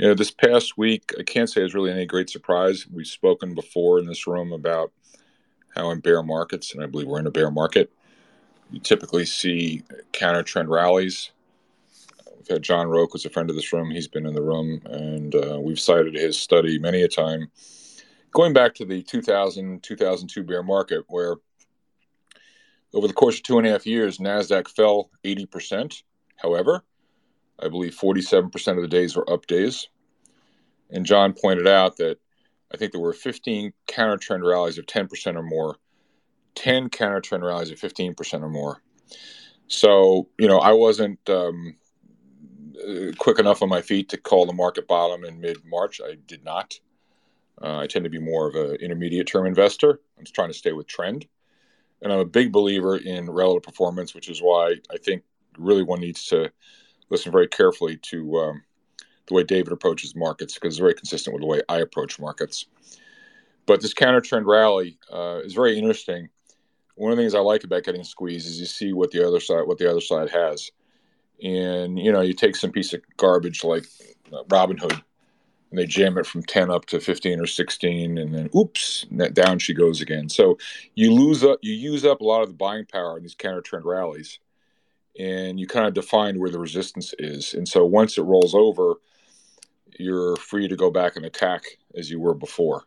You know, this past week, I can't say it's really any great surprise. We've spoken before in this room about how in bear markets, and I believe we're in a bear market, you typically see counter trend rallies. We've had John Roque, who's a friend of this room. He's been in the room, and uh, we've cited his study many a time, going back to the 2000 2002 bear market, where over the course of two and a half years, NASDAQ fell 80%. However, I believe 47% of the days were up days. And John pointed out that I think there were 15 counter trend rallies of 10% or more, 10 counter trend rallies of 15% or more. So, you know, I wasn't um, uh, quick enough on my feet to call the market bottom in mid March. I did not. Uh, I tend to be more of an intermediate term investor. I'm trying to stay with trend. And I'm a big believer in relative performance, which is why I think really one needs to listen very carefully to um, the way David approaches markets because it's very consistent with the way I approach markets. But this counter trend rally uh, is very interesting. One of the things I like about getting squeezed is you see what the other side what the other side has, and you know you take some piece of garbage like uh, Robinhood, and they jam it from ten up to fifteen or sixteen, and then oops, down she goes again. So you lose up, you use up a lot of the buying power in these counter trend rallies and you kind of define where the resistance is. And so once it rolls over, you're free to go back and attack as you were before.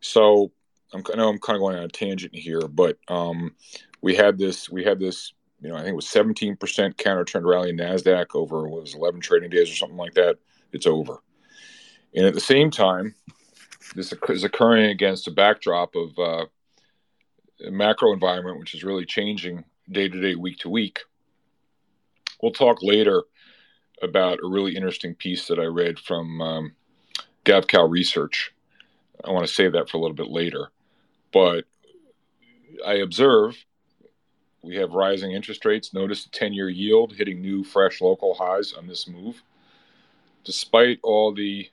So I'm, I know I'm kind of going on a tangent here, but um, we had this, we had this, you know, I think it was 17% counter trend rally in NASDAQ over was 11 trading days or something like that. It's over. And at the same time, this is occurring against a backdrop of uh, a macro environment, which is really changing day to day, week to week we'll talk later about a really interesting piece that I read from um, GaveKal Research. I want to save that for a little bit later. But I observe we have rising interest rates. Notice the 10 year yield hitting new, fresh local highs on this move. Despite all the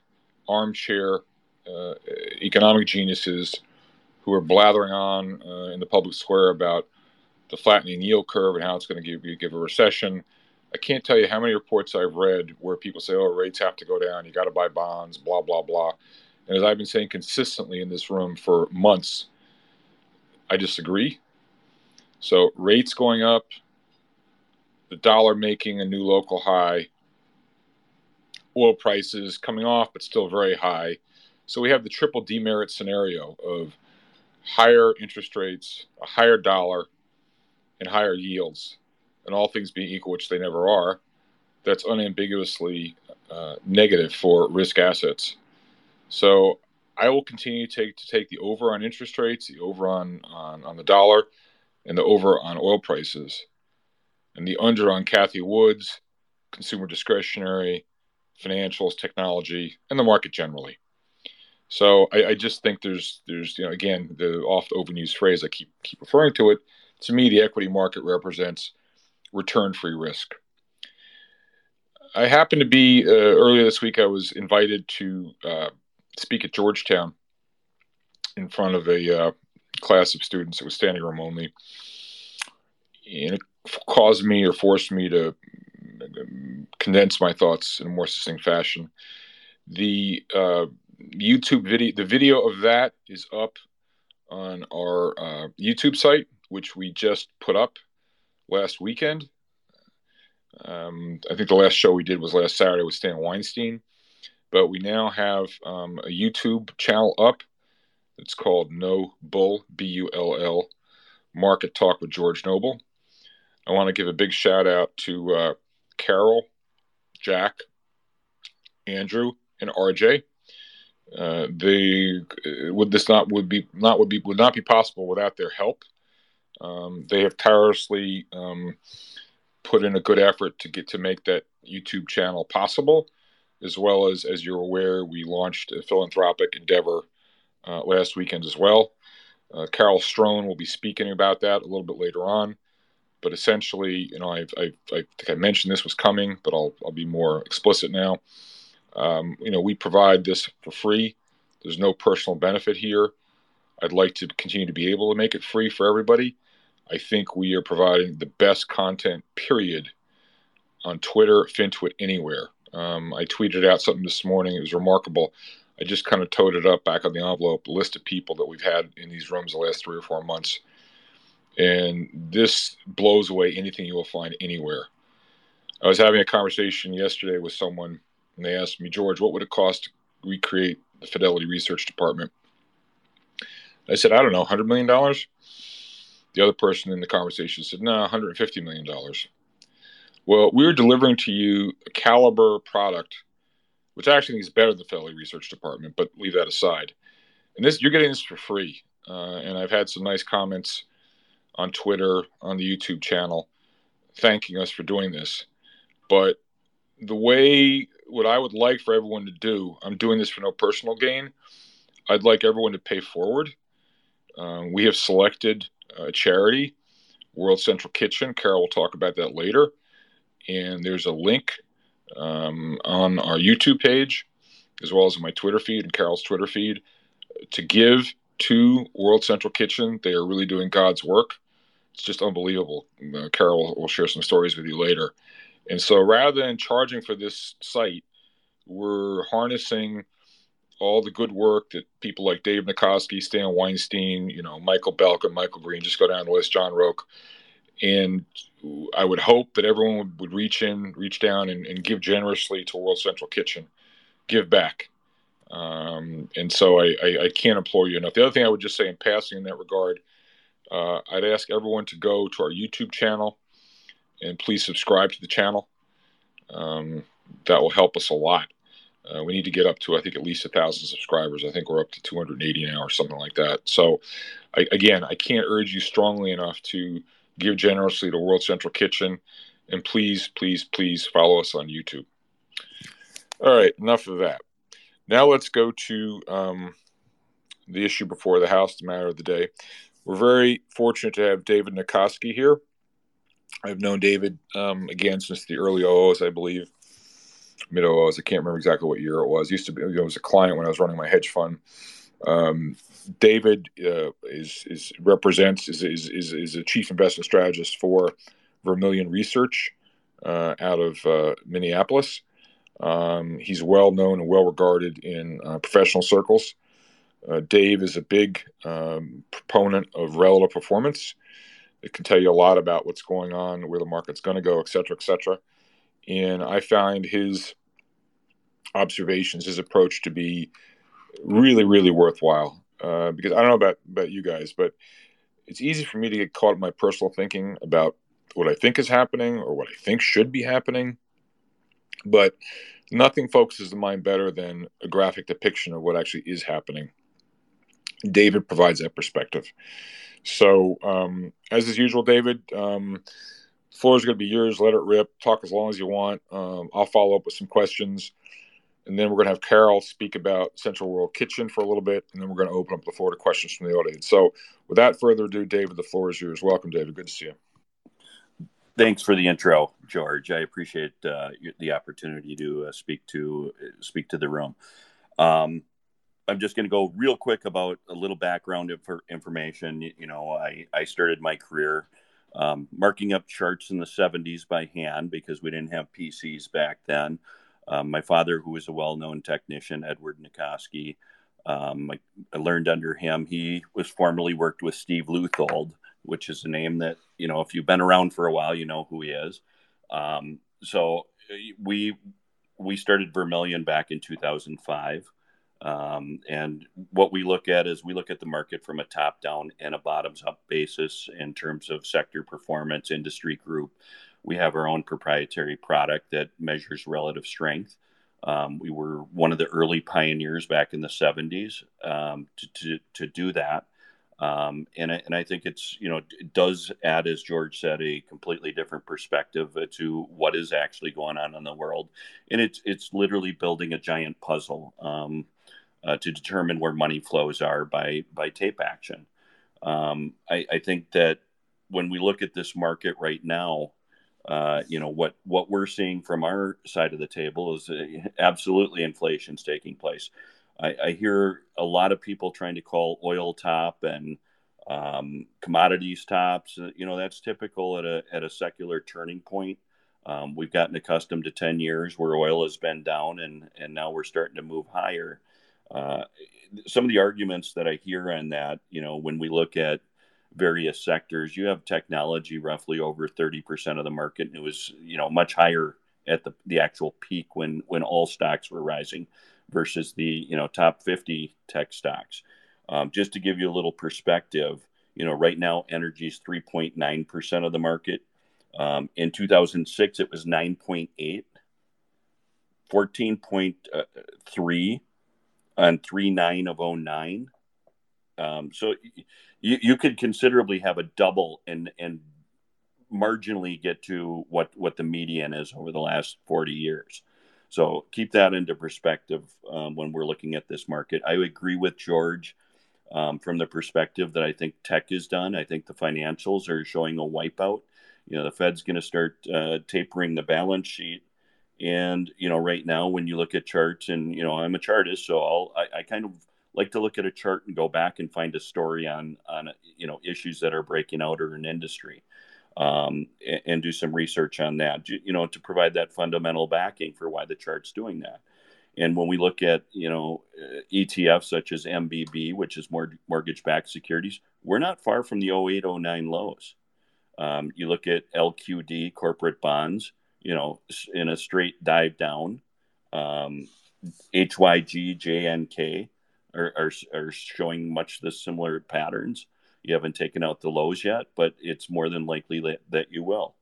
armchair uh, economic geniuses who are blathering on uh, in the public square about the flattening yield curve and how it's going to give, give a recession I can't tell you how many reports I've read where people say, "Oh, rates have to go down. You got to buy bonds." Blah blah blah. And as I've been saying consistently in this room for months, I disagree. So rates going up, the dollar making a new local high, oil prices coming off but still very high. So we have the triple demerit scenario of higher interest rates, a higher dollar, and higher yields and all things being equal, which they never are, that's unambiguously uh, negative for risk assets. So I will continue to take to take the over on interest rates, the over on, on, on the dollar, and the over on oil prices, and the under on Cathie Woods, consumer discretionary, financials, technology, and the market generally. So I, I just think there's there's you know again the oft overused phrase I keep keep referring to it. To me, the equity market represents return free risk. I happened to be uh, earlier this week, I was invited to uh, speak at Georgetown in front of a uh, class of students. It was standing room only. And it caused me or forced me to condense my thoughts in a more succinct fashion. The uh, YouTube video, the video of that is up on our uh, YouTube site, which we just put up last weekend. Um, I think the last show we did was last Saturday with Stan Weinstein, but we now have um, a YouTube channel up. It's called No Bull B U L L Market Talk with George Noble. I want to give a big shout out to uh, Carol, Jack, Andrew, and RJ. Uh, they would this not would be not would be would not be possible without their help. Um, they have tirelessly um, put in a good effort to get to make that YouTube channel possible, as well as, as you're aware, we launched a philanthropic endeavor uh, last weekend as well. Uh, Carol Strone will be speaking about that a little bit later on. But essentially, you know, I've, I've, i think I mentioned this was coming, but I'll, I'll be more explicit now. Um, you know, we provide this for free. There's no personal benefit here. I'd like to continue to be able to make it free for everybody. I think we are providing the best content, period, on Twitter, FinTwit, anywhere. Um, I tweeted out something this morning. It was remarkable. I just kind of toted up back on the envelope list of people that we've had in these rooms the last three or four months. And this blows away anything you will find anywhere. I was having a conversation yesterday with someone, and they asked me, George, what would it cost to recreate the Fidelity Research Department? I said, I don't know, $100 million? The other person in the conversation said, no, $150 million. Well, we're delivering to you a caliber product, which I actually is better than the Fidelity Research Department, but leave that aside. And this, you're getting this for free. Uh, and I've had some nice comments on Twitter, on the YouTube channel, thanking us for doing this. But the way, what I would like for everyone to do, I'm doing this for no personal gain. I'd like everyone to pay forward. Um, we have selected a charity, World Central Kitchen. Carol will talk about that later and there's a link um, on our YouTube page, as well as my Twitter feed and Carol's Twitter feed, to give to World Central Kitchen. They are really doing God's work. It's just unbelievable. Uh, Carol will share some stories with you later. And so rather than charging for this site, we're harnessing all the good work that people like Dave Nicoski, Stan Weinstein, you know, Michael Belk and Michael Green, just go down the list, John Roque, and I would hope that everyone would reach in, reach down, and, and give generously to World Central Kitchen, give back. Um, and so I, I, I, can't implore you enough. The other thing I would just say in passing in that regard, uh, I'd ask everyone to go to our YouTube channel and please subscribe to the channel. Um, that will help us a lot. Uh, we need to get up to, I think, at least a thousand subscribers. I think we're up to 280 now or something like that. So, I, again, I can't urge you strongly enough to give generously to World Central Kitchen, and please, please, please follow us on YouTube. All right, enough of that. Now let's go to um, the issue before the House, the matter of the day. We're very fortunate to have David Nicoski here. I've known David um, again since the early OOs, I believe, mid OOs. I can't remember exactly what year it was. Used to be, know, was a client when I was running my hedge fund. Um, David uh, is, is represents is, is, is is a chief investment strategist for Vermilion Research uh, out of uh, Minneapolis. Um, he's well known and well regarded in uh, professional circles. Uh, Dave is a big um, proponent of relative performance. It can tell you a lot about what's going on, where the market's going to go, et cetera, et cetera. And I find his observations, his approach to be really, really worthwhile. Uh, because I don't know about about you guys, but it's easy for me to get caught in my personal thinking about what I think is happening or what I think should be happening. But nothing focuses the mind better than a graphic depiction of what actually is happening. David provides that perspective. So, um, as is usual, David, um, floor is going to be yours. Let it rip. Talk as long as you want. Um, I'll follow up with some questions and then we're going to have Carol speak about Central World Kitchen for a little bit, and then we're going to open up the floor to questions from the audience. So, without further ado, David, the floor is yours. Welcome, David. Good to see you. Thanks for the intro, George. I appreciate uh, the opportunity to uh, speak to uh, speak to the room. Um, I'm just going to go real quick about a little background for information. You know, I, I started my career um, marking up charts in the 70s by hand because we didn't have PCs back then. Um, my father, who was a well-known technician, Edward Nicoski, um, I, I, learned under him. He was formerly worked with Steve Leuthold, which is a name that you know if you've been around for a while, you know who he is. Um, so we we started Vermilion back in 2005. Um, and what we look at is we look at the market from a top down and a bottoms up basis in terms of sector performance, industry group, we have our own proprietary product that measures relative strength. Um, we were one of the early pioneers back in the 70s um, to, to, to, do that. Um, and, and I think it's, you know, it does add, as George said, a completely different perspective to what is actually going on in the world. And it's, it's literally building a giant puzzle um, uh, to determine where money flows are by, by tape action. Um, I, I think that when we look at this market right now, uh, you know what what we're seeing from our side of the table is uh, absolutely inflation's taking place. I, I, hear a lot of people trying to call oil top and um, commodities tops. Uh, you know that's typical at a at a secular turning point. Um, we've gotten accustomed to 10 years where oil has been down and, and now we're starting to move higher. Uh, some of the arguments that I hear on that, you know, when we look at various sectors, you have technology roughly over 30% of the market. And it was, you know, much higher at the, the actual peak when, when all stocks were rising versus the, you know, top 50 tech stocks. Um, just to give you a little perspective, you know, right now energy is 3.9% of the market. Um, in 2006, it was 9.8, 14.3 on 39 of 09. Um, so you, you could considerably have a double and, and marginally get to what, what the median is over the last 40 years. So keep that into perspective um, when we're looking at this market. I agree with George um, from the perspective that I think tech is done. I think the financials are showing a wipeout. You know, the Fed's going to start uh, tapering the balance sheet. And, you know, right now, when you look at charts, and, you know, I'm a chartist, so I'll, I, I kind of like to look at a chart and go back and find a story on, on you know, issues that are breaking out or an industry um, and, and, do some research on that, you know, to provide that fundamental backing for why the chart's doing that. And when we look at, you know, uh, ETFs such as MBB, which is more mortgage-backed securities, we're not far from the 08, 09 lows. Um, you look at LQD corporate bonds, you know, in a straight dive down. Um, HYG, JNK are, are, are showing much the similar patterns. You haven't taken out the lows yet, but it's more than likely that, that you will.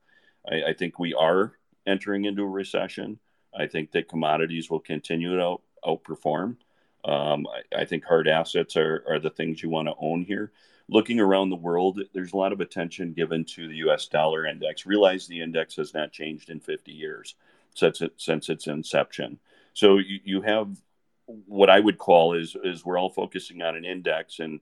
I, I think we are entering into a recession. I think that commodities will continue to out, outperform. Um, I, I, think hard assets are, are the things you want to own here. Looking around the world, there's a lot of attention given to the US dollar index. Realize the index has not changed in 50 years since, it, since its inception. So you, you have what I would call is, is we're all focusing on an index and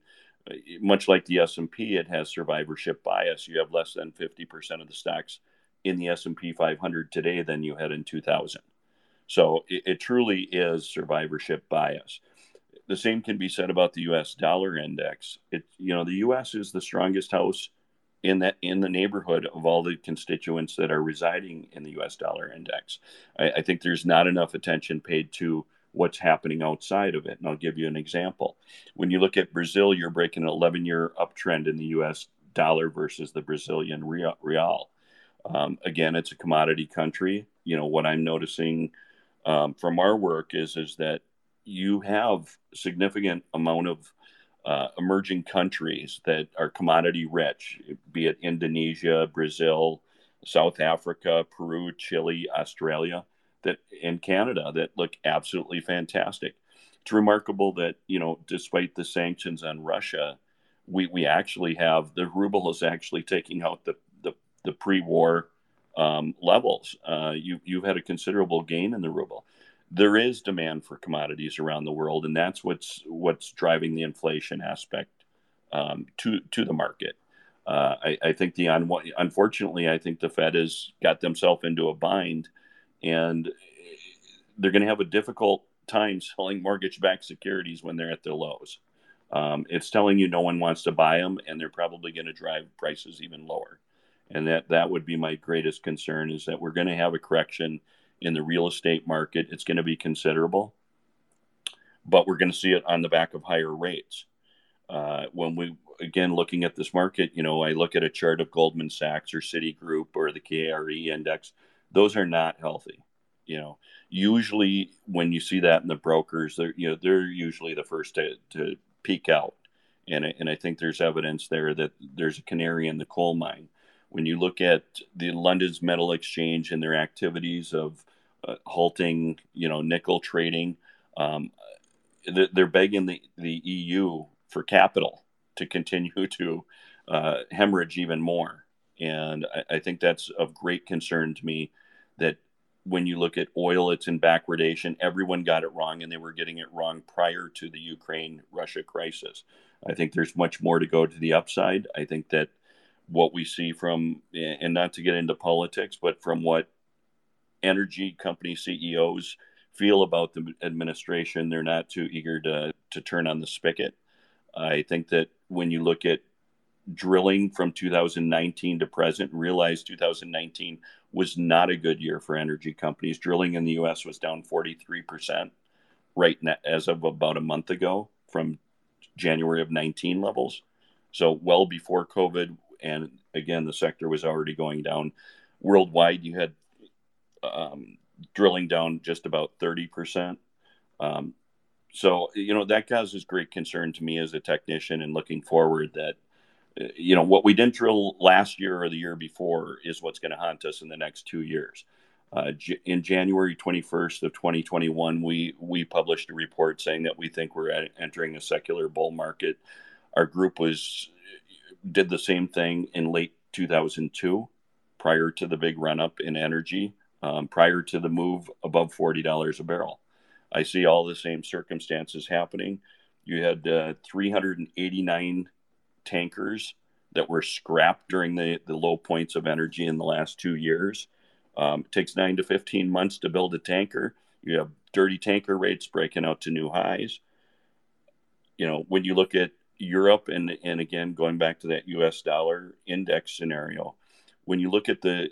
uh, much like the S&P, it has survivorship bias. You have less than 50% of the stocks in the S&P 500 today than you had in 2000. So it, it truly is survivorship bias. The same can be said about the U.S. dollar index. It, you know, the U.S. is the strongest house in that in the neighborhood of all the constituents that are residing in the U.S. dollar index. I, I think there's not enough attention paid to what's happening outside of it. And I'll give you an example. When you look at Brazil, you're breaking an 11 year uptrend in the US dollar versus the Brazilian real. Um, again, it's a commodity country. You know, what I'm noticing um, from our work is is that you have significant amount of uh, emerging countries that are commodity rich, be it Indonesia, Brazil, South Africa, Peru, Chile, Australia, that in Canada that look absolutely fantastic. It's remarkable that you know, despite the sanctions on Russia, we we actually have the ruble is actually taking out the the, the pre-war um, levels. Uh, you, you've had a considerable gain in the ruble. There is demand for commodities around the world, and that's what's what's driving the inflation aspect um, to to the market. Uh, I, I, think the unfortunately, I think the Fed has got themselves into a bind, and they're going to have a difficult time selling mortgage-backed securities when they're at their lows. Um, it's telling you no one wants to buy them, and they're probably going to drive prices even lower and that that would be my greatest concern is that we're going to have a correction in the real estate market it's going to be considerable but we're going to see it on the back of higher rates. Uh, when we again looking at this market you know i look at a chart of goldman sachs or citigroup or the kre index those are not healthy you know. Usually when you see that in the brokers they're you know they're usually the first to, to peak out and, and i think there's evidence there that there's a canary in the coal mine. When you look at the London's Metal Exchange and their activities of uh, halting, you know, nickel trading, um, they're begging the, the EU for capital to continue to uh, hemorrhage even more. And I, I, think that's of great concern to me that when you look at oil, it's in backwardation. Everyone got it wrong, and they were getting it wrong prior to the Ukraine Russia crisis. I think there's much more to go to the upside. I think that what we see from, and not to get into politics, but from what energy company CEOs feel about the administration, they're not too eager to, to turn on the spigot. I think that when you look at drilling from 2019 to present realize 2019 was not a good year for energy companies. Drilling in the U.S. was down 43% right now, as of about a month ago from January of 19 levels. So well before COVID, and again, the sector was already going down. Worldwide, you had um, drilling down just about 30%. Um, so, you know, that causes great concern to me as a technician and looking forward that, uh, you know, what we didn't drill last year or the year before is what's going to haunt us in the next two years. Uh, in January 21st of 2021, we we published a report saying that we think we're entering a secular bull market. Our group was did the same thing in late 2002, prior to the big run up in energy, um, prior to the move above $40 a barrel. I see all the same circumstances happening. You had uh, 389 tankers that were scrapped during the, the low points of energy in the last two years. Um, it takes nine to 15 months to build a tanker. You have dirty tanker rates breaking out to new highs. You know, when you look at Europe and, and again, going back to that US dollar index scenario, when you look at the,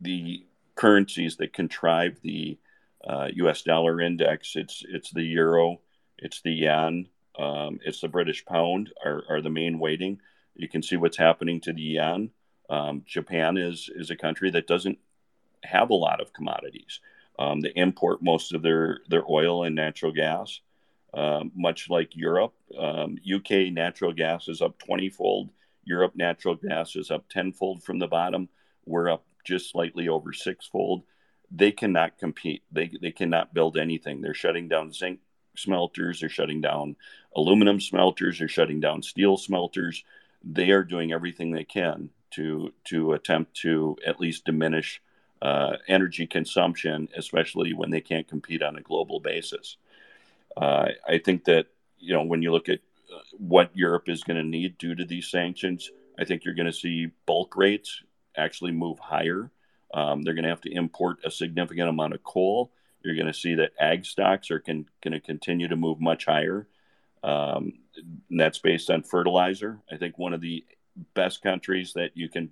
the currencies that contrive the uh, US dollar index, it's, it's the euro, it's the yen, um, it's the British pound are, are the main weighting. You can see what's happening to the yen. Um, Japan is, is a country that doesn't have a lot of commodities. Um, they import most of their, their oil and natural gas, um, much like Europe. Um, UK natural gas is up 20 fold. Europe natural gas is up 10 fold from the bottom. We're up just slightly over sixfold. They cannot compete. They, they cannot build anything. They're shutting down zinc smelters. They're shutting down aluminum smelters. They're shutting down steel smelters. They are doing everything they can to to attempt to at least diminish uh, energy consumption, especially when they can't compete on a global basis. Uh, I think that you know when you look at uh, what Europe is going to need due to these sanctions, I think you're going to see bulk rates actually move higher. Um, they're going to have to import a significant amount of coal. You're going to see that ag stocks are going to continue to move much higher. Um, that's based on fertilizer. I think one of the best countries that you can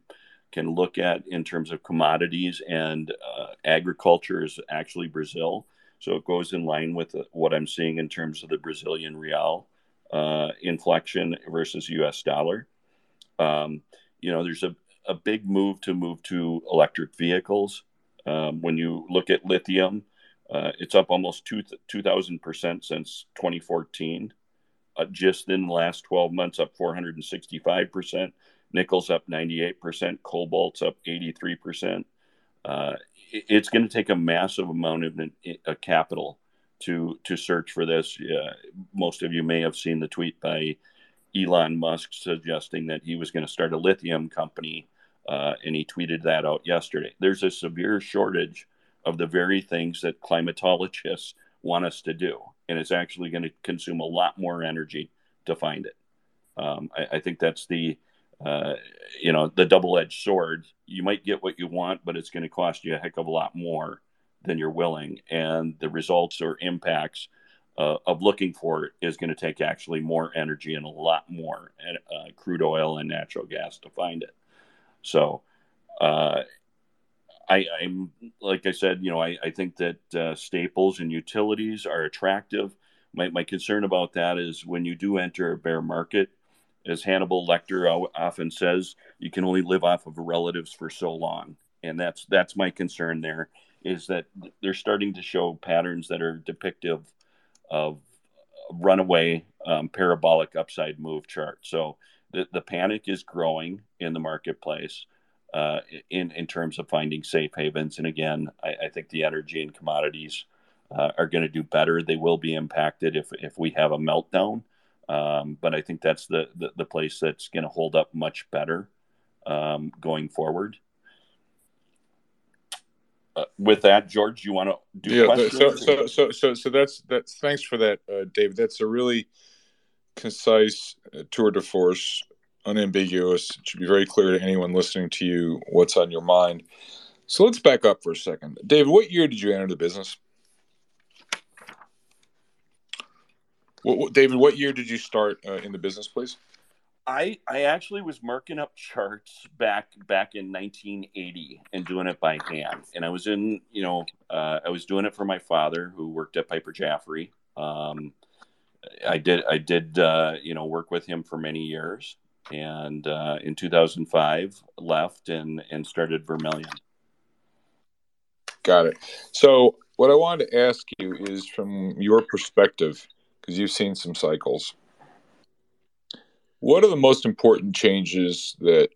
can look at in terms of commodities and uh, agriculture is actually Brazil. So it goes in line with what I'm seeing in terms of the Brazilian real uh, inflection versus US dollar. Um, you know, there's a, a big move to move to electric vehicles. Um, when you look at lithium, uh, it's up almost 2,000% since 2014. Uh, just in the last 12 months, up 465%. Nickel's up 98%, cobalt's up 83%. Uh, it's going to take a massive amount of uh, capital to to search for this. Uh, most of you may have seen the tweet by Elon Musk suggesting that he was going to start a lithium company, uh, and he tweeted that out yesterday. There's a severe shortage of the very things that climatologists want us to do, and it's actually going to consume a lot more energy to find it. Um, I, I, think that's the uh, you know, the double edged sword. You might get what you want, but it's going to cost you a heck of a lot more than you're willing. And the results or impacts uh, of looking for it is going to take actually more energy and a lot more uh, crude oil and natural gas to find it. So, uh, I, am like I said, you know, I, I think that uh, staples and utilities are attractive. My, my concern about that is when you do enter a bear market, as Hannibal Lecter often says, you can only live off of relatives for so long, and that's that's my concern. There is that they're starting to show patterns that are depictive of runaway um, parabolic upside move chart. So the the panic is growing in the marketplace. Uh, in in terms of finding safe havens, and again, I, I think the energy and commodities uh, are going to do better. They will be impacted if if we have a meltdown, um, but I think that's the, the, the place that's going to hold up much better um, going forward. Uh, with that, George, you want to do yeah, so, so, so, so, so that's, that's, thanks for that, uh, David. That's a really concise uh, tour de force, unambiguous. It should be very clear to anyone listening to you what's on your mind. So let's back up for a second. David, what year did you enter the business? What, what, David, what year did you start uh, in the business, please? I I actually was marking up charts back back in 1980 and doing it by hand. And I was in, you know, uh, I was doing it for my father who worked at Piper Jaffray. Um, I did I did uh, you know work with him for many years, and uh, in 2005 left and and started Vermilion. Got it. So what I wanted to ask you is from your perspective, because you've seen some cycles what are the most important changes that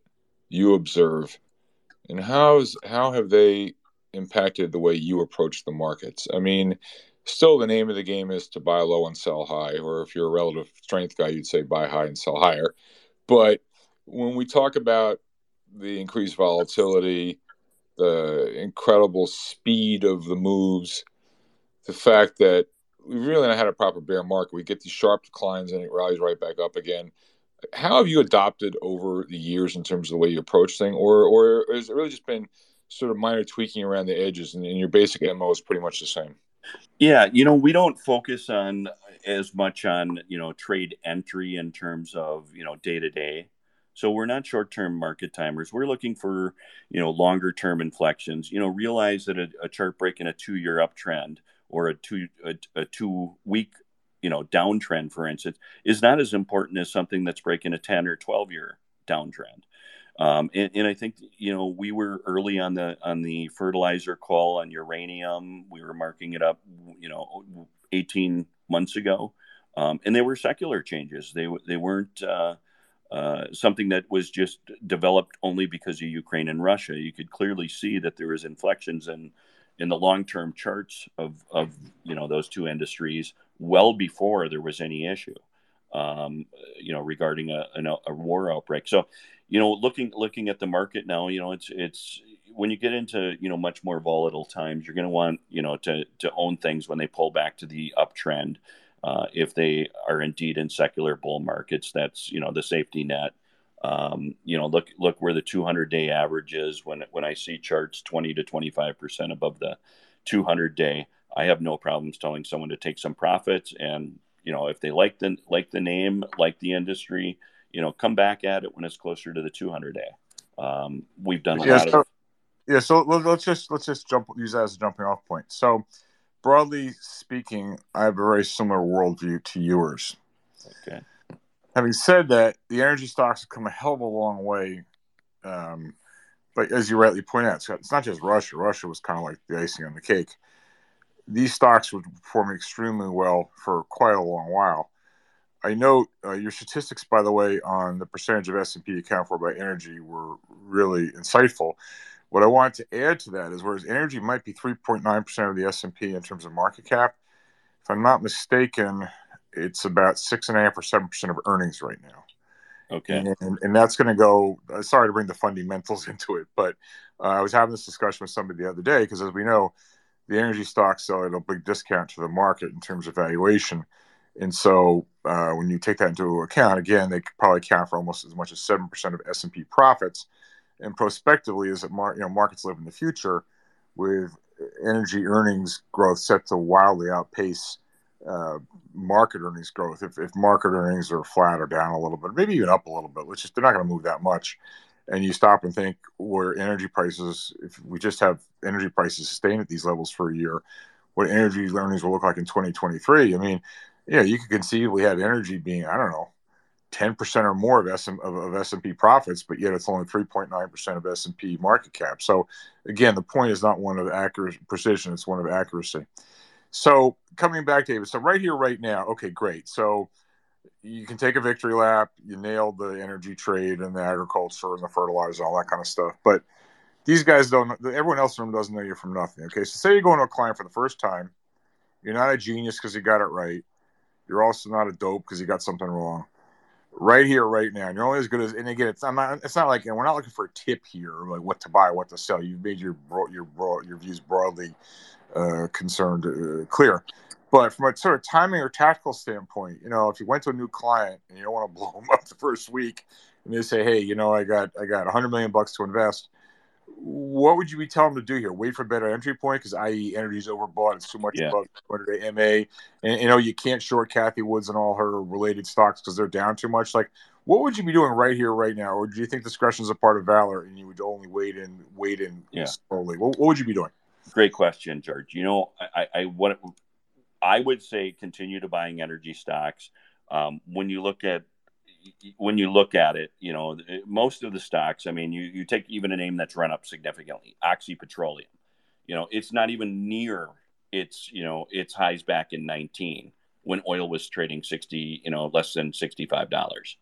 you observe, and how's how have they impacted the way you approach the markets? I mean, still the name of the game is to buy low and sell high, or if you're a relative strength guy, you'd say buy high and sell higher. But when we talk about the increased volatility, the incredible speed of the moves, the fact that we really not had a proper bear market, we get these sharp declines and it rallies right back up again how have you adopted over the years in terms of the way you approach things, or or has it really just been sort of minor tweaking around the edges, and, and your basic mo is pretty much the same? Yeah, you know, we don't focus on as much on you know trade entry in terms of you know day to day. So we're not short-term market timers. We're looking for you know longer-term inflections. You know, realize that a, a chart breaking a two-year uptrend or a two a, a two-week you know downtrend for instance is not as important as something that's breaking a 10 or 12 year downtrend um, and, and, I think you know we were early on the on the fertilizer call on uranium. We were marking it up, you know, 18 months ago, um, and they were secular changes. They they weren't uh, uh, something that was just developed only because of Ukraine and Russia. You could clearly see that there was inflections in in the long term charts of of you know those two industries well before there was any issue, um, you know, regarding a, a, a war outbreak. So, you know, looking looking at the market now, you know, it's it's when you get into you know much more volatile times, you're going to want you know to to own things when they pull back to the uptrend. Uh, if they are indeed in secular bull markets, that's you know the safety net. Um, you know, look look where the 200 day average is when when I see charts 20 to 25 percent above the 200 day. I have no problems telling someone to take some profits and you know if they like the like the name, like the industry, you know, come back at it when it's closer to the 200 day. Um, we've done a yeah, lot so, of yeah. So let's just let's just jump use that as a jumping off point. So broadly speaking, I have a very similar worldview to yours. Okay. Having said that, the energy stocks have come a hell of a long way. Um, but as you rightly point out, it's not just Russia. Russia was kind of like the icing on the cake these stocks would perform extremely well for quite a long while. I note uh, your statistics, by the way, on the percentage of S&P accounted for by energy were really insightful. What I wanted to add to that is whereas energy might be 3.9% of the S&P in terms of market cap, if I'm not mistaken, it's about 6.5 or 7% of earnings right now. Okay. And, and that's going to go, uh, sorry to bring the fundamentals into it, but uh, I was having this discussion with somebody the other day because as we know, the energy stocks sell at a big discount to the market in terms of valuation. And so uh, when you take that into account, again, they probably account for almost as much as 7% of S&P profits. And prospectively, as mar- you know, markets live in the future, with energy earnings growth set to wildly outpace uh, market earnings growth. If, if market earnings are flat or down a little bit, maybe even up a little bit, which is they're not going to move that much and you stop and think where energy prices, if we just have energy prices sustain at these levels for a year, what energy earnings will look like in 2023. I mean, yeah, you could conceivably have energy being, I don't know, 10% or more of, SM, of, of S&P profits, but yet it's only 3.9% of S&P market cap. So again, the point is not one of accuracy, precision, it's one of accuracy. So coming back, David, so right here, right now, okay, great. So you can take a victory lap. You nailed the energy trade and the agriculture and the fertilizer, and all that kind of stuff. But these guys don't. Everyone else in the room doesn't know you from nothing. Okay, so say you're going to a client for the first time. You're not a genius because you got it right. You're also not a dope because you got something wrong. Right here, right now, and you're only as good as. And again, it's not. It's not like you know, we're not looking for a tip here, like what to buy, what to sell. You've made your your your views broadly uh, concerned uh, clear. But from a sort of timing or tactical standpoint, you know, if you went to a new client and you don't want to blow them up the first week, and they say, "Hey, you know, I got I got 100 million bucks to invest," what would you be telling them to do here? Wait for a better entry point because i.e. energy is overbought. It's too much yeah. above 200 MA, and you know you can't short Cathie Woods and all her related stocks because they're down too much. Like, What would you be doing right here, right now, or do you think discretion is a part of valor, and you would only wait in, wait in yeah. slowly? What, what would you be doing? Great question, George. You know, I, I what I would say continue to buying energy stocks. Um, when you look at when you look at it, you know, most of the stocks, I mean, you, you take even a name that's run up significantly, Oxy Petroleum, you know, it's not even near its, you know, its highs back in 19 when oil was trading 60, you know, less than $65.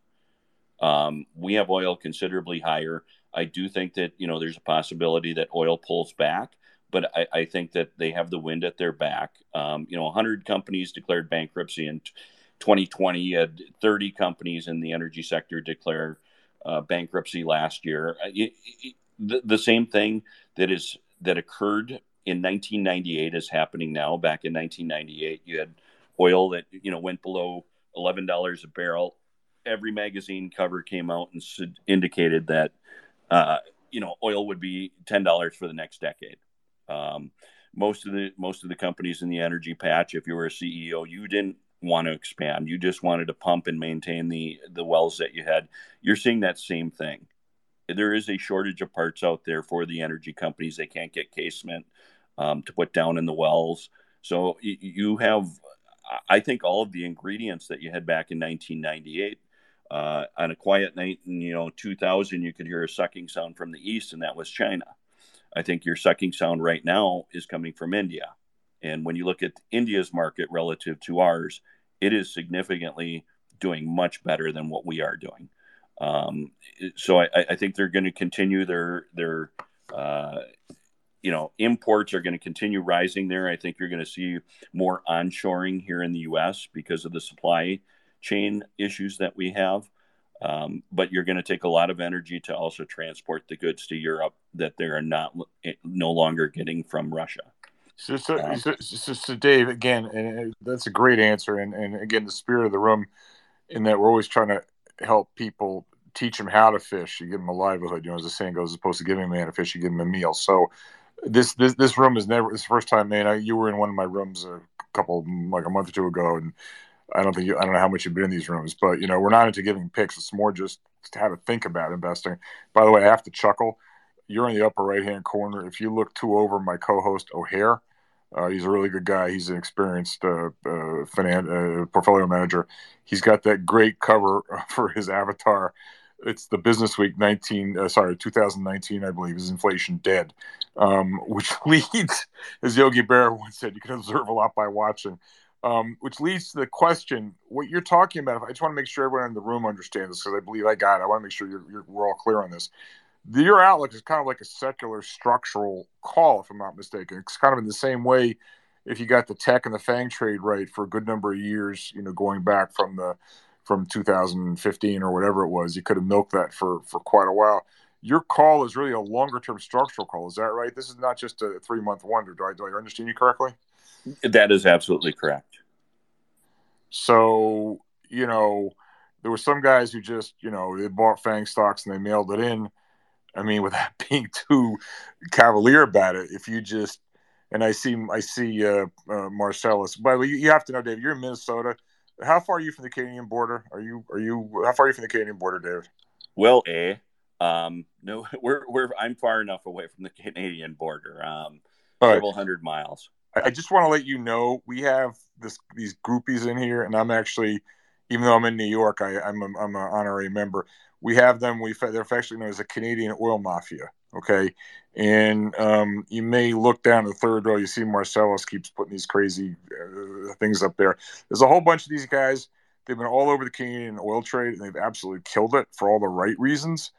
Um, we have oil considerably higher. I do think that, you know, there's a possibility that oil pulls back but I, I, think that they have the wind at their back. Um, you know, 100 companies declared bankruptcy in 2020. You had 30 companies in the energy sector declare uh, bankruptcy last year. It, uh, it, the, the same thing that is that occurred in 1998 is happening now. Back in 1998, you had oil that you know went below $11 a barrel. Every magazine cover came out and indicated that uh, you know oil would be $10 for the next decade um, most of the most of the companies in the energy patch, if you were a CEO, you didn't want to expand. You just wanted to pump and maintain the the wells that you had. You're seeing that same thing. There is a shortage of parts out there for the energy companies. They can't get casement um, to put down in the wells. So you have, I think, all of the ingredients that you had back in 1998. Uh, on a quiet night in you know 2000, you could hear a sucking sound from the east, and that was China. I think your sucking sound right now is coming from India. And when you look at India's market relative to ours, it is significantly doing much better than what we are doing. Um, so I, I, think they're going to continue their their uh, you know imports are going to continue rising there. I think you're going to see more onshoring here in the U.S. because of the supply chain issues that we have. Um, but you're going to take a lot of energy to also transport the goods to Europe that they are not eh, no longer getting from Russia. So, so, um, so, so, Dave, again, and that's a great answer, and, and again, the spirit of the room, in that we're always trying to help people teach them how to fish. You give them a livelihood, you know, as the saying goes, as opposed to giving a man a fish, you give him a meal. So, this this this room is never this first time, man. I, you were in one of my rooms a couple like a month or two ago, and I don't think you, I don't know how much you've been in these rooms, but you know, we're not into giving picks. It's more just how to think about investing. By the way, I have to chuckle. You're in the upper right hand corner. If you look two over, my co-host O'Hare, uh, he's a really good guy. He's an experienced uh, uh, uh, portfolio manager. He's got that great cover for his avatar. It's the Business Week 19, uh, sorry, 2019, I believe, is inflation dead, um, which leads, as Yogi Berra once said, you can observe a lot by watching um, which leads to the question: what you're talking about. I just want to make sure everyone in the room understands this because I believe I got it. I want to make sure you're, you're, we're all clear on this. The, your outlook is kind of like a secular structural call, if I'm not mistaken. It's kind of in the same way if you got the tech and the Fang trade right for a good number of years, you know, going back from the from 2015 or whatever it was, you could have milked that for for quite a while. Your call is really a longer term structural call. Is that right? This is not just a three month wonder. Do I do I understand you correctly? That is absolutely correct. So, you know, there were some guys who just, you know, they bought Fang stocks and they mailed it in. I mean, without being too cavalier about it, if you just and I see I see uh, uh, Marcellus. By the way, you have to know, Dave. You're in Minnesota. How far are you from the Canadian border? Are you are you how far are you from the Canadian border, David? Well, a um, no, we're we're I'm far enough away from the Canadian border. Um, several hundred miles. I just want to let you know we have this these groupies in here, and I'm actually, even though I'm in New York, I, I'm a, I'm an honorary member. We have them. We they're actually known as a Canadian oil mafia. Okay, and um, you may look down the third row. You see Marcellus keeps putting these crazy uh, things up there. There's a whole bunch of these guys. They've been all over the Canadian oil trade, and they've absolutely killed it for all the right reasons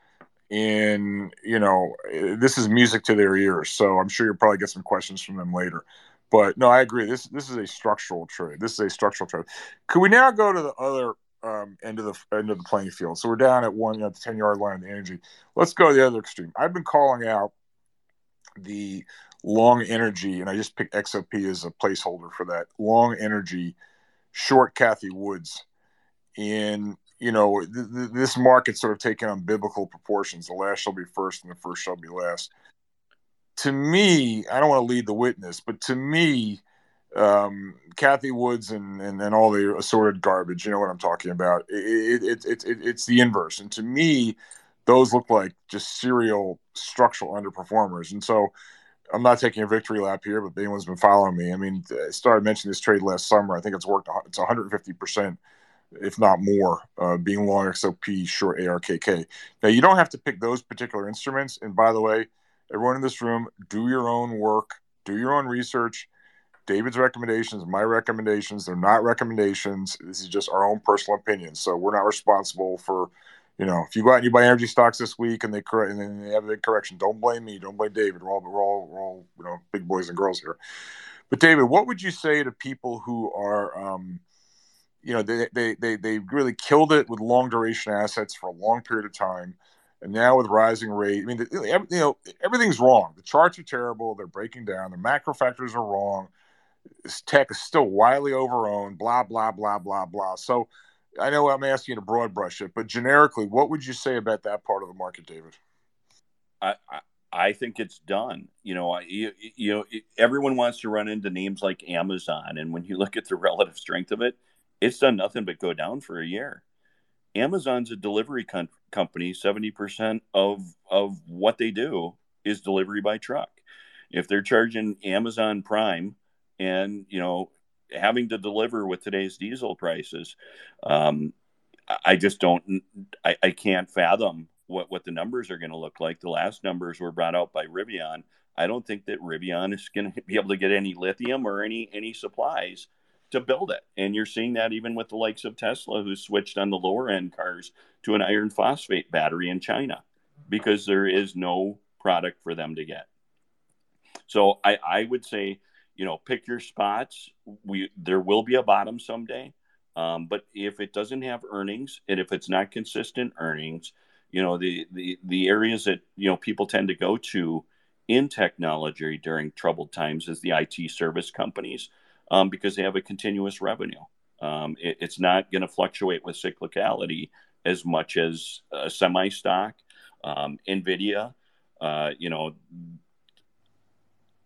and you know this is music to their ears so i'm sure you'll probably get some questions from them later but no, I agree. This this is a structural trade. This is a structural trade. Could we now go to the other um, end of the end of the playing field? So we're down at one, you know, the ten yard line of the energy. Let's go to the other extreme. I've been calling out the long energy, and I just picked XOP as a placeholder for that long energy, short Cathie Woods, and you know th- th- this market's sort of taking on biblical proportions. The last shall be first, and the first shall be last to me, I don't want to lead the witness, but to me, um, Cathie Woods and, and, and all the assorted garbage. You know what I'm talking about. It, it, it, it, it's the inverse. And to me, those look like just serial structural underperformers. And so I'm not taking a victory lap here, but anyone's been following me. I mean, I started mentioning this trade last summer. I think it's worked. It's 150 percent, if not more, uh, being long XOP, short ARKK. Now you don't have to pick those particular instruments. And by the way, everyone in this room, do your own work, do your own research. David's recommendations, my recommendations, they're not recommendations. This is just our own personal opinion. So we're not responsible for you know, if you go out and you buy energy stocks this week and they correct and then they have a big correction, don't blame me. Don't blame David. We're all we're all we're all you know big boys and girls here. But David, what would you say to people who are, um, you know, they, they they they really killed it with long duration assets for a long period of time, and now with rising rate, I mean, you know, everything's wrong. The charts are terrible. They're breaking down. The macro factors are wrong. This tech is still widely overowned. Blah blah blah blah blah. So I know I'm asking you to broad brush it, but generically, what would you say about that part of the market, David? I, I, I think it's done. You know, you, you know, everyone wants to run into names like Amazon, and when you look at the relative strength of it, it's done nothing but go down for a year. Amazon's a delivery com- company. Seventy percent of of what they do is delivery by truck. If they're charging Amazon Prime, and you know having to deliver with today's diesel prices, um, I just don't, I, I can't fathom what, what the numbers are going to look like. The last numbers were brought out by Rivian. I don't think that Rivian is going to be able to get any lithium or any any supplies to build it. And you're seeing that even with the likes of Tesla, who switched on the lower end cars to an iron phosphate battery in China because there is no product for them to get. So I, I would say you know, pick your spots. We there will be a bottom someday, um, but if it doesn't have earnings and if it's not consistent earnings, you know, the the the areas that you know people tend to go to in technology during troubled times is the IT service companies um, because they have a continuous revenue. Um, it, it's not going to fluctuate with cyclicality as much as a semi stock, um, Nvidia. Uh, you know,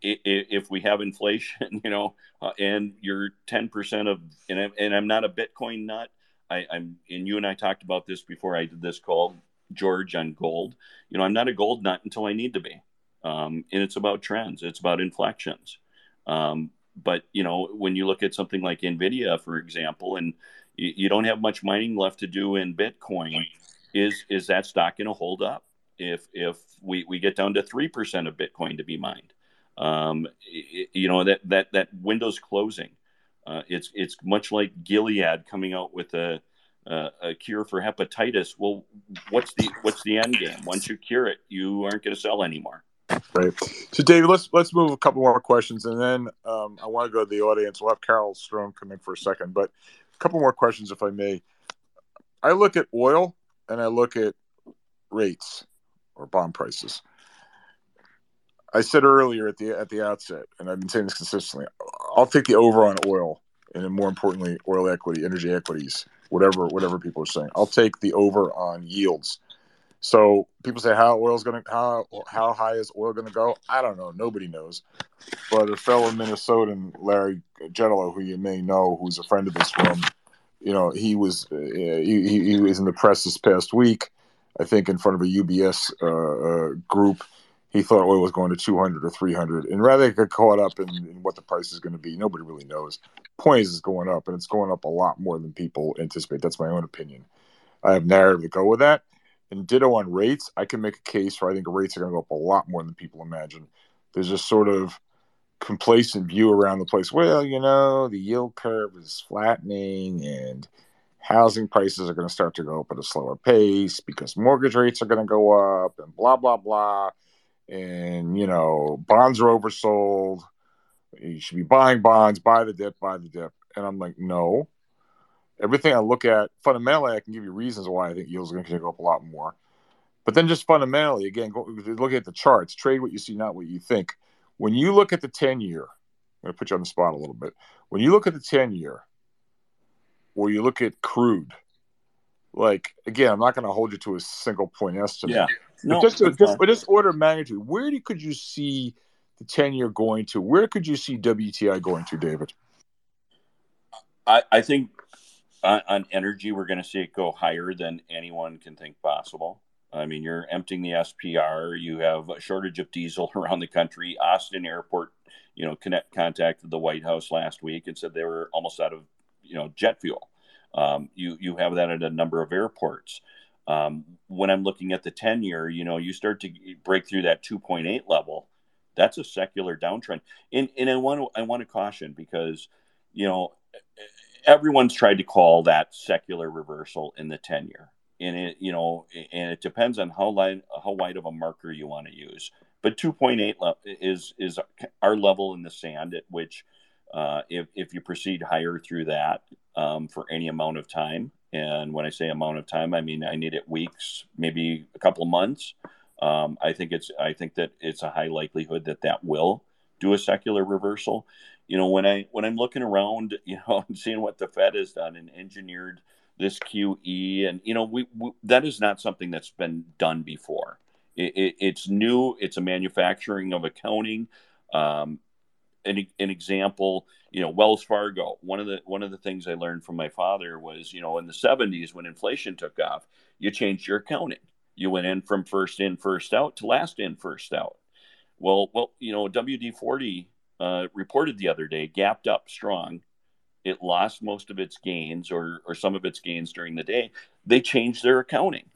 if we have inflation, you know, uh, and you're 10% of, and I'm, and I'm not a Bitcoin nut. I, I'm, and you and I talked about this before I did this call, George, on gold. You know, I'm not a gold nut until I need to be. Um, and it's about trends, it's about inflections. Um, but, you know, when you look at something like NVIDIA, for example, and you, you don't have much mining left to do in Bitcoin, is, is that stock going to hold up? If, if we, we get down to 3% of Bitcoin to be mined, um, you know that that that window's closing. Uh, it's it's much like Gilead coming out with a, a, a cure for hepatitis. Well, what's the what's the end game? Once you cure it, you aren't going to sell anymore. Right. So, David, let's let's move a couple more questions, and then um, I want to go to the audience. We'll have Carol Strom come in for a second, but a couple more questions, if I may. I look at oil and I look at rates or bond prices. I said earlier at the at the outset, and I've been saying this consistently. I'll take the over on oil, and then more importantly, oil equity, energy equities, whatever whatever people are saying. I'll take the over on yields. So people say how oil's to how how high is oil to go? I don't know. Nobody knows. But a fellow Minnesotan, Larry Getalo, who you may know, who's a friend of this room, you know, he was uh, he, he was in the press this past week, I think, in front of a UBS uh, uh, group he thought oil was going to 200 or 300 and rather get caught up in, in, what the price is going to be nobody really knows point is it's going up and it's going up a lot more than people anticipate that's my own opinion i have narrative to go with that and ditto on rates i can make a case where i think rates are going to go up a lot more than people imagine there's just sort of complacent view around the place well you know the yield curve is flattening and housing prices are going to start to go up at a slower pace because mortgage rates are going to go up and blah blah blah and you know bonds are oversold. You should be buying bonds, buy the dip, buy the dip. And I'm like, no. Everything I look at fundamentally, I can give you reasons why I think yields are going to go up a lot more. But then just fundamentally, again, go, look at the charts. Trade what you see, not what you think. When you look at the 10 year, I'm going to put you on the spot a little bit. When you look at the 10 year, or you look at crude, like again, I'm not going to hold you to a single point estimate. Yeah. No, just, just, but just order of magnitude. Where do, could you see the ten year going to? Where could you see WTI going to, David? I, I think on, on energy, we're going to see it go higher than anyone can think possible. I mean, you're emptying the SPR. You have a shortage of diesel around the country. Austin Airport, you know, connect, contacted the White House last week and said they were almost out of, you know, jet fuel. Um, you you have that at a number of airports. Um, when I'm looking at the 10 year, you know, you start to break through that 2.8 level. That's a secular downtrend. And, and I want to I want to caution because, you know, everyone's tried to call that secular reversal in the tenure. And it you know and it depends on how light how wide of a marker you want to use. But 2.8 is is our level in the sand at which uh, if, if you proceed higher through that um, for any amount of time. And when i say amount of time i mean i need it weeks maybe a couple of months. Um, i think it's i think that it's a high likelihood that that will do a secular reversal you know when i when i'm looking around you know and seeing what the fed has done and engineered this QE, and you know, we, we that is not something that's been done before. It, it, it's new. It's a manufacturing of accounting. Um, an, an example, you know, Wells Fargo. One of the one of the things I learned from my father was, you know, in the '70s when inflation took off, you changed your accounting. You went in from first in, first out to last in, first out. Well, well, you know, WD forty uh, reported the other day, gapped up strong it lost most of its gains or, or some of its gains during the day, they changed their accounting.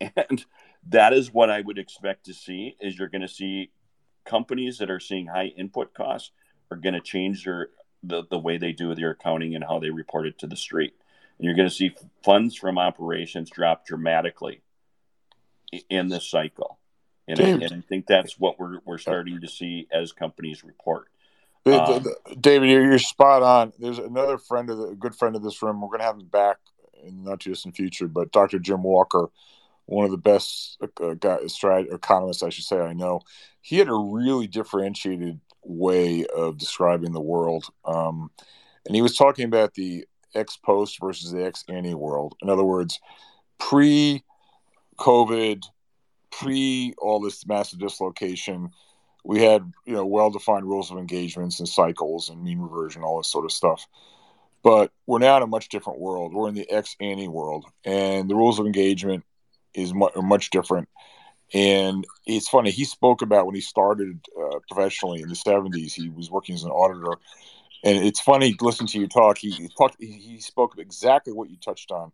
And that is what I would expect to see is you're going to see companies that are seeing high input costs are going to change their the, the way they do their accounting and how they report it to the street. And you're going to see funds from operations drop dramatically in this cycle. And, I, and I think that's what we're, we're starting to see as companies report. Um, David, you're, you're, spot on. There's another friend of the, a good friend of this room. We're going to have him back in the not too distant future, but Dr. Jim Walker, one of the best uh, guy, strat, economists, I should say, I know. He had a really differentiated way of describing the world. Um, and he was talking about the ex post versus the ex ante world. In other words, pre COVID, pre all this massive dislocation, we had you know well defined rules of engagements and cycles and mean reversion all this sort of stuff. But we're now in a much different world. We're in the ex ante world and the rules of engagement is much, much different. And it's funny he spoke about when he started uh, professionally in the 70s he was working as an auditor. And it's funny listening to you talk he talked he spoke exactly what you touched on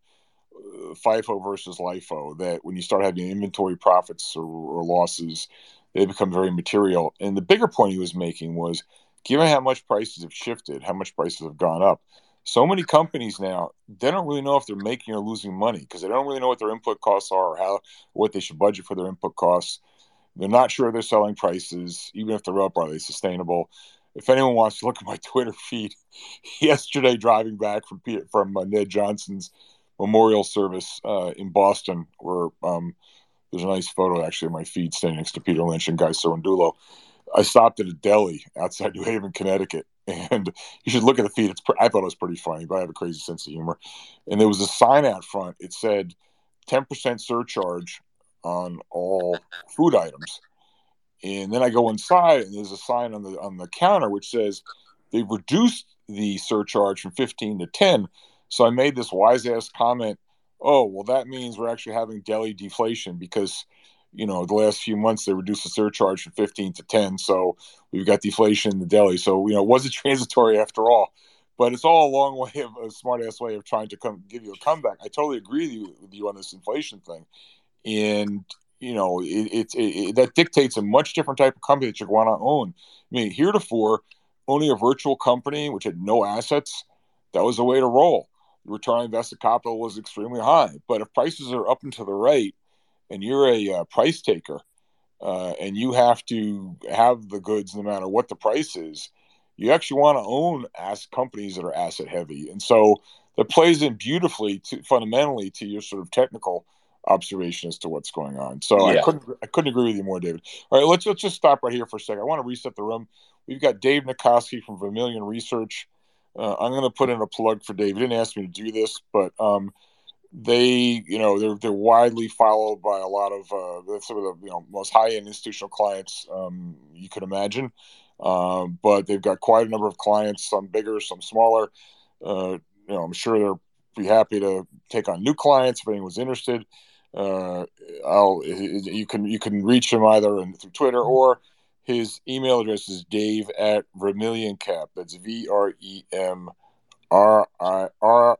FIFO versus LIFO, that when you start having inventory profits or, or losses, they become very material. And the bigger point he was making was given how much prices have shifted, how much prices have gone up, so many companies now they don't really know if they're making or losing money because they don't really know what their input costs are or how what they should budget for their input costs. They're not sure they're selling prices, even if they're up, are they sustainable? If anyone wants to look at my Twitter feed, yesterday driving back from from uh, Ned Johnson's memorial service uh, in Boston, where um, there's a nice photo actually of my feed standing next to Peter Lynch and Guy Cerundolo. I stopped at a deli outside New Haven, Connecticut, and you should look at the feed. It's I thought it was pretty funny, but I have a crazy sense of humor. And there was a sign out front. It said 10% surcharge on all food items. And then I go inside, and there's a sign on the on the counter which says they've reduced the surcharge from 15 to 10. So I made this wise ass comment oh, well, that means we're actually having deli deflation because, you know, the last few months they reduced the surcharge from 15 to 10. So we've got deflation in the deli. So, you know, it wasn't transitory after all. But it's all a long way of a smart ass way of trying to come give you a comeback. I totally agree with you, with you on this inflation thing. And, you know, it, it, it, that dictates a much different type of company that you want to own. I mean, heretofore, owning a virtual company which had no assets, that was the way to roll return on invested capital was extremely high. But if prices are up and to the right, and you're a uh, price taker, uh, and you have to have the goods no matter what the price is, you actually want to own as companies that are asset heavy, and so that plays in beautifully to fundamentally to your sort of technical observation as to what's going on. So yeah. I couldn't I couldn't agree with you more, David. All right, let's let's just stop right here for a second. I want to reset the room. We've got Dave Nicoski from Vermilion Research. Uh, I'm going to put in a plug for Dave. He didn't ask me to do this, but um, they, you know, they're they're widely followed by a lot of uh, some of the you know most high end institutional clients um, you could imagine. Um, but they've got quite a number of clients, some bigger, some smaller. Uh, you know, I'm sure they'll be happy to take on new clients if anyone's interested. Uh, I'll you can you can reach them either through Twitter or his email address is Dave at Vermilion Cap. That's V R E M R I R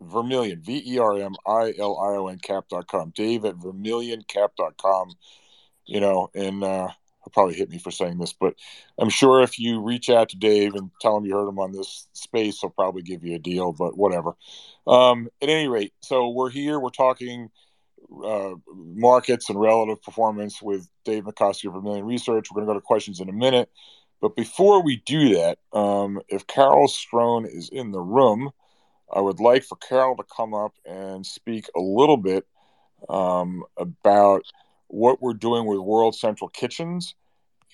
Vermilion V E R M I L I O N cap.com. Dave at vermilioncap.com. You know, and uh, he'll probably hit me for saying this, but I'm sure if you reach out to Dave and tell him you heard him on this space, he'll probably give you a deal, but whatever. Um, at any rate, so we're here, we're talking uh, markets and relative performance with Dave Nicoski of Vermilion Research. We're going to go to questions in a minute. But before we do that, um, if Carol Strone is in the room, I would like for Carol to come up and speak a little bit um, about what we're doing with World Central Kitchens.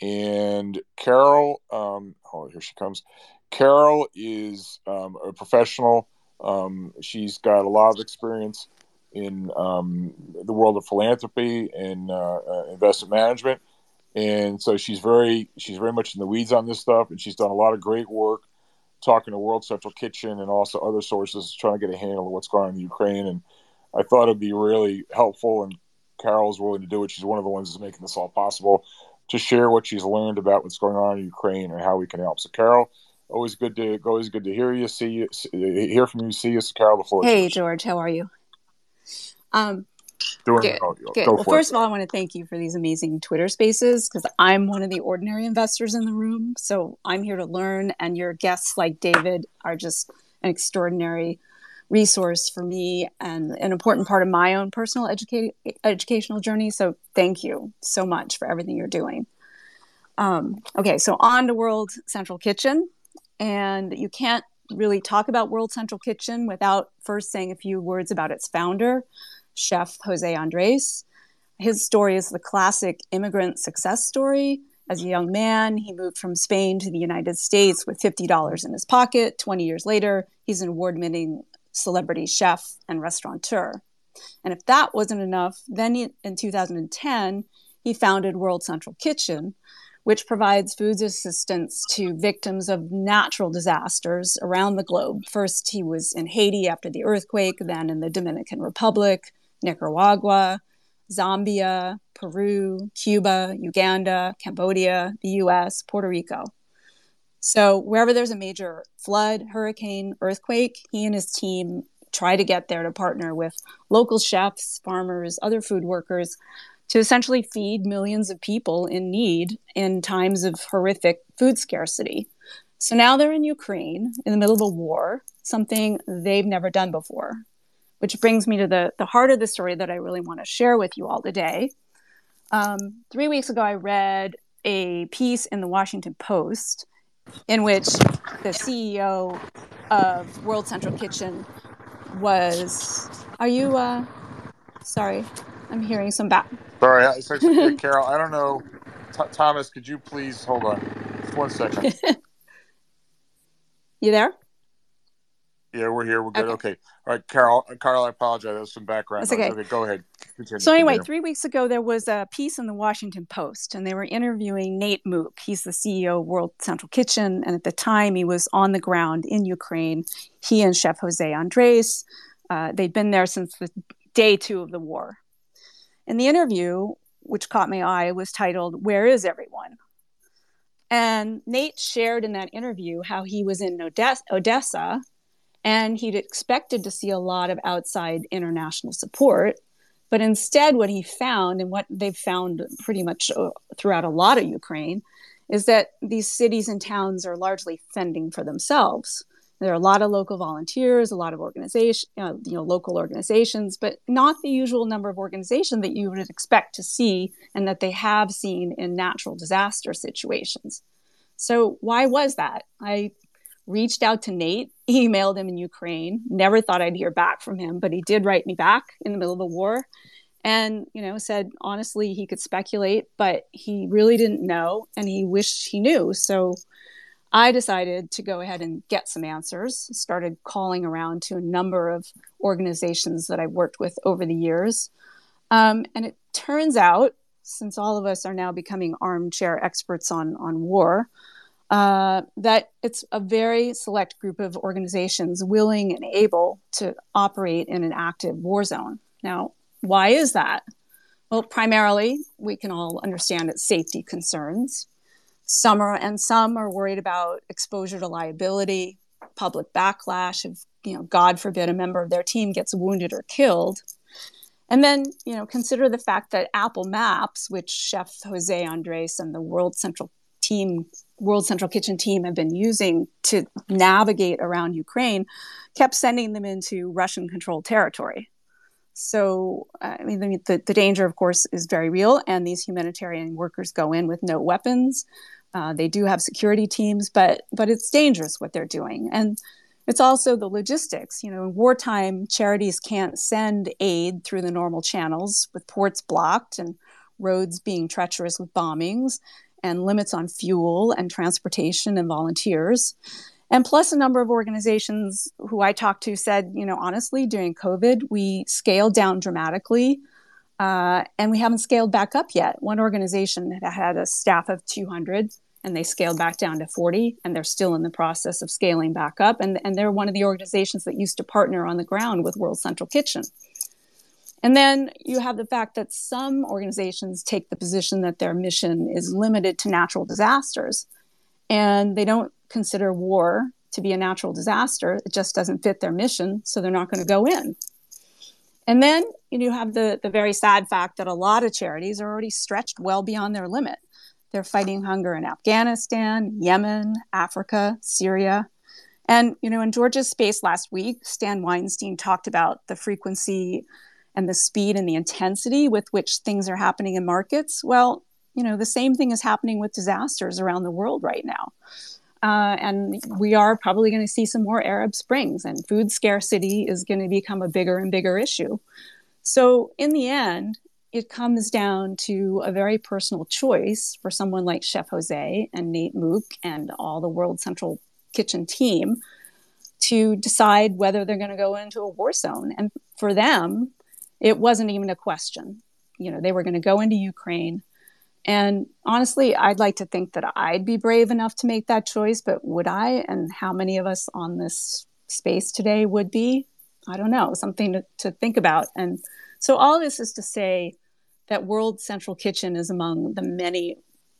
And Carol, um, oh, here she comes. Carol is um, a professional. Um, she's got a lot of experience in um, the world of philanthropy and uh, uh, investment management, and so she's very she's very much in the weeds on this stuff, and she's done a lot of great work talking to World Central Kitchen and also other sources trying to get a handle of what's going on in Ukraine. And I thought it'd be really helpful, and Carol's willing to do it. She's one of the ones that's making this all possible to share what she's learned about what's going on in Ukraine and how we can help. So, Carol, always good to always good to hear you, see you, hear from you, see you. So Carol, the floor. Hey, George, how are you? Um, good, good. well, first it. of all, I want to thank you for these amazing Twitter spaces because I'm one of the ordinary investors in the room. So I'm here to learn, and your guests like David are just an extraordinary resource for me and an important part of my own personal educa- educational journey. So thank you so much for everything you're doing. Um, okay, so on to World Central Kitchen. And you can't really talk about World Central Kitchen without first saying a few words about its founder, chef Jose Andres. His story is the classic immigrant success story. As a young man, he moved from Spain to the United States with $50 in his pocket. 20 years later, he's an award winning celebrity chef and restaurateur. And if that wasn't enough, then he, in 2010, he founded World Central Kitchen, which provides food assistance to victims of natural disasters around the globe. First, he was in Haiti after the earthquake, then in the Dominican Republic, Nicaragua, Zambia, Peru, Cuba, Uganda, Cambodia, the US, Puerto Rico. So, wherever there's a major flood, hurricane, earthquake, he and his team try to get there to partner with local chefs, farmers, other food workers to essentially feed millions of people in need in times of horrific food scarcity. So now they're in Ukraine in the middle of a war, something they've never done before which brings me to the, the heart of the story that I really want to share with you all today. Um, three weeks ago, I read a piece in the Washington Post in which the CEO of World Central Kitchen was. Are you? Uh, sorry, I'm hearing some back. Sorry, sorry Carol. I don't know. T- Thomas, could you please hold on Just one second? you there? Yeah, we're here. We're good. Okay. okay. All right, Carol. Carol, I apologize. There's some background. That's okay. okay. Go ahead. Continue. So anyway, three weeks ago there was a piece in the Washington Post, and they were interviewing Nate Mook. He's the CEO of World Central Kitchen, and at the time he was on the ground in Ukraine. He and Chef Jose Andres. Uh, they'd been there since the day two of the war. And the interview, which caught my eye, was titled "Where is Everyone." And Nate shared in that interview how he was in Odessa and he'd expected to see a lot of outside international support. But instead, what he found, and what they've found pretty much uh, throughout a lot of Ukraine, is that these cities and towns are largely fending for themselves. There are a lot of local volunteers, a lot of organization, uh, you know, local organizations, but not the usual number of organizations that you would expect to see and that they have seen in natural disaster situations. So why was that? I reached out to Nate, emailed him in Ukraine. Never thought I'd hear back from him, but he did write me back in the middle of the war and, you know, said honestly he could speculate, but he really didn't know and he wished he knew. So I decided to go ahead and get some answers. Started calling around to a number of organizations that I've worked with over the years. Um, and it turns out, since all of us are now becoming armchair experts on, on war, uh, that it's a very select group of organizations willing and able to operate in an active war zone. Now, why is that? Well, primarily, we can all understand it's safety concerns. Some are, and some are worried about exposure to liability, public backlash if, you know, God forbid a member of their team gets wounded or killed. And then, you know, consider the fact that Apple Maps, which Chef Jose Andres and the World Central Team, World Central Kitchen team have been using to navigate around Ukraine, kept sending them into Russian controlled territory. So, I mean, the, the danger, of course, is very real, and these humanitarian workers go in with no weapons. Uh, they do have security teams, but but it's dangerous what they're doing, and it's also the logistics. You know, in wartime, charities can't send aid through the normal channels with ports blocked and roads being treacherous with bombings and limits on fuel and transportation and volunteers. And plus, a number of organizations who I talked to said, you know, honestly, during COVID, we scaled down dramatically uh, and we haven't scaled back up yet. One organization had had a staff of 200 and they scaled back down to 40 and they're still in the process of scaling back up. And, and they're one of the organizations that used to partner on the ground with World Central Kitchen. And then you have the fact that some organizations take the position that their mission is limited to natural disasters and they don't consider war to be a natural disaster. It just doesn't fit their mission, so they're not going to go in. And then you have the, the very sad fact that a lot of charities are already stretched well beyond their limit. They're fighting hunger in Afghanistan, Yemen, Africa, Syria. And, you know, in Georgia's space last week, Stan Weinstein talked about the frequency and the speed and the intensity with which things are happening in markets. Well, you know, the same thing is happening with disasters around the world right now. Uh, and we are probably going to see some more Arab Springs, and food scarcity is going to become a bigger and bigger issue. So, in the end, it comes down to a very personal choice for someone like Chef Jose and Nate Mook and all the World Central Kitchen team to decide whether they're going to go into a war zone. And for them, it wasn't even a question. You know, they were going to go into Ukraine and honestly, I'd like to think that I'd be brave enough to make that choice, but would I? And how many of us on this space today would be? I don't know, something to, to think about. And so, all this is to say that World Central Kitchen is among the many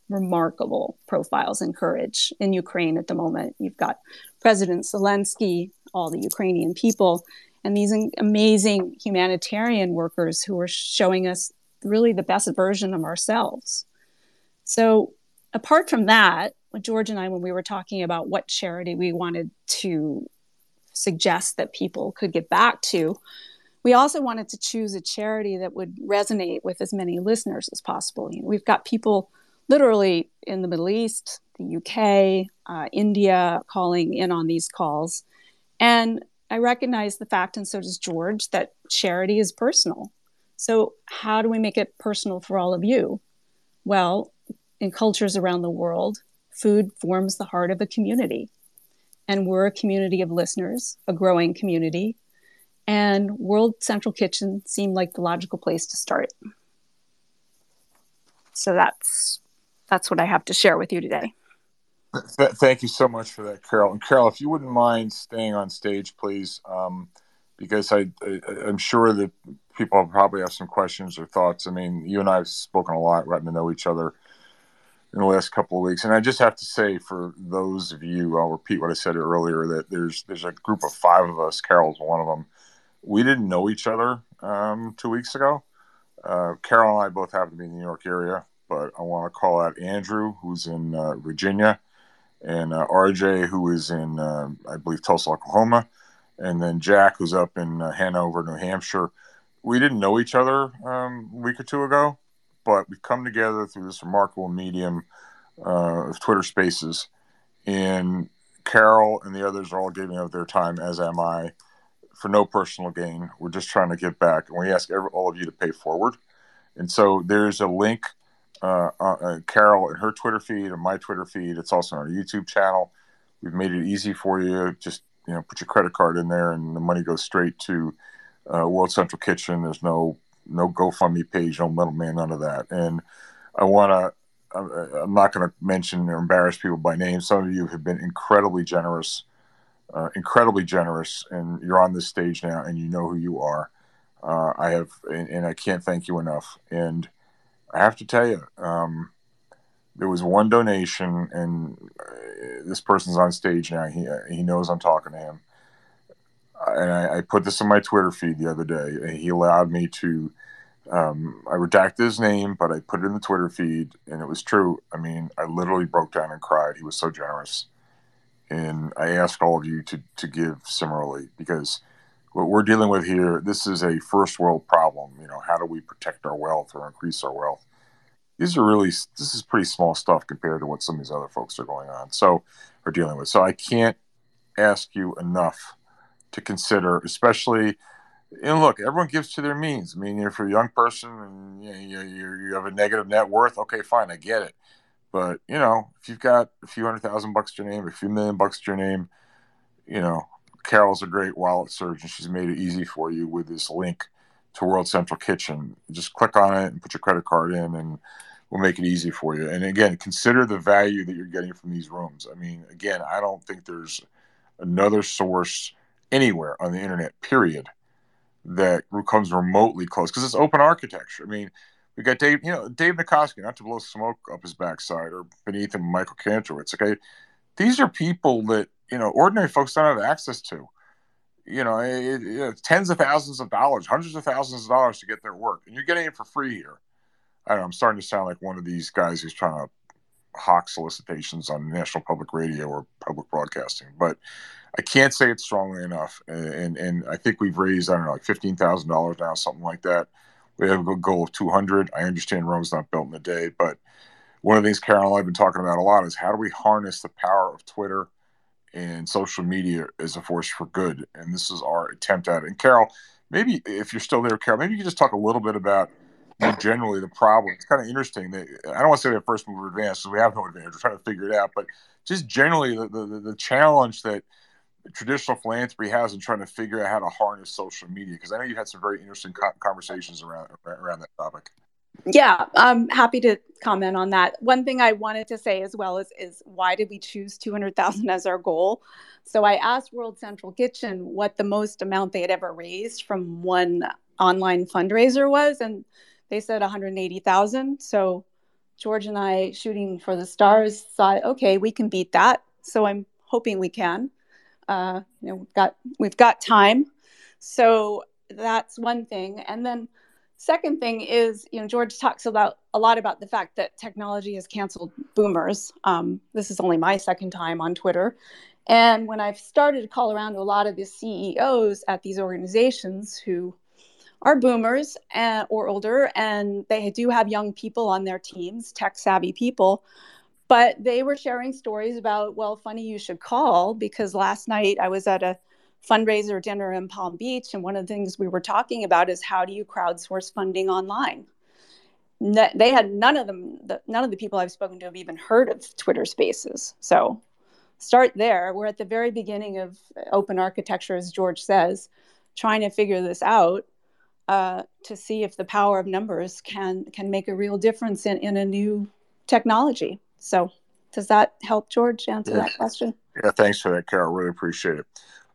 remarkable profiles and courage in Ukraine at the moment. You've got President Zelensky, all the Ukrainian people, and these amazing humanitarian workers who are showing us really the best version of ourselves. So, apart from that, George and I, when we were talking about what charity we wanted to suggest that people could get back to, we also wanted to choose a charity that would resonate with as many listeners as possible. You know, we've got people literally in the Middle East, the UK, uh, India calling in on these calls. And I recognize the fact, and so does George, that charity is personal. So, how do we make it personal for all of you? Well, in cultures around the world, food forms the heart of a community. And we're a community of listeners, a growing community. And World Central Kitchen seemed like the logical place to start. So that's that's what I have to share with you today. Th- thank you so much for that, Carol. And Carol, if you wouldn't mind staying on stage, please, um, because I, I am sure that people probably have some questions or thoughts. I mean, you and I have spoken a lot, gotten to know each other in the last couple of weeks. And I just have to say, for those of you, I'll repeat what I said earlier: that there's there's a group of five of us. Carol's one of them. We didn't know each other um, two weeks ago. Uh, Carol and I both happen to be in the New York area, but I want to call out Andrew, who's in uh, Virginia, and uh, RJ, who is in, uh, I believe, Tulsa, Oklahoma, and then Jack, who's up in uh, Hanover, New Hampshire. We didn't know each other um, a week or two ago, but we've come together through this remarkable medium uh, of Twitter Spaces, and Carol and the others are all giving up their time, as am I, for no personal gain. We're just trying to get back, and we ask every, all of you to pay forward. And so there's a link, uh, uh Carol and her Twitter feed and my Twitter feed. It's also on our YouTube channel. We've made it easy for you. Just you know, put your credit card in there, and the money goes straight to uh, World Central Kitchen. There's no no GoFundMe page, no middleman, none of that. And I want to I'm, not going to mention or embarrass people by name. Some of you have been incredibly generous, uh, incredibly generous, and you're on this stage now, and you know who you are. Uh, I have, and, and, I can't thank you enough. And I have to tell you, um, there was one donation, and uh, this person's on stage now. He he knows I'm talking to him, and I, I put this in my Twitter feed the other day. and He allowed me to. Um, I redacted his name, but I put it in the Twitter feed, and it was true. I mean, I literally broke down and cried. He was so generous, and I ask all of you to to give similarly because what we're dealing with here, this is a first world problem. You know, how do we protect our wealth or increase our wealth? These are really this is pretty small stuff compared to what some of these other folks are going on. So are dealing with. So I can't ask you enough to consider, especially. And look, everyone gives to their means. I mean, if you're a young person and you, you, you have a negative net worth, okay, fine, I get it. But you know, if you've got a few hundred thousand bucks to your name, a few million bucks to your name, you know, Carol's a great wallet surgeon. She's made it easy for you with this link to World Central Kitchen. Just click on it and put your credit card in, and we'll make it easy for you. And again, consider the value that you're getting from these rooms. I mean, again, I don't think there's another source anywhere on the internet, period, that comes remotely close because it's open architecture. I mean, we got Dave, you know, Dave Nicoski, not to blow smoke up his backside or beneath him, Michael Kantrowitz. Okay, these are people that you know ordinary folks don't have access to. You know, it, it, tens of thousands of dollars, hundreds of thousands of dollars to get their work, and you're getting it for free here. I know, I'm starting to sound like one of these guys who's trying to hawk solicitations on national public radio or public broadcasting, but I can't say it strongly enough. And and I think we've raised I don't know like fifteen thousand dollars now, something like that. We have a goal of two hundred. I understand Rome's not built in a day, but one of the things Carol and I've been talking about a lot is how do we harness the power of Twitter and social media as a force for good. And this is our attempt at it. And Carol, maybe if you're still there, Carol, maybe you could just talk a little bit about more generally the problem. It's kind of interesting that I don't want to say we have first mover advantage because we have no advantage. We're trying to figure it out, but just generally the, the, the challenge that traditional philanthropy has in trying to figure out how to harness social media. Because I know you had some very interesting conversations around around that topic. Yeah, I'm happy to comment on that. One thing I wanted to say as well is, is why did we choose 200,000 as our goal? So I asked World Central Kitchen what the most amount they had ever raised from one online fundraiser was, and they said 180,000. So George and I, shooting for the stars, thought, okay, we can beat that. So I'm hoping we can. Uh, you know, we've got we've got time. So that's one thing, and then second thing is you know george talks about a lot about the fact that technology has canceled boomers. Um, this is only my second time on twitter. And when i've started to call around to a lot of the ceos at these organizations who are boomers and, or older and they do have young people on their teams tech savvy people but they were sharing stories about well funny you should call because last night i was at a fundraiser dinner in Palm Beach. And one of the things we were talking about is how do you crowdsource funding online? They had none of them, none of the people I've spoken to have even heard of Twitter Spaces. So start there. We're at the very beginning of open architecture, as George says, trying to figure this out uh, to see if the power of numbers can can make a real difference in, in a new technology. So does that help George answer yeah. that question? Yeah, thanks for that, Carol. Really appreciate it.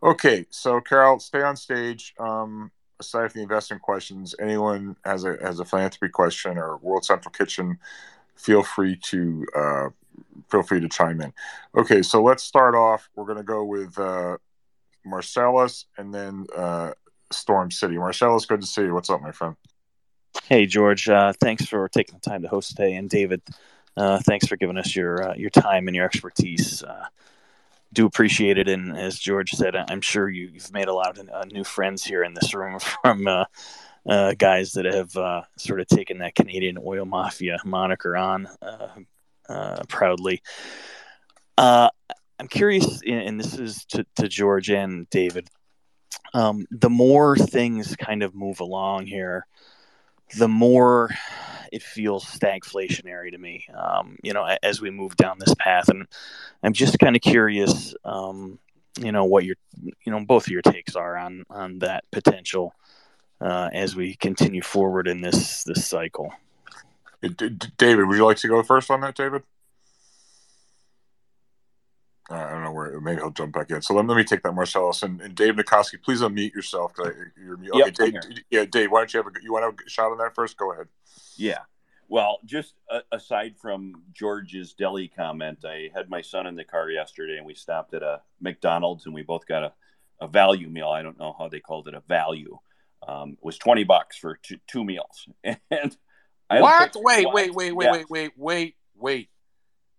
Okay, so Carol, stay on stage. Um, aside from the investment questions, anyone has a has a philanthropy question or World Central Kitchen, feel free to uh, feel free to chime in. Okay, so let's start off. We're going to go with uh, Marcellus and then uh, Storm City. Marcellus, good to see you. What's up, my friend? Hey, George. Uh, thanks for taking the time to host today, and David, uh, thanks for giving us your uh, your time and your expertise. Uh, do appreciate it. And as George said, I'm sure you, have made a lot of uh, new friends here in this room from uh, guys that have sort of taken that Canadian oil mafia moniker on proudly. I'm curious, and this is to, to George and David. Um, the more things kind of move along here, the more it feels stagflationary to me. Um, you know, as we move down this path, and I'm just kind of curious, um, you know, what your, you know, both of your takes are on on that potential uh, as we continue forward in this this cycle. David, would you like to go first on that, David? Uh, I don't know where. Maybe he'll jump back in. So let, let me take that, Marcellus and, and Dave Nicoski. Please unmute yourself. You're mute. Okay, Dave, yeah, Dave. Why don't you have a, you want to have a shot on that first? Go ahead. Yeah. Well, just uh, aside from George's deli comment, I had my son in the car yesterday, and we stopped at a McDonald's, and we both got a, a value meal. I don't know how they called it a value. Um, it was twenty bucks for two, two meals, and I what? Wait, wait, wait, wait, yeah. wait, wait, wait, wait.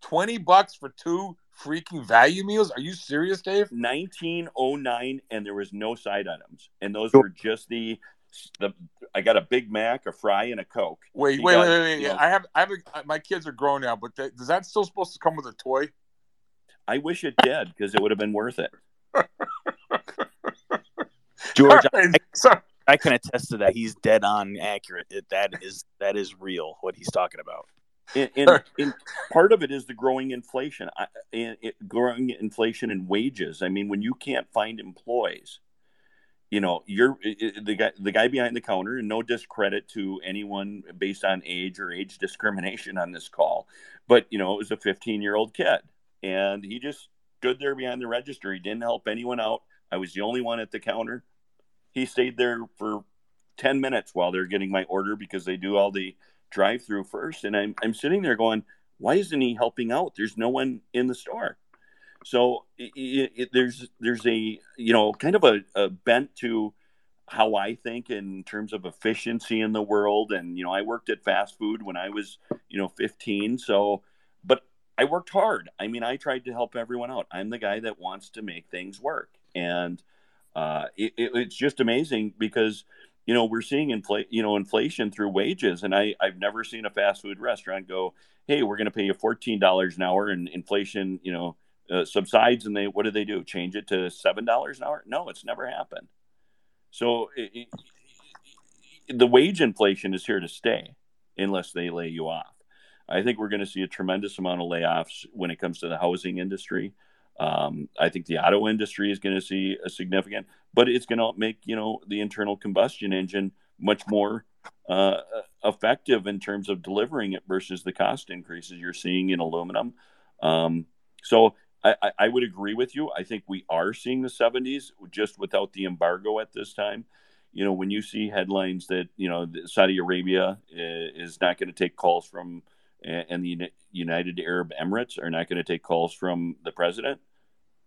Twenty bucks for two freaking value meals? Are you serious, Dave? 1909 and there was no side items. And those were just the the I got a Big Mac, a fry, and a Coke. Wait, wait, got, wait, wait, wait. I have, I have, a, uh, my kids are grown now, but does that still supposed to come with a toy? I wish it did because it would have been worth it. George, right, I, I, can attest to that. He's dead on accurate. It, that is that is real. What he's talking about. And, and, and, part of it is the growing inflation, and growing inflation in wages. I mean, when you can't find employees, you know, you're the guy, the guy behind the counter, and no discredit to anyone based on age or age discrimination on this call, but you know, it was a 15 year old kid, and he just stood there behind the register. He didn't help anyone out. I was the only one at the counter. He stayed there for 10 minutes while they're getting my order because they do all the drive through first. And I'm, I'm sitting there going, why isn't he helping out? There's no one in the store. So it, it, there's there's a you know kind of a, a, bent to how I think in terms of efficiency in the world. And you know I worked at fast food when I was you know 15. So, but I worked hard. I mean I tried to help everyone out. I'm the guy that wants to make things work, and uh, it, it's just amazing because you know, we're seeing inflate, you know, inflation through wages. And I, I've never seen a fast food restaurant go, Hey, we're going to pay you $14 an hour and inflation, you know, uh, subsides. And they, what do they do? Change it to $7 an hour? No, it's never happened. So it, it, the wage inflation is here to stay unless they lay you off. I think we're going to see a tremendous amount of layoffs when it comes to the housing industry. Um, I think the auto industry is going to see a significant, but it's going to make you know the internal combustion engine much more uh, effective in terms of delivering it versus the cost increases you're seeing in aluminum. Um, so I, I, would agree with you. I think we are seeing the 70s just without the embargo at this time. You know, when you see headlines that you know Saudi Arabia is not going to take calls from and the United Arab Emirates are not going to take calls from the president.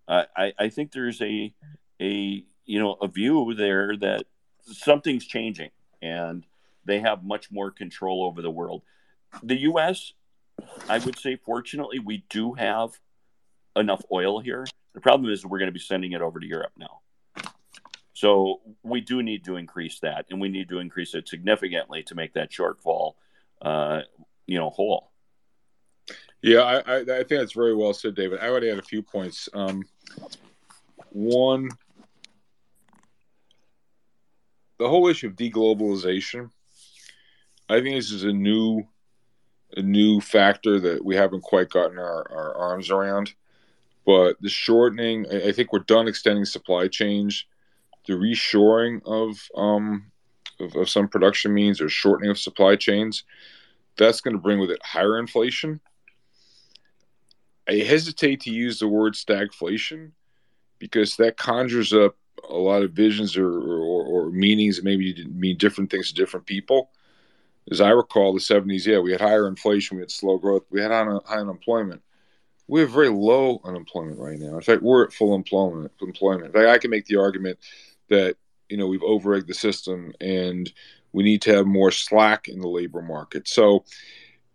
I, I think there's a a you know a view there that something's changing and they have much more control over the world. The U.S. I would say, fortunately, we do have enough oil here. The problem is we're going to be sending it over to Europe now. So we do need to increase that, and we need to increase it significantly to make that shortfall uh, you know whole. Yeah, I, I, think that's very well said, David. I would add a few points. Um, one, the whole issue of deglobalization. I think this is a new, a new factor that we haven't quite gotten our, our arms around. But the shortening, I think we're done extending supply chains. The reshoring of um, of, of some production means or shortening of supply chains that's going to bring with it higher inflation. I hesitate to use the word stagflation because that conjures up a lot of visions or, or, or meanings that maybe mean different things to different people. As I recall, the 70s, yeah, we had higher inflation, we had slow growth, we had high unemployment. We have very low unemployment right now. In fact, we're at full employment. Employment. In fact, I can make the argument that you know we've overegged the system and we need to have more slack in the labor market. So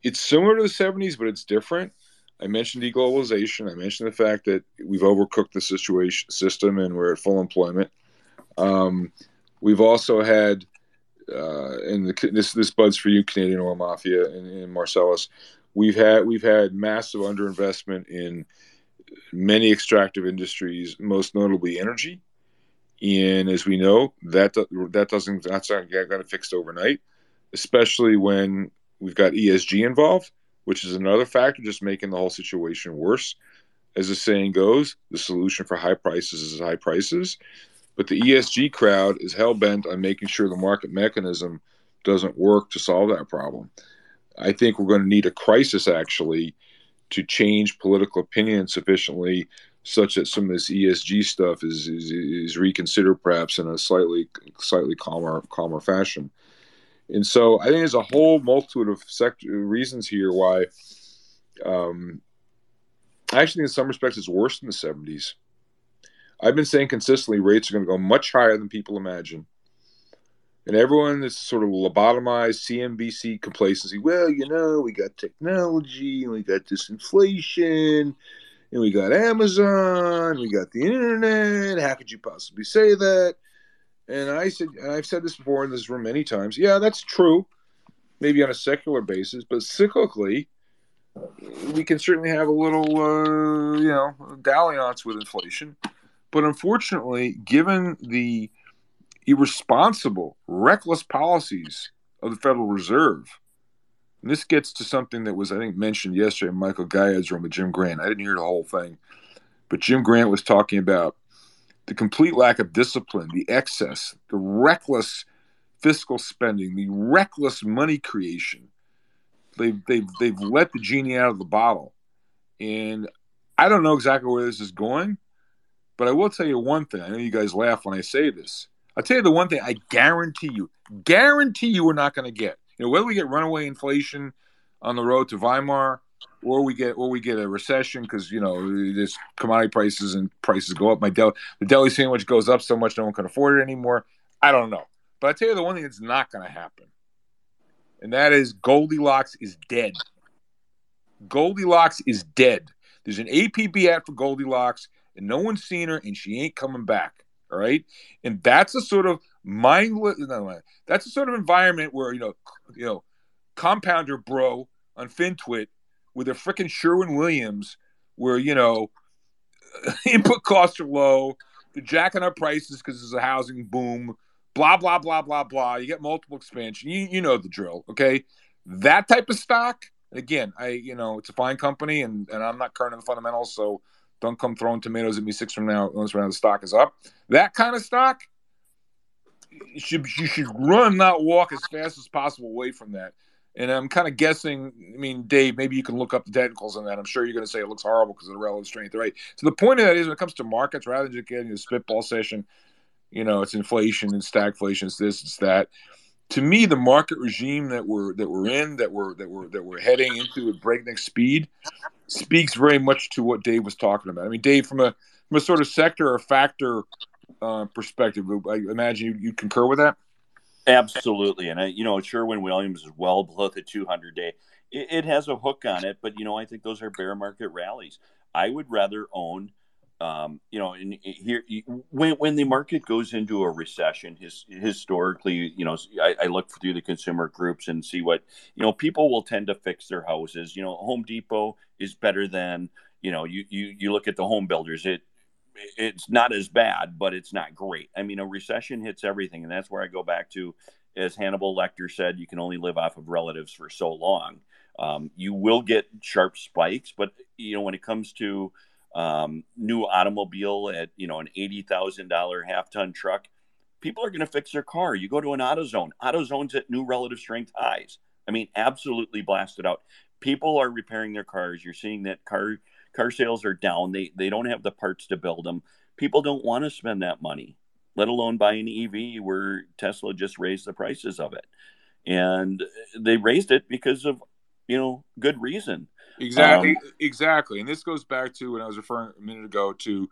it's similar to the 70s, but it's different. I mentioned deglobalization. I mentioned the fact that we've overcooked the situation system and we're at full employment. Um, we've also had, uh, and the, this this buds for you, Canadian oil mafia and, and Marcellus. We've had we've had massive underinvestment in many extractive industries, most notably energy. And as we know, that that doesn't that's not going to fixed overnight, especially when we've got ESG involved, which is another factor just making the whole situation worse. As the saying goes, the solution for high prices is high prices. But the ESG crowd is hell bent on making sure the market mechanism doesn't work to solve that problem. I think we're going to need a crisis actually to change political opinion sufficiently such that some of this ESG stuff is, is, is reconsidered perhaps in a slightly slightly calmer calmer fashion. And so I think there's a whole multitude of reasons here why um, actually in some respects it's worse than the 70s. I've been saying consistently rates are going to go much higher than people imagine. And everyone is sort of lobotomized CNBC complacency. Well, you know, we got technology we got this inflation and we got Amazon, we got the internet. How could you possibly say that? And I said, and I've said this before in this room many times. Yeah, that's true, maybe on a secular basis, but cyclically, we can certainly have a little, uh, you know, dalliance with inflation. But unfortunately, given the irresponsible, reckless policies of the Federal Reserve, and this gets to something that was, I think, mentioned yesterday in Michael Gayed's room with Jim Grant. I didn't hear the whole thing, but Jim Grant was talking about the complete lack of discipline, the excess, the reckless fiscal spending, the reckless money creation. They've, they've, they've let the genie out of the bottle. And I don't know exactly where this is going, but I will tell you one thing. I know you guys laugh when I say this. I'll tell you the one thing I guarantee you, guarantee you we're not going to get. You know, whether we get runaway inflation on the road to Weimar or we get or we get a recession because you know this commodity prices and prices go up. My deli, the deli sandwich goes up so much no one can afford it anymore. I don't know, but I tell you the one thing that's not going to happen, and that is Goldilocks is dead. Goldilocks is dead. There's an APB ad for Goldilocks, and no one's seen her, and she ain't coming back. All right, and that's a sort of mindless. No, that's a sort of environment where you know, you know, compounder bro on FinTwit with a freaking Sherwin Williams, where you know input costs are low, they're jacking up prices because there's a housing boom, blah blah blah blah blah. You get multiple expansion. You you know the drill, okay? That type of stock. Again, I you know it's a fine company, and and I'm not current on the fundamentals, so don't come throwing tomatoes at me six from now. Once around the stock is up. That kind of stock. You should you should run, not walk, as fast as possible away from that. And I'm kind of guessing. I mean, Dave, maybe you can look up the technicals on that. I'm sure you're going to say it looks horrible because of the relative strength, right? So the point of that is, when it comes to markets, rather than just getting a spitball session, you know, it's inflation and stagflation, it's this, it's that. To me, the market regime that we're that we're in, that we're that we're that we're heading into at breakneck speed, speaks very much to what Dave was talking about. I mean, Dave, from a from a sort of sector or factor uh, perspective, I imagine you, you concur with that. Absolutely, and I, you know, Sherwin Williams is well below the 200 day. It, it, has a hook on it, but you know, I think those are bear market rallies. I would rather own, um, you know, in, in here when when the market goes into a recession, his, historically, you know, I, I look through the consumer groups and see what you know. People will tend to fix their houses. You know, Home Depot is better than you know. You you you look at the home builders. It it's not as bad, but it's not great. I mean, a recession hits everything, and that's where I go back to, as Hannibal Lecter said, you can only live off of relatives for so long. Um, you will get sharp spikes, but you know when it comes to um, new automobile at you know an eighty thousand dollar half ton truck, people are going to fix their car. You go to an AutoZone, AutoZone's at new relative strength highs. I mean, absolutely blasted out. People are repairing their cars. You're seeing that car car sales are down. They they don't have the parts to build them. People don't want to spend that money, let alone buy an EV where Tesla just raised the prices of it. And they raised it because of, you know, good reason. Exactly, um, exactly. And this goes back to when I was referring a minute ago to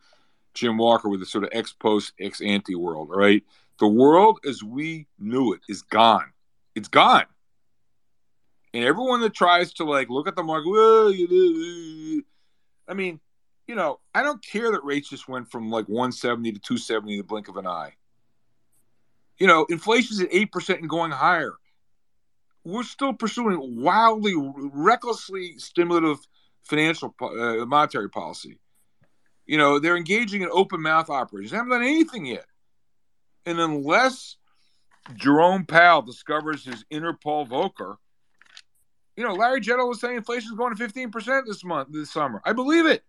Jim Walker with the sort of ex post ex ante world, right? The world as we knew it is gone. It's gone. And everyone that tries to like look at the market, well, you know, I mean, you know, I don't care that rates just went from like 170 to 270 in the blink of an eye. You know, inflation's at 8% and going higher. We're still pursuing wildly, recklessly stimulative financial, uh, monetary policy. You know, they're engaging in open mouth operations. They haven't done anything yet. And unless Jerome Powell discovers his inner Paul Volcker – you know, Larry Gentle was saying inflation is going to 15% this month, this summer. I believe it.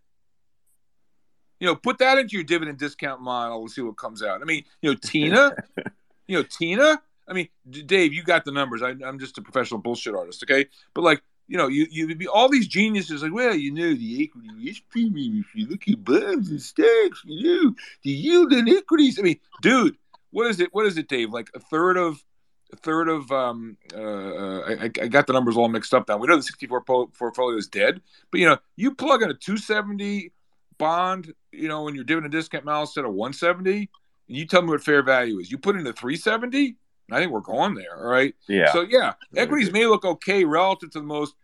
You know, put that into your dividend discount model and see what comes out. I mean, you know, Tina, you know, Tina, I mean, Dave, you got the numbers. I, am just a professional bullshit artist, okay? But like, you know, you you be all these geniuses like, well, you know, the equity risk premium. If you look at bonds and stocks, you know, the yield on equities. I mean, dude, what is it? What is it, Dave? Like a third of a third of um uh, uh I, I got the numbers all mixed up now. We know the 64 portfolio is dead, but you know, you plug in a 270 bond, you know, when you're your dividend discount balance at a 170, and you tell me what fair value is. You put in a 370, I think we're going there. All right. Yeah. So yeah, equities may look okay relative to the most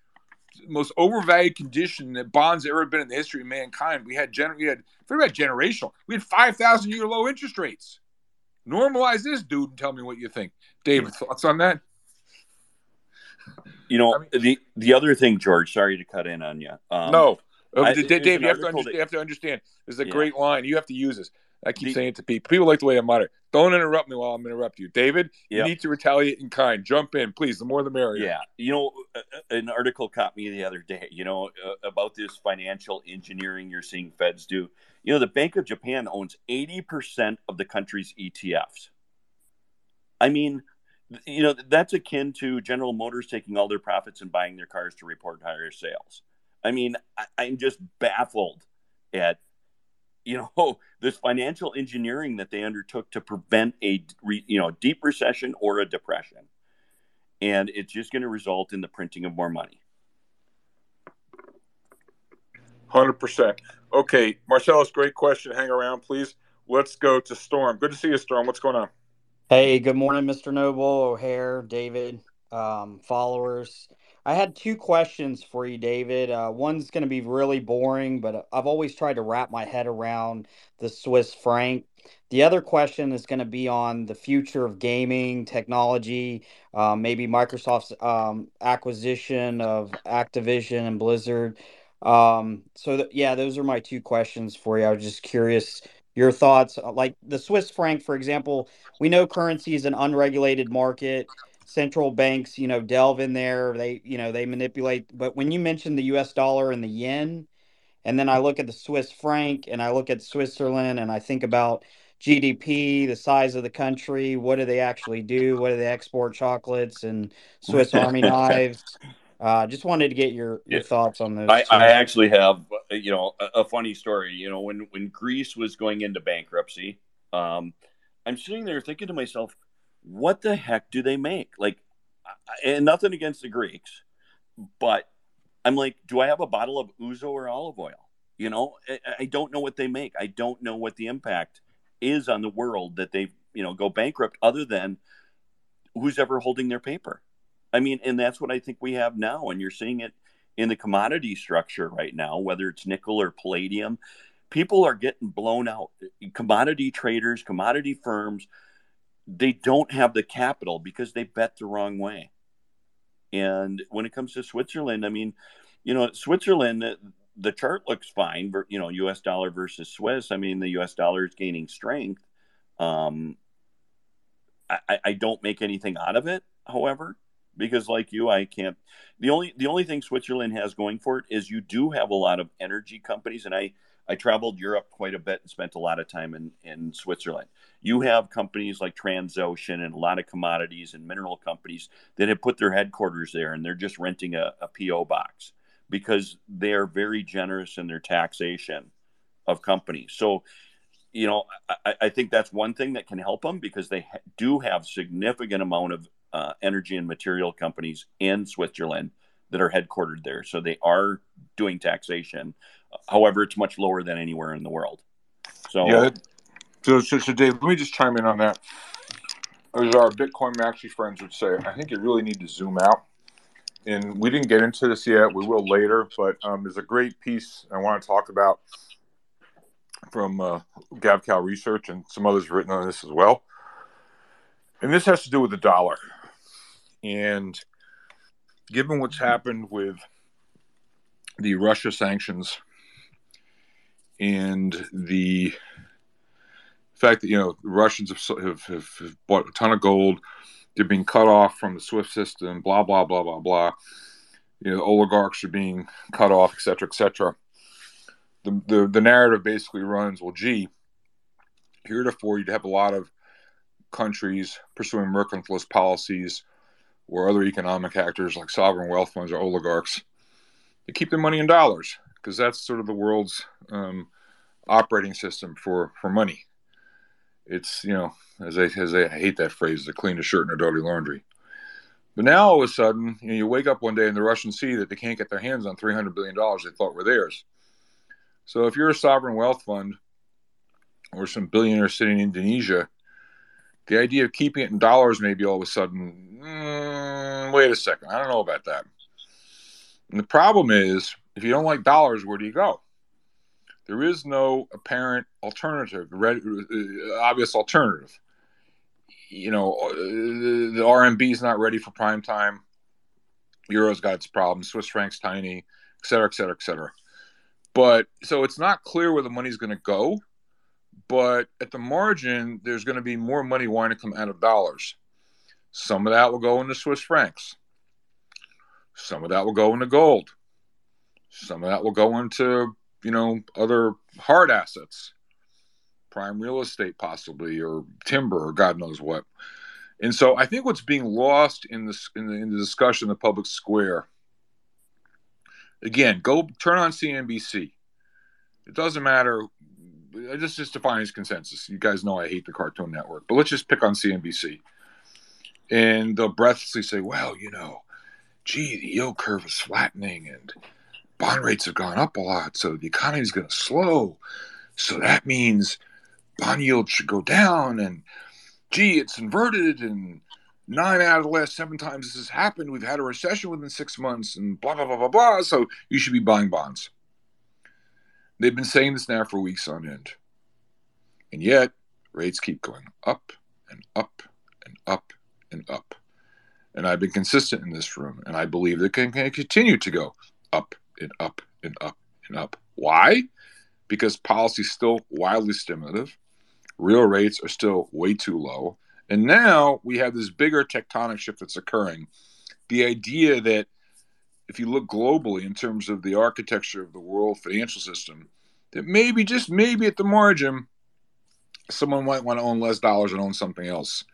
most overvalued condition that bonds ever been in the history of mankind. We had gener- we had forget about generational. We had five thousand year low interest rates. Normalize this, dude, and tell me what you think. David, thoughts on that? You know, I mean, the the other thing, George. Sorry to cut in on you. Um, no, I, Dave, you have, that, you have to understand. This is a yeah. great line. You have to use this. I keep the, saying it to people. People like the way I mutter. Don't interrupt me while I'm interrupting you, David. Yep. You need to retaliate in kind. Jump in, please. The more, the merrier. Yeah, you know, an article caught me the other day. You know, uh, about this financial engineering you're seeing Feds do. You know, the Bank of Japan owns 80% of the country's ETFs. I mean, you know, that's akin to General Motors taking all their profits and buying their cars to report higher sales. I mean, I, I'm just baffled at you know this financial engineering that they undertook to prevent a re, you know deep recession or a depression and it's just going to result in the printing of more money 100% okay marcellus great question. Hang around please. Let's go to storm. Good to see you storm. What's going on? Hey good morning mr noble o'hare david um, followers. I had two questions for you, David. Uh, one's going to be really boring, but I've always tried to wrap my head around the Swiss franc. The other question is going to be on the future of gaming technology, um, maybe Microsoft's um, acquisition of Activision and Blizzard. Um, so, th- yeah, those are my two questions for you. I was just curious your thoughts. Uh, like the Swiss franc, for example, we know currency is an unregulated market central banks, you know, delve in there. They, you know, they manipulate. But when you mention the U.S. dollar and the yen, and then I look at the Swiss franc and I look at Switzerland and I think about GDP, the size of the country, what do they actually do? What do they export? Chocolates and Swiss Army knives. Uh, just wanted to get your, your yeah. thoughts on this. I, I, actually have, uh, you know, a, a, funny story. You know, when when Greece was going into bankruptcy, um, I'm sitting there thinking to myself, what the heck do they make? Like, and nothing against the Greeks, but I'm like, do I have a bottle of ouzo or olive oil? You know, I, I don't know what they make. I don't know what the impact is on the world that they, you know, go bankrupt other than who's ever holding their paper. I mean, and that's what I think we have now. And you're seeing it in the commodity structure right now, whether it's nickel or palladium. People are getting blown out. Commodity traders, commodity firms, they don't have the capital because they bet the wrong way. And when it comes to Switzerland, I mean, you know, Switzerland, the chart looks fine, you know, US dollar versus Swiss. I mean, the US dollar is gaining strength. Um, I, I don't make anything out of it, however, because like you, I can't. The only the only thing Switzerland has going for it is you do have a lot of energy companies, and I I traveled Europe quite a bit and spent a lot of time in in Switzerland you have companies like Transocean and a lot of commodities and mineral companies that have put their headquarters there and they're just renting a, a PO box because they are very generous in their taxation of companies. So, you know, I, I think that's one thing that can help them because they do have significant amount of uh, energy and material companies in Switzerland that are headquartered there. So they are doing taxation. However, it's much lower than anywhere in the world. So yeah, so, so, so, Dave, let me just chime in on that. As our Bitcoin Maxi friends would say, I think you really need to zoom out. And we didn't get into this yet. We will later, but um, there's a great piece I want to talk about from uh, GaveKal Research and some others written on this as well. And this has to do with the dollar. And given what's happened with the Russia sanctions and the fact that you know the Russians have, have, have, bought a ton of gold, they're being cut off from the SWIFT system, blah blah blah blah blah. You know, oligarchs are being cut off, et cetera, et cetera. The, the, the narrative basically runs, well, gee, heretofore you'd have a lot of countries pursuing mercantilist policies or other economic actors like sovereign wealth funds or oligarchs, they keep their money in dollars because that's sort of the world's um, operating system for, for money. It's, you know, as I, as I hate that phrase, to clean a shirt in a dirty laundry. But now all of a sudden, you, know, you wake up one day and the Russians see that they can't get their hands on $300 billion they thought were theirs. So if you're a sovereign wealth fund or some billionaire sitting in Indonesia, the idea of keeping it in dollars maybe all of a sudden, mm, wait a second, I don't know about that. And the problem is, if you don't like dollars, where do you go? There is no apparent alternative, uh, obvious alternative. You know, uh, the RMB is not ready for prime time. Euro's got its problems. Swiss franc's tiny, et cetera, et cetera, et cetera. But so it's not clear where the money's going to go. But at the margin, there's going to be more money wanting to come out of dollars. Some of that will go into Swiss francs. Some of that will go into gold. Some of that will go into, you know, other hard assets, prime real estate possibly, or timber, or God knows what. And so I think what's being lost in this in the, in the discussion in the public square. Again, go turn on CNBC. It doesn't matter this just defines consensus. You guys know I hate the Cartoon Network, but let's just pick on CNBC. And they'll breathlessly say, well, you know, gee, the yield curve is flattening and bond rates have gone up a lot. So the economy is going to slow. So that means bond yields should go down. And gee, it's inverted. And nine out of the last seven times this has happened, we've had a recession within six months and blah, blah, blah, blah, blah. So you should be buying bonds. They've been saying this now for weeks on end. And yet, rates keep going up and up and up and up. And I've been consistent in this room, and I believe that can, can continue to go up and up and up and up. Why? Because policy is still wildly stimulative. Real rates are still way too low. And now we have this bigger tectonic shift that's occurring. The idea that if you look globally in terms of the architecture of the world financial system, that maybe, just maybe at the margin, someone might want to own less dollars and own something else.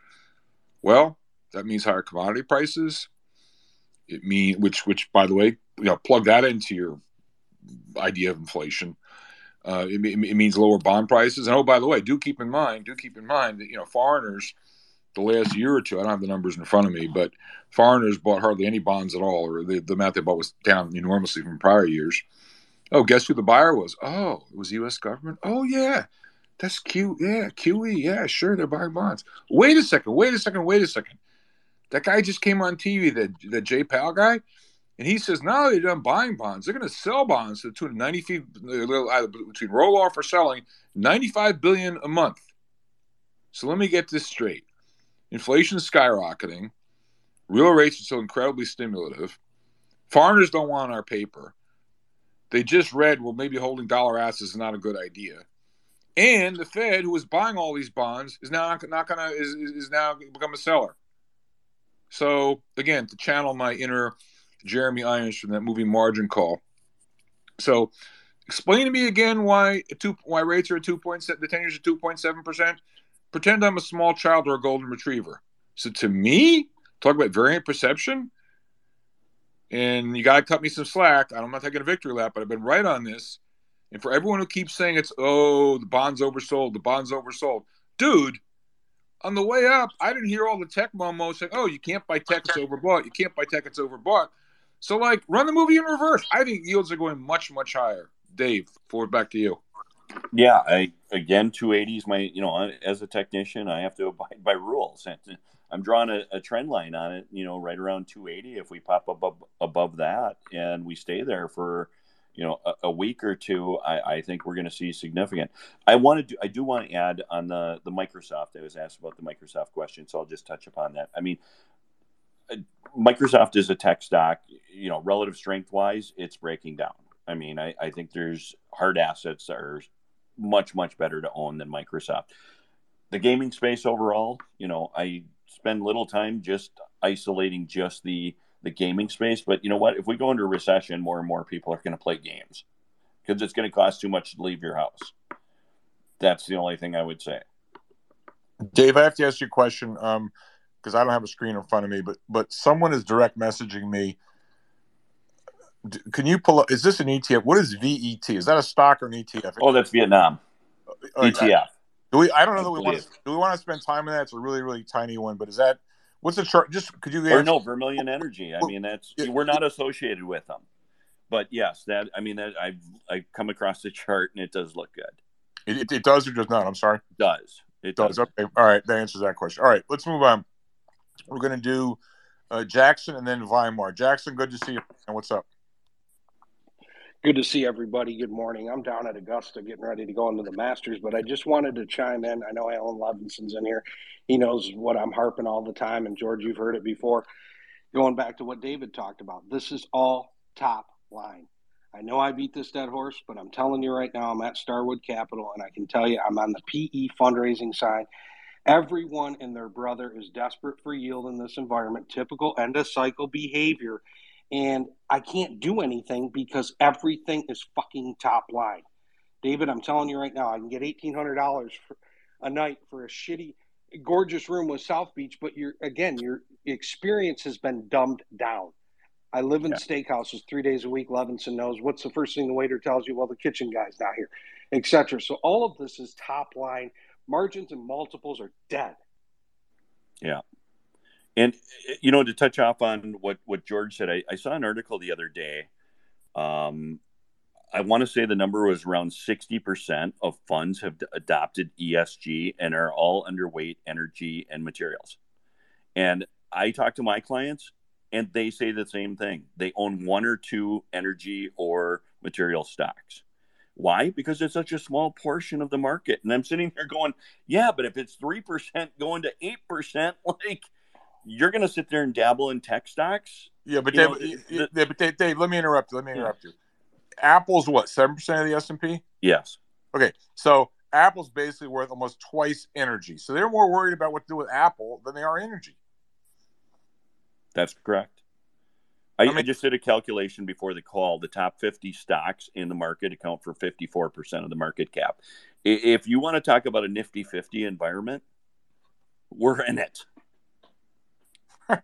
Well, that means higher commodity prices. It mean which, which by the way, you know, plug that into your idea of inflation. Uh, it, it, means lower bond prices. And oh, by the way, do keep in mind, do keep in mind that you know foreigners the last year or two, I don't have the numbers in front of me, but foreigners bought hardly any bonds at all, or the, the amount they bought was down enormously from prior years. Oh, guess who the buyer was? Oh, it was the U.S. government. Oh, yeah, that's cute. Yeah, QE. Yeah, sure, they're buying bonds. Wait a second. Wait a second. Wait a second. That guy just came on TV, that the Jay Powell guy, and he says now they're done buying bonds. They're going to sell bonds to between ninety feet uh, between roll off or selling ninety five billion a month. So let me get this straight Inflation is skyrocketing. Real rates are still incredibly stimulative. Foreigners don't want our paper. They just read, well, maybe holding dollar assets is not a good idea. And the Fed, who was buying all these bonds, is now not gonna is, is now become a seller. So again, to channel my inner Jeremy Irons from that movie Margin Call. So explain to me again why two why rates are at two point the ten years are two point seven percent pretend I'm a small child or a golden retriever. So to me, talk about variant perception, and you got to cut me some slack. I'm not taking a victory lap, but I've been right on this. And for everyone who keeps saying it's, oh, the bond's oversold, the bond's oversold. Dude, on the way up, I didn't hear all the tech momos saying, oh, you can't buy tech, it's overbought. You can't buy tech, it's overbought. So, like, run the movie in reverse. I think yields are going much, much higher. Dave, forward back to you. Yeah, I again 280 is my you know as a technician I have to abide by rules. I'm drawing a, a, trend line on it, you know, right around 280. If we pop up above above that and we stay there for you know a, a week or two, I, I think we're going to see significant. I want to do I do want to add on the the Microsoft. I was asked about the Microsoft question, so I'll just touch upon that. I mean. Uh, Microsoft is a tech stock, you know, relative strength wise, it's breaking down. I mean, I, I think there's hard assets are much much better to own than Microsoft. The gaming space overall, you know, I spend little time just isolating just the the gaming space, but you know what? If we go into a recession, more and more people are going to play games because it's going to cost too much to leave your house. That's the only thing I would say. Dave, I have to ask you a question because um, I don't have a screen in front of me, but but someone is direct messaging me. Can you pull up? Is this an ETF? What is VET? Is that a stock or an ETF? Oh, that's Vietnam uh, ETF. Do we? I don't know that we want to. Do we want to spend time on that? It's a really, really tiny one. But is that what's the chart? Just could you? Or no, Vermilion Energy. I mean, that's we're not associated with them. But yes, that I mean, that I've I come across the chart and it does look good. It, it, it does or does not? I'm sorry. It does it does? does. Okay. All right. That answers that question. All right. Let's move on. We're going to do uh, Jackson and then Weimar. Jackson, good to see you. And what's up? Good to see everybody. Good morning. I'm down at Augusta getting ready to go into the Masters, but I just wanted to chime in. I know Alan Levinson's in here. He knows what I'm harping all the time. And George, you've heard it before. Going back to what David talked about, this is all top line. I know I beat this dead horse, but I'm telling you right now, I'm at Starwood Capital, and I can tell you I'm on the PE fundraising side. Everyone and their brother is desperate for yield in this environment, typical end of cycle behavior and I can't do anything because everything is fucking top line. David, I'm telling you right now, I can get eighteen hundred dollars a night for a shitty, gorgeous room with South Beach, but your again, your experience has been dumbed down. I live in yeah. steakhouses three days a week. Levinson knows what's the first thing the waiter tells you. Well, the kitchen guy's not here, etc. So all of this is top line. Margins and multiples are dead. Yeah, and you know, to touch off on what what George said, I, I saw an article the other day. Um, I want to say the number was around sixty percent of funds have adopted ESG and are all underweight energy and materials. And I talk to my clients, and they say the same thing. They own one or two energy or material stocks. Why? Because it's such a small portion of the market. And I'm sitting there going, yeah, but if it's 3% going to 8%, like you're going to sit there and dabble in tech stocks. Yeah, but Dave, know, the, the, but Dave, Dave, let me interrupt. You. Let me interrupt yeah. you. Apple's what seven percent of the S and P? Yes. Okay, so Apple's basically worth almost twice energy. So they're more worried about what to do with Apple than they are energy. That's correct. I, I, mean, I, just did a calculation before the call. The top 50 stocks in the market account for 54% of the market cap. If you want to talk about a nifty 50 environment, we're in it.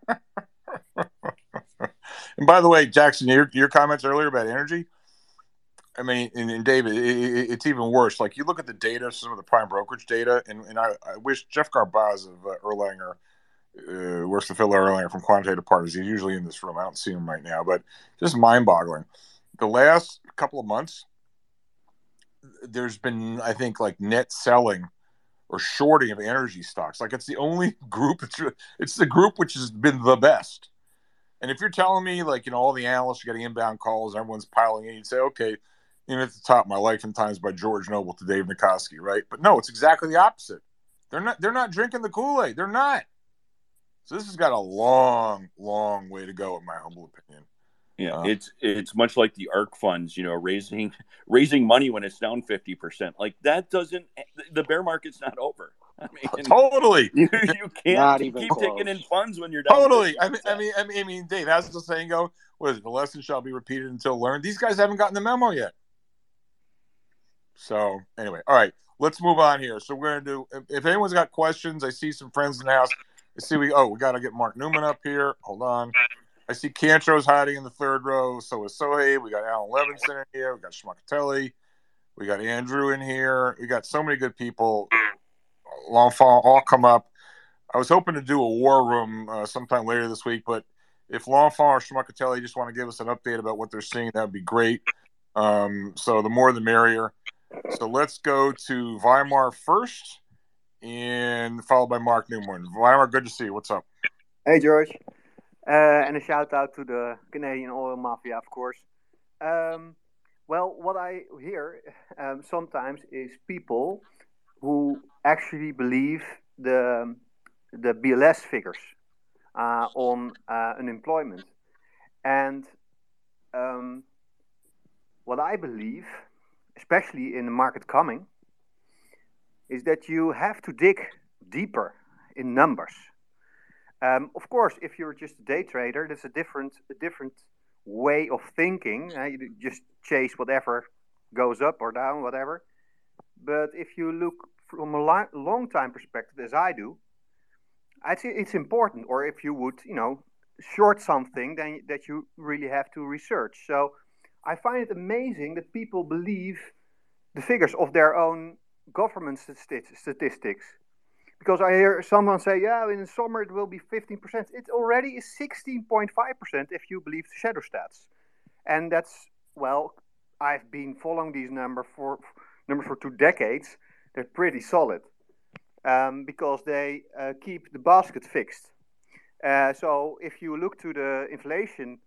and by the way, Jackson, your your comments earlier about energy. I mean, and, and David, it, it's even worse. Like you look at the data, some of the prime brokerage data, and, and I, I wish Jeff Garbaz of uh, Erlanger uh, works for Phil Erlanger from Quantitative Partners. He's usually in this room. I don't see him right now, but just mind-boggling. The last couple of months, there's been, I think, like net selling or shorting of energy stocks. Like it's the only group. It's it's the group which has been the best. And if you're telling me like you know all the analysts are getting inbound calls, everyone's piling in, you'd say okay, you know at the top, my life and times by George Noble to Dave Nicoski, right? But no, it's exactly the opposite. They're not they're not drinking the Kool Aid. They're not. So this has got a long, long way to go, in my humble opinion. Yeah, it's it's much like the ARK funds, you know, raising raising money when it's down fifty percent. Like that doesn't eh, the bear market's not over. I mean, totally. You, you can't keep close. taking in funds when you're down. Totally. I mean, I mean, I mean, I mean, Dave, how's the saying go? What is it? The lesson shall be repeated until learned. These guys haven't gotten the memo yet. So anyway, all right, let's move on here. So we're gonna do. If, if anyone's got questions, I see some friends in the house. I see we. Oh, we got to get Mark Newman up here. Hold on. I see Cantro's hiding in the third row. So is Sohei. We got Alan Levinson in here. We got Schmuckatelli. We got Andrew in here. We got so many good people. L'Enfant all come up. I was hoping to do a war room uh, sometime later this week, but if L'Enfant or Schmuckatelli just want to give us an update about what they're seeing, that would be great. Um, so the more the merrier. So let's go to Weimar first, and followed by Mark Newman. Weimar, good to see you. What's up? Hey, George. Uh, and a shout out to the Canadian oil mafia, of course. Um, well, what I hear um, sometimes is people who actually believe the the BLS figures uh, on uh, unemployment, and um, what I believe, especially in the market coming, is that you have to dig deeper in numbers um, of course, if you're just a day trader, that's a different a different way of thinking. Uh, you just chase whatever goes up or down, whatever. But if you look from a long time perspective, as I do, I think it's important. Or if you would, you know, short something, then that you really have to research. So I find it amazing that people believe the figures of their own government statistics. Because I hear someone say, yeah, in the summer it will be 15%. It already is 16.5% if you believe the shadow stats. And that's, well, I've been following these numbers for, numbers for two decades. They're pretty solid um, because they uh, keep the basket fixed. Uh, so if you look to the inflation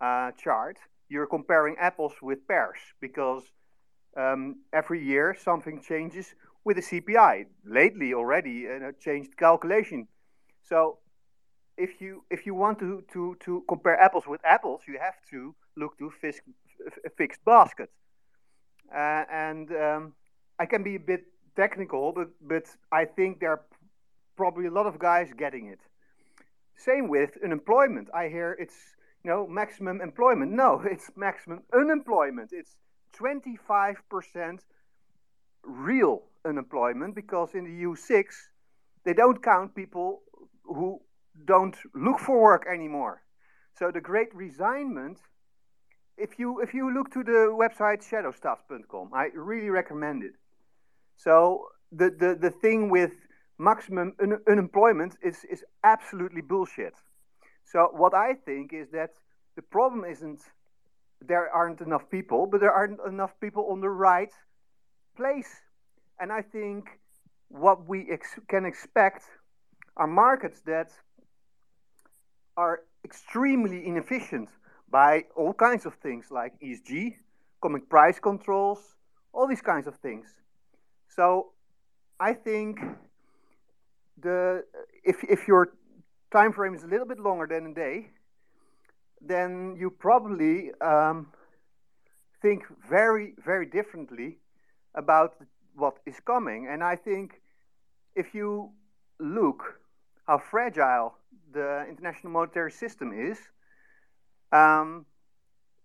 uh, chart, you're comparing apples with pears because um, every year something changes with the CPI. Lately, already uh, changed calculation. So if you if you want to, to, to compare apples with apples, you have to look to a fixed basket. Uh, and um, I can be a bit technical, but but I think there are probably a lot of guys getting it. Same with unemployment. I hear it's you know maximum employment. No, it's maximum unemployment. It's 25% real unemployment because in the U6 they don't count people who don't look for work anymore. So the great resignment if you if you look to the website shadowstats.com, I really recommend it. So the, the, the thing with maximum un unemployment is, is absolutely bullshit. So what I think is that the problem isn't there aren't enough people, but there aren't enough people on the right place. And I think what we ex can expect are markets that are extremely inefficient by all kinds of things like ESG, comic price controls, all these kinds of things. So I think the if if your time frame is a little bit longer than a day, then you probably um, think very very differently about what is coming. And I think if you look how fragile the international monetary system is, um,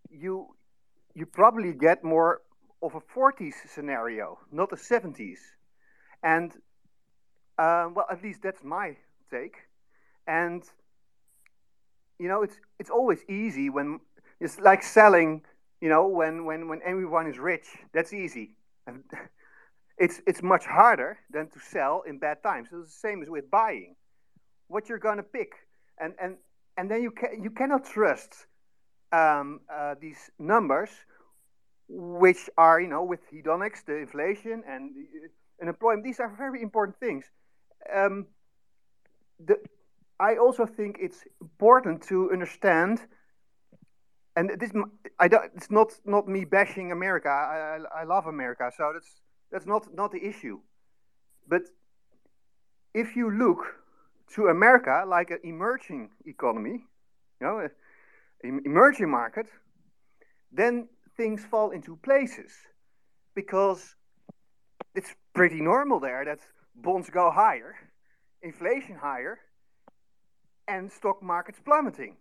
you you probably get more of a 40s scenario, not a 70s. And uh, well, at least that's my take. And you know, it's it's always easy when it's like selling. You know, when when when everyone is rich, that's easy. It's it's much harder than to sell in bad times. So it's the same as with buying. What you're gonna pick, and and and then you can you cannot trust um, uh, these numbers which are, you know, with hedonics, the inflation and unemployment, these are very important things. Um, the, I also think it's important to understand, and this I don't, it's not not me bashing America. I, I, I love America, so that's that's not not the issue. But if you look to America like an emerging economy, you know, an emerging market, then things fall into places because it's pretty normal there that bonds go higher, inflation higher, and stock markets plummeting.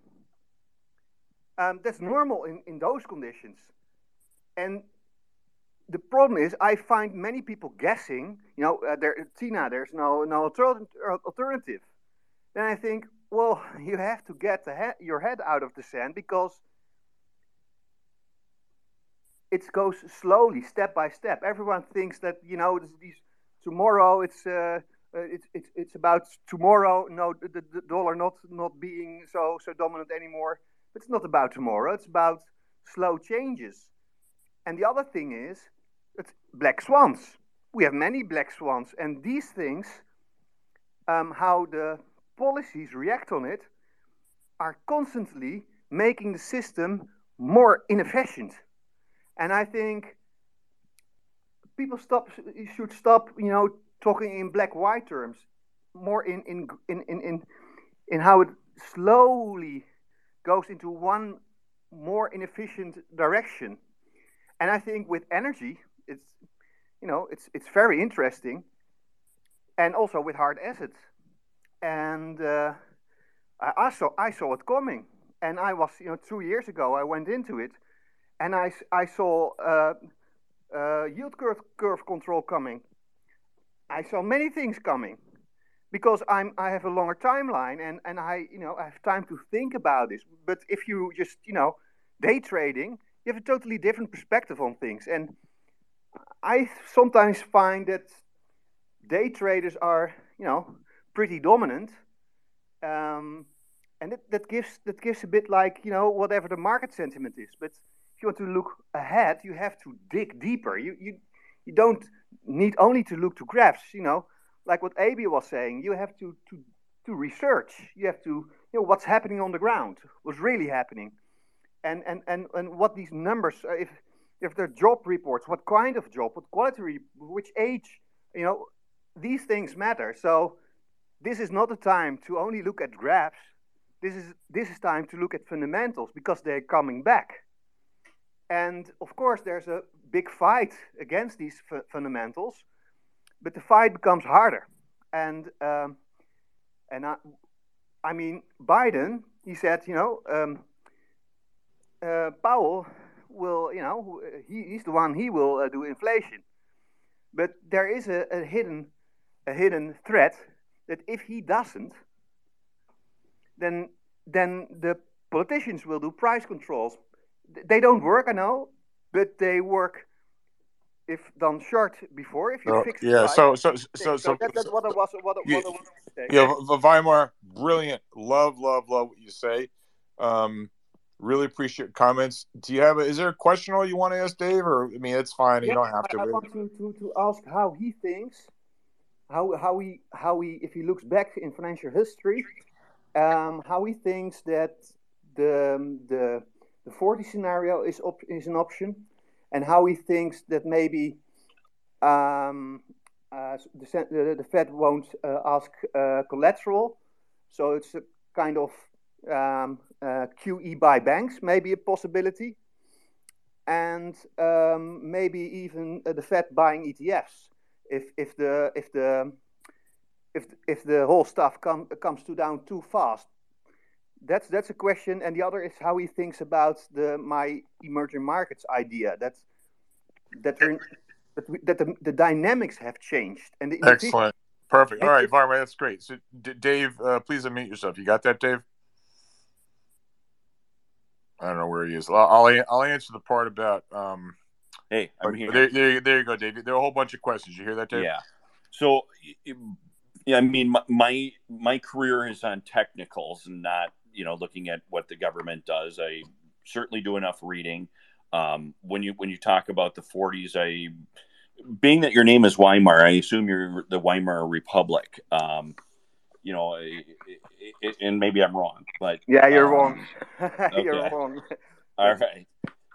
Um, that's normal in, in those conditions. And the problem is, I find many people guessing, you know, uh, there, Tina, there's no, no alternative. Then I think, well, you have to get he your head out of the sand because it goes slowly, step by step. Everyone thinks that you know tomorrow it's uh, uh, it's it's it's about tomorrow. No, the, the dollar not not being so so dominant anymore. It's not about tomorrow. It's about slow changes. And the other thing is, it's black swans. We have many black swans, and these things, um, how the policies react on it, are constantly making the system more inefficient. And I think people stop should stop, you know, talking in black white terms, more in in in in in, in how it slowly goes into one more inefficient direction. And I think with energy, it's you know, it's it's very interesting, and also with hard assets. And uh, I saw I saw it coming, and I was you know two years ago I went into it and I, I saw uh, uh, yield curve, curve control coming. I saw many things coming because I'm I have a longer timeline and and I you know I have time to think about this. But if you just you know day trading, you have a totally different perspective on things. And I sometimes find that day traders are you know pretty dominant. Um, and that, that gives that gives a bit like you know whatever the market sentiment is. But if you want to look ahead, you have to dig deeper. You you you don't need only to look to graphs. You know, like what Aby was saying, you have to to to research. You have to you know what's happening on the ground, what's really happening, and and and and what these numbers uh, if if they're job reports, what kind of job, what quality, which age, you know, these things matter. So this is not a time to only look at graphs. This is this is time to look at fundamentals because they're coming back. And of course, there's a big fight against these fundamentals, but the fight becomes harder. And um, and I, I mean, Biden, he said, you know, um, uh, Powell will, you know, he, he's the one, he will uh, do inflation. But there is a, a hidden a hidden threat that if he doesn't, then then the politicians will do price controls. They don't work, I know, but they work if done short before. If you Oh, fix yeah. So so so so, so that, that's what I was what, I- Yeah, what I was yeah, Weimar, brilliant. Love, love, love what you say. Um, really appreciate your comments. Do you have a, is there a question or you want to ask Dave or I mean it's fine, you don't have I, I to. want to, to, to ask how he thinks, how how he how he if he looks back in financial history, um, how he thinks that the the the 40 scenario is op- is an option, and how he thinks that maybe um, uh, the, the the Fed won't uh, ask uh, collateral, so it's a kind of um, uh, QE by banks, maybe a possibility and um, maybe even uh, the Fed buying ETFs if if the if the if if the whole stuff come, comes to down too fast. That's that's a question, and the other is how he thinks about the my emerging markets idea. That's that that, we, that the, the dynamics have changed, and the Excellent. Perfect. All right, Weimar, that's great. So D- Dave, uh, please unmute yourself. You got that, Dave? I don't know where he is. I'll I'll, I'll answer the part about um Hey, I'm here. there, there, there you go, Dave. There are a whole bunch of questions. You hear that, Dave? Yeah. So, yeah, I mean, my, my my career is on technicals and not, you know, looking at what the government does. I certainly do enough reading. Um, when you when you talk about the 40s, I being that your name is Weimar, I assume you're the Weimar Republic. Um, you know, I- I- I- and maybe I'm wrong, but yeah, you're um, wrong. you're wrong. all right.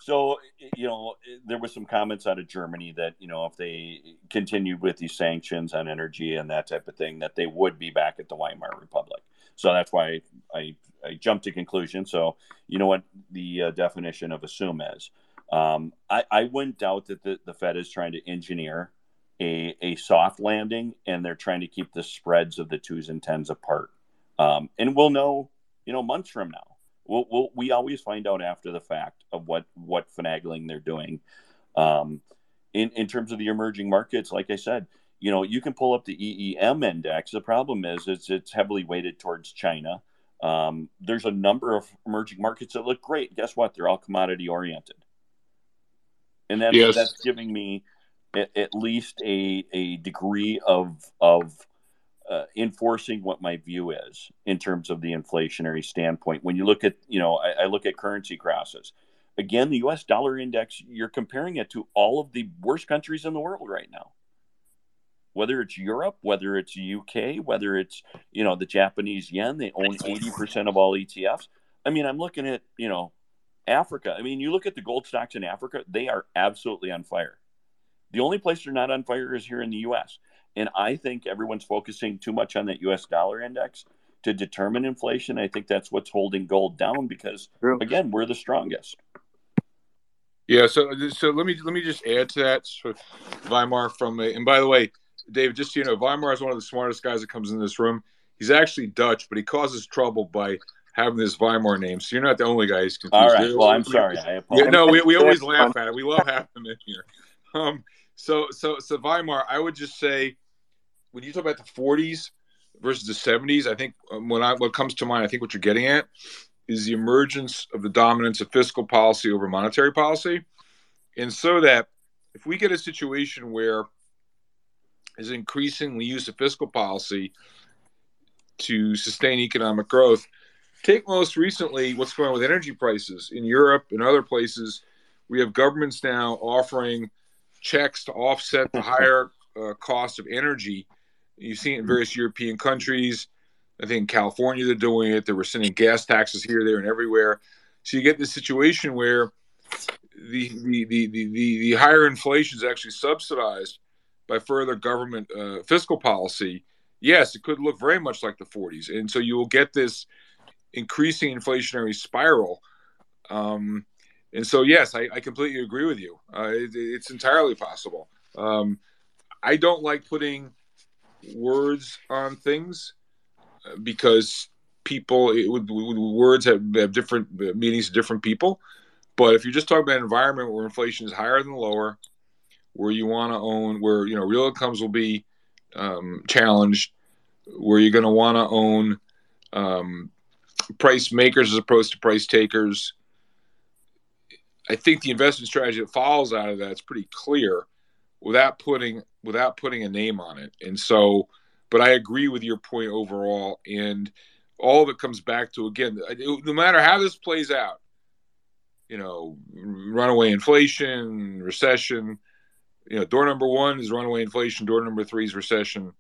So, you know, there was some comments out of Germany that, you know, if they continued with these sanctions on energy and that type of thing, that they would be back at the Weimar Republic. So that's why I, I jumped to conclusion. So, you know what the uh, definition of assume is. Um, I, I wouldn't doubt that the, the Fed is trying to engineer a, a soft landing and they're trying to keep the spreads of the twos and tens apart. Um, and we'll know, you know, months from now we'll, we'll, we always find out after the fact of what what finagling they're doing. Um, in in terms of the emerging markets, like I said, you know, you can pull up the EEM index. The problem is, it's it's heavily weighted towards China. Um, there's a number of emerging markets that look great. Guess what? They're all commodity oriented, and that's Yes. that's giving me at, at least a a degree of of uh, enforcing what my view is in terms of the inflationary standpoint. When you look at, you know, I, I look at currency crosses. Again, the U.S. dollar index, you're comparing it to all of the worst countries in the world right now. Whether it's Europe, whether it's UK, whether it's you know the Japanese yen, they own eighty percent of all ETFs. I mean, I'm looking at you know Africa. I mean, you look at the gold stocks in Africa; they are absolutely on fire. The only place they're not on fire is here in the U.S. And I think everyone's focusing too much on that US dollar index to determine inflation. I think that's what's holding gold down because, True. again, we're the strongest. Yeah, so so let me let me just add to that. So Weimar from a, and by the way, David, just so you know, Weimar is one of the smartest guys that comes in this room. He's actually Dutch, but he causes trouble by having this Weimar name. So you're not the only guy he's confused. All right. Well, I'm sorry. I Yeah, apologize. no, we, we always laugh at it. We love having him in here. Um, so so so Weimar, I would just say when you talk about the 40s versus the 70s, I think um, when I what comes to mind, I think what you're getting at is the emergence of the dominance of fiscal policy over monetary policy, and so that if we get a situation where is increasingly use of fiscal policy to sustain economic growth. Take most recently what's going on with energy prices in Europe and other places. We have governments now offering checks to offset the higher uh, cost of energy. You see it in various European countries. I think in California they're doing it. They were sending gas taxes here, there, and everywhere. So you get this situation where the the the the, the, the higher inflation is actually subsidized by further government uh, fiscal policy, yes, it could look very much like the 40s. And so you will get this increasing inflationary spiral. Um, and so, yes, I, I, completely agree with you. Uh, it, it's entirely possible. Um, I don't like putting words on things uh, because people, it would, words have, have different meanings to different people. But if you're just talking about an environment where inflation is higher than lower, where you want to own, where you know real incomes will be um, challenged, where you're going to want to own um, price makers as opposed to price takers. I think the investment strategy that follows out of that is pretty clear, without putting without putting a name on it. And so, but I agree with your point overall, and all of it comes back to again, no matter how this plays out, you know, runaway inflation, recession, you know, door number one is runaway inflation. Door number three is recession.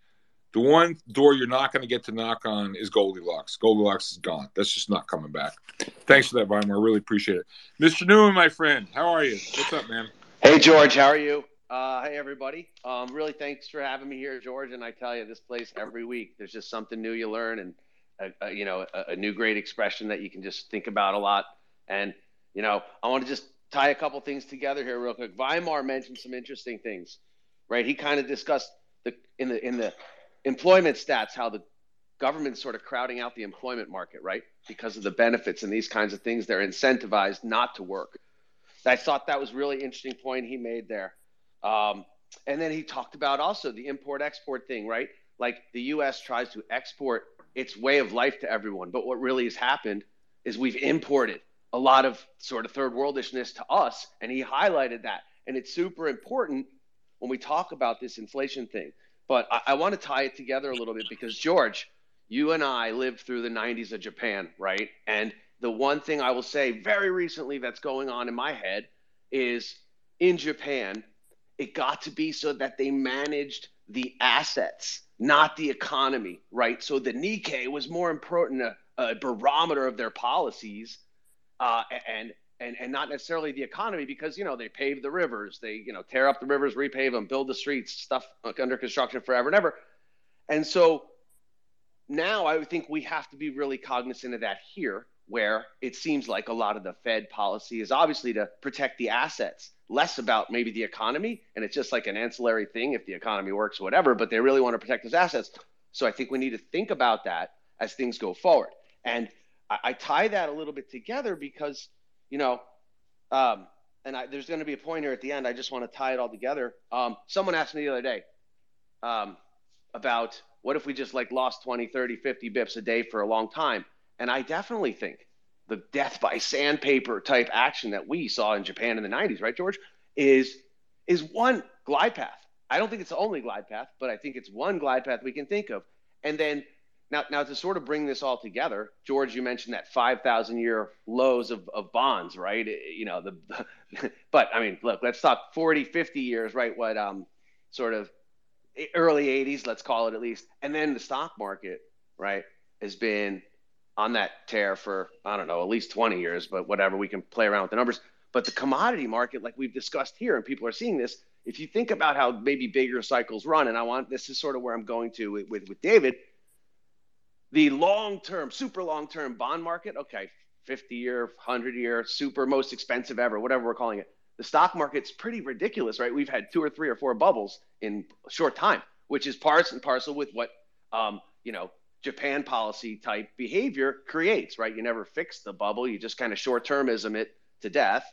The one door you're not going to get to knock on is Goldilocks. Goldilocks is gone. That's just not coming back. Thanks for that, Weimar. I really appreciate it. Mr. Newman, my friend, how are you? What's up, man? Hey, George. How are you? Uh, hey, everybody. Um, really, thanks for having me here, George. And I tell you, this place every week, there's just something new you learn, and a, a you know, a, a new great expression that you can just think about a lot. And you know, I want to just tie a couple things together here real quick. Weimar mentioned some interesting things, right? He kind of discussed the in the in the employment stats how the government's sort of crowding out the employment market, right? Because of the benefits and these kinds of things, they're incentivized not to work. I thought that was really interesting point he made there. Um, and then he talked about also the import export thing, right? Like the U.S. tries to export its way of life to everyone, but what really has happened is we've imported a lot of sort of third worldishness to us. And he highlighted that. And it's super important when we talk about this inflation thing. But I, I want to tie it together a little bit because, George, you and I lived through the 90s of Japan, right? And the one thing I will say very recently that's going on in my head is in Japan, it got to be so that they managed the assets, not the economy, right? So the Nikkei was more important, a, a barometer of their policies uh, and and and not necessarily the economy because you know they pave the rivers, they you know tear up the rivers, repave them, build the streets, stuff under construction forever and ever, and so now I think we have to be really cognizant of that here, where it seems like a lot of the Fed policy is obviously to protect the assets, less about maybe the economy, and it's just like an ancillary thing if the economy works, whatever. But they really want to protect those assets, so I think we need to think about that as things go forward, and I, I tie that a little bit together because, you know, um, and I, there's going to be a point here at the end. I just want to tie it all together. Um, someone asked me the other day um, about what if we just like lost 20, 30, 50 bips a day for a long time? And I definitely think the death by sandpaper type action that we saw in Japan in the 90s, right, George, is is one glide path. I don't think it's the only glide path, but I think it's one glide path we can think of. And then now, now to sort of bring this all together, George, you mentioned that 5,000 year lows of, of bonds, right? You know, the, but I mean, look, let's talk 40, 50 years, right? What, um, sort of early 80s, let's call it at least. And then the stock market, right, has been on that tear for, I don't know, at least 20 years, but whatever, we can play around with the numbers. But the commodity market, like we've discussed here, and people are seeing this, if you think about how maybe bigger cycles run, and I want this is sort of where I'm going to with, with, with David the long term, super long term bond market, okay, 50 year, 100 year, super most expensive ever, whatever we're calling it. The stock market's pretty ridiculous, right? We've had two or three or four bubbles in a short time, which is parts and parcel with what, um, you know, Japan policy type behavior creates, right? You never fix the bubble, you just kind of short termism it to death.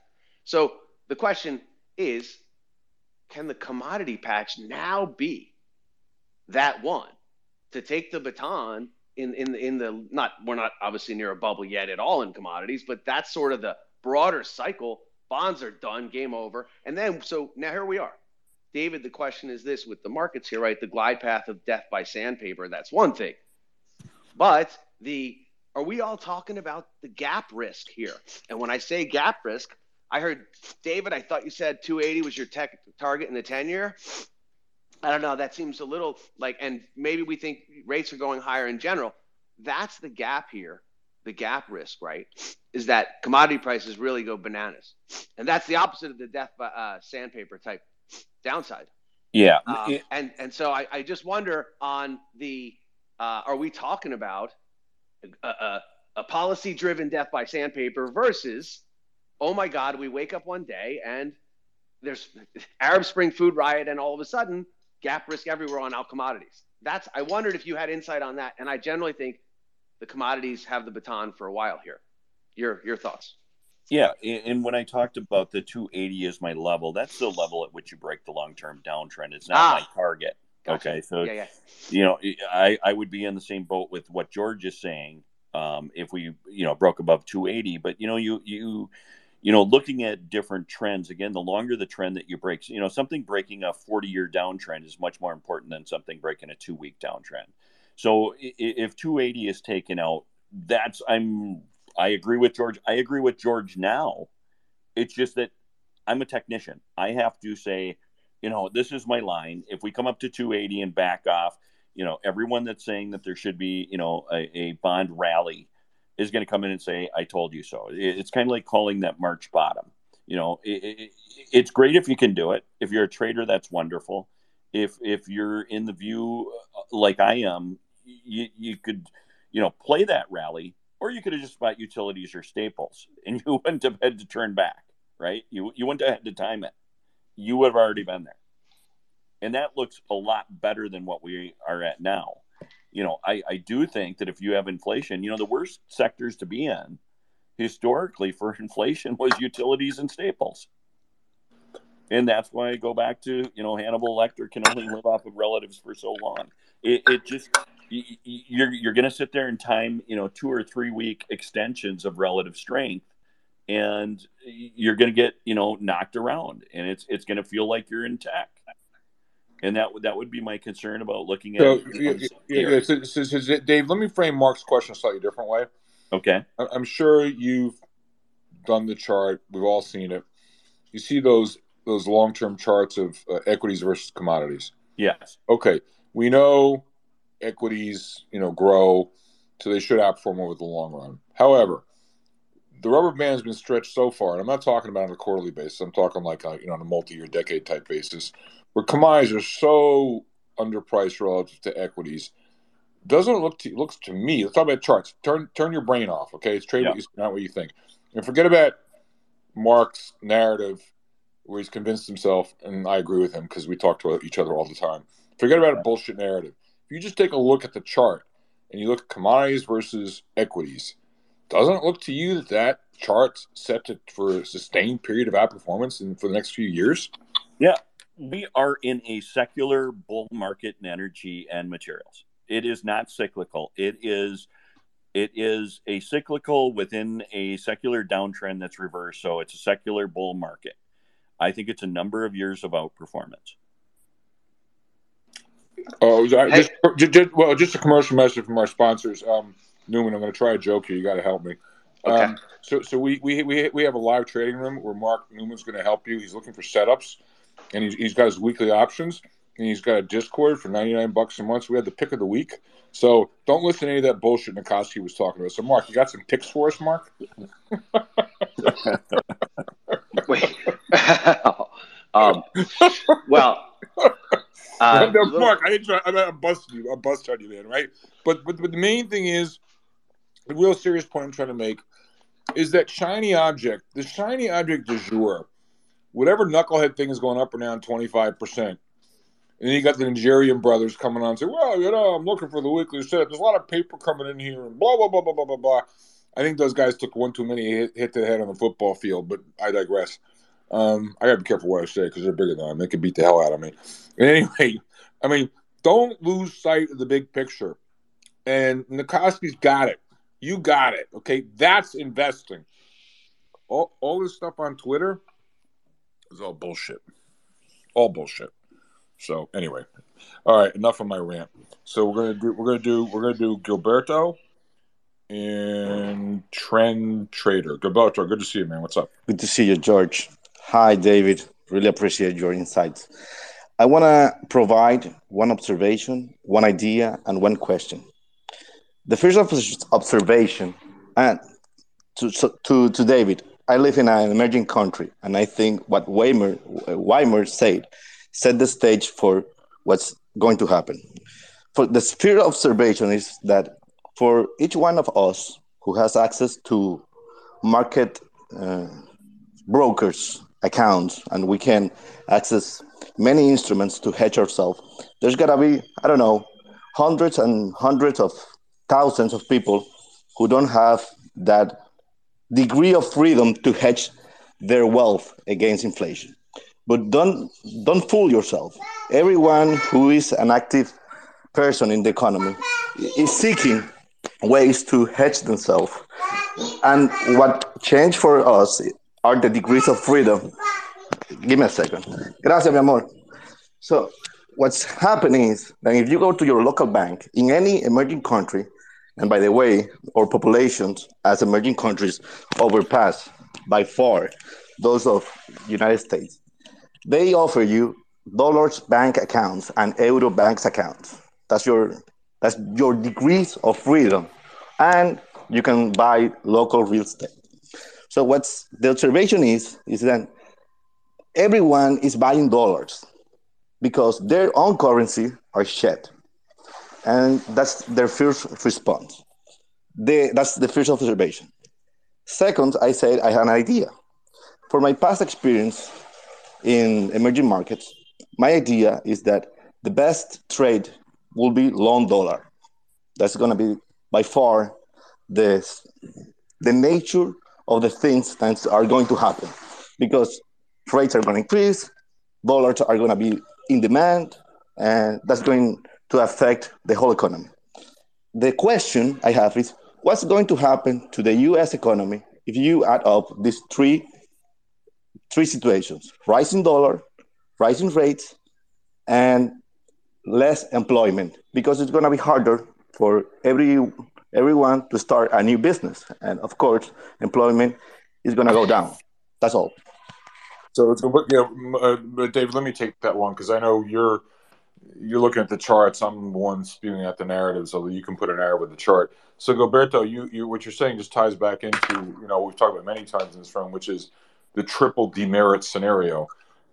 So the question is can the commodity patch now be that one to take the baton in in in the not we're not obviously near a bubble yet at all in commodities, but that's sort of the broader cycle. Bonds are done, game over, and then so now here we are. David, the question is this with the markets here, right? The glide path of death by sandpaper, that's one thing. But the are we all talking about the gap risk here? And when I say gap risk, I heard David, I thought you said 280 was your tech target in the 10 year. I don't know. That seems a little like, and maybe we think rates are going higher in general. That's the gap here. The gap risk, right? Is that commodity prices really go bananas. And that's the opposite of the death by uh, sandpaper type downside. Yeah. Um, and, and so I, I just wonder on the, uh, are we talking about a, a, a policy driven death by sandpaper versus, oh my God, we wake up one day and there's Arab Spring food riot, and all of a sudden, gap risk everywhere on all commodities. That's I wondered if you had insight on that, and I generally think the commodities have the baton for a while here. Your your thoughts? Yeah, and when I talked about the 280 as my level, that's the level at which you break the long term downtrend. It's not ah, my target. Gotcha. Okay, so yeah, yeah. you know, I I would be in the same boat with what George is saying. Um, if we you know broke above 280, but you know you you you know, looking at different trends, again, the longer the trend that you break, you know, something breaking a 40 year downtrend is much more important than something breaking a two week downtrend. So if 280 is taken out, that's, I'm, I agree with George. I agree with George now. It's just that I'm a technician. I have to say, you know, this is my line. If we come up to 280 and back off, you know, everyone that's saying that there should be, you know, a, a bond rally is going to come in and say, "I told you so." It's kind of like calling that March bottom. You know, it, it, it's great if you can do it. If you're a trader, that's wonderful. If if you're in the view uh, like I am, you you could, you know, play that rally, or you could have just bought utilities or staples, and you wouldn't have had to turn back, right? You you wouldn't have had to time it. You would have already been there, and that looks a lot better than what we are at now you know, I, I do think that if you have inflation, you know, the worst sectors to be in historically for inflation was utilities and staples. And that's why I go back to, you know, Hannibal Lecter can only live off of relatives for so long. It, it just, you're, you're going to sit there and time, you know, two or three week extensions of relative strength and you're going to get, you know, knocked around and it's, it's going to feel like you're in tech and that would that would be my concern about looking at. So, yeah, yeah, so, so, so, Dave, let me frame Mark's question a slightly different way. Okay, I'm sure you've done the chart. We've all seen it. You see those those long term charts of uh, equities versus commodities. Yes. Okay, we know equities, you know, grow, so they should outperform over the long run. However, the rubber band has been stretched so far, and I'm not talking about on a quarterly basis. I'm talking like a, you know on a multi-year, decade type basis where commodities are so underpriced relative to equities. Doesn't look to looks to me? Let's talk about charts. Turn turn your brain off. Okay, it's trade you not what you think, and forget about Mark's narrative where he's convinced himself, and I agree with him because we talk to each other all the time. Forget about a bullshit narrative. If you just take a look at the chart and you look at commodities versus equities, doesn't it look to you that that chart's set to, for a sustained period of outperformance and for the next few years? Yeah, we are in a secular bull market in energy and materials. It is not cyclical. It is it is a cyclical within a secular downtrend that's reversed. So it's a secular bull market. I think it's a number of years of outperformance. Oh, just, just, just, well, just a commercial message from our sponsors. Um, Newman, I'm going to try a joke here. You got to help me. Okay. Um, so, so we, we we we have a live trading room where Mark Newman's going to help you. He's looking for setups and he's, he's got his weekly options and he's got a Discord for 99 bucks a month. So we had the pick of the week. So don't listen to any of that bullshit Nicoski was talking about. So, Mark, you got some picks for us, Mark? Wait. um, well, uh, no, Mark, I didn't try. I'm busting you. I'm busting you, man. Right? But, but but the main thing is the real serious point I'm trying to make is that shiny object, the shiny object du jour whatever knucklehead thing is going up or down 25%. And then you got the Nigerian brothers coming on and say, well, you know, I'm looking for the weekly setup. There's a lot of paper coming in here and blah, blah, blah, blah, blah, blah, blah. I think those guys took one too many hit, hit to the head on the football field, but I digress. Um, I got to be careful what I say because they're bigger than I am. They could beat the hell out of me. And anyway, I mean, don't lose sight of the big picture. And Nicoski's got it. You got it. Okay. That's investing. All, all this stuff on Twitter is all bullshit. All bullshit. So anyway, all right, enough of my rant. So we're gonna do we're gonna do we're gonna do Gilberto and Trend Trader. Gilberto, good to see you, man. What's up? Good to see you, George. Hi, David. Really appreciate your insights. I want to provide one observation, one idea, and one question. The first observation, and to, to, to David, I live in an emerging country, and I think what Weimar, Weimar said set the stage for what's going to happen. For the sphere of observation is that for each one of us who has access to market uh, brokers accounts and we can access many instruments to hedge ourselves there's got to be i don't know hundreds and hundreds of thousands of people who don't have that degree of freedom to hedge their wealth against inflation. But don't don't fool yourself. Everyone who is an active person in the economy is seeking ways to hedge themselves. And what changed for us are the degrees of freedom. Give me a second. Gracias mi amor. So what's happening is that if you go to your local bank in any emerging country and by the way our populations as emerging countries overpass by far those of united states they offer you dollars bank accounts and euro banks accounts. That's your that's your degrees of freedom, and you can buy local real estate. So what's the observation is is that everyone is buying dollars because their own currency are shit, and that's their first response. They, that's the first observation. Second, I said I had an idea. For my past experience, in emerging markets, my idea is that the best trade will be long dollar. That's going to be by far the, the nature of the things that are going to happen because rates are going to increase, dollars are going to be in demand, and that's going to affect the whole economy. The question I have is what's going to happen to the US economy if you add up these three three situations rising dollar, rising rates, and less employment? Because it's going to be harder for every everyone to start a new business. And of course employment is going to go down. That's all. So, so yeah, uh, david let me take that one because i know you're you're looking at the charts i'm the one spewing out the narrative so you can put an narrative with the chart so Gilberto, you, you what you're saying just ties back into you know we've talked about many times in this room which is the triple demerit scenario.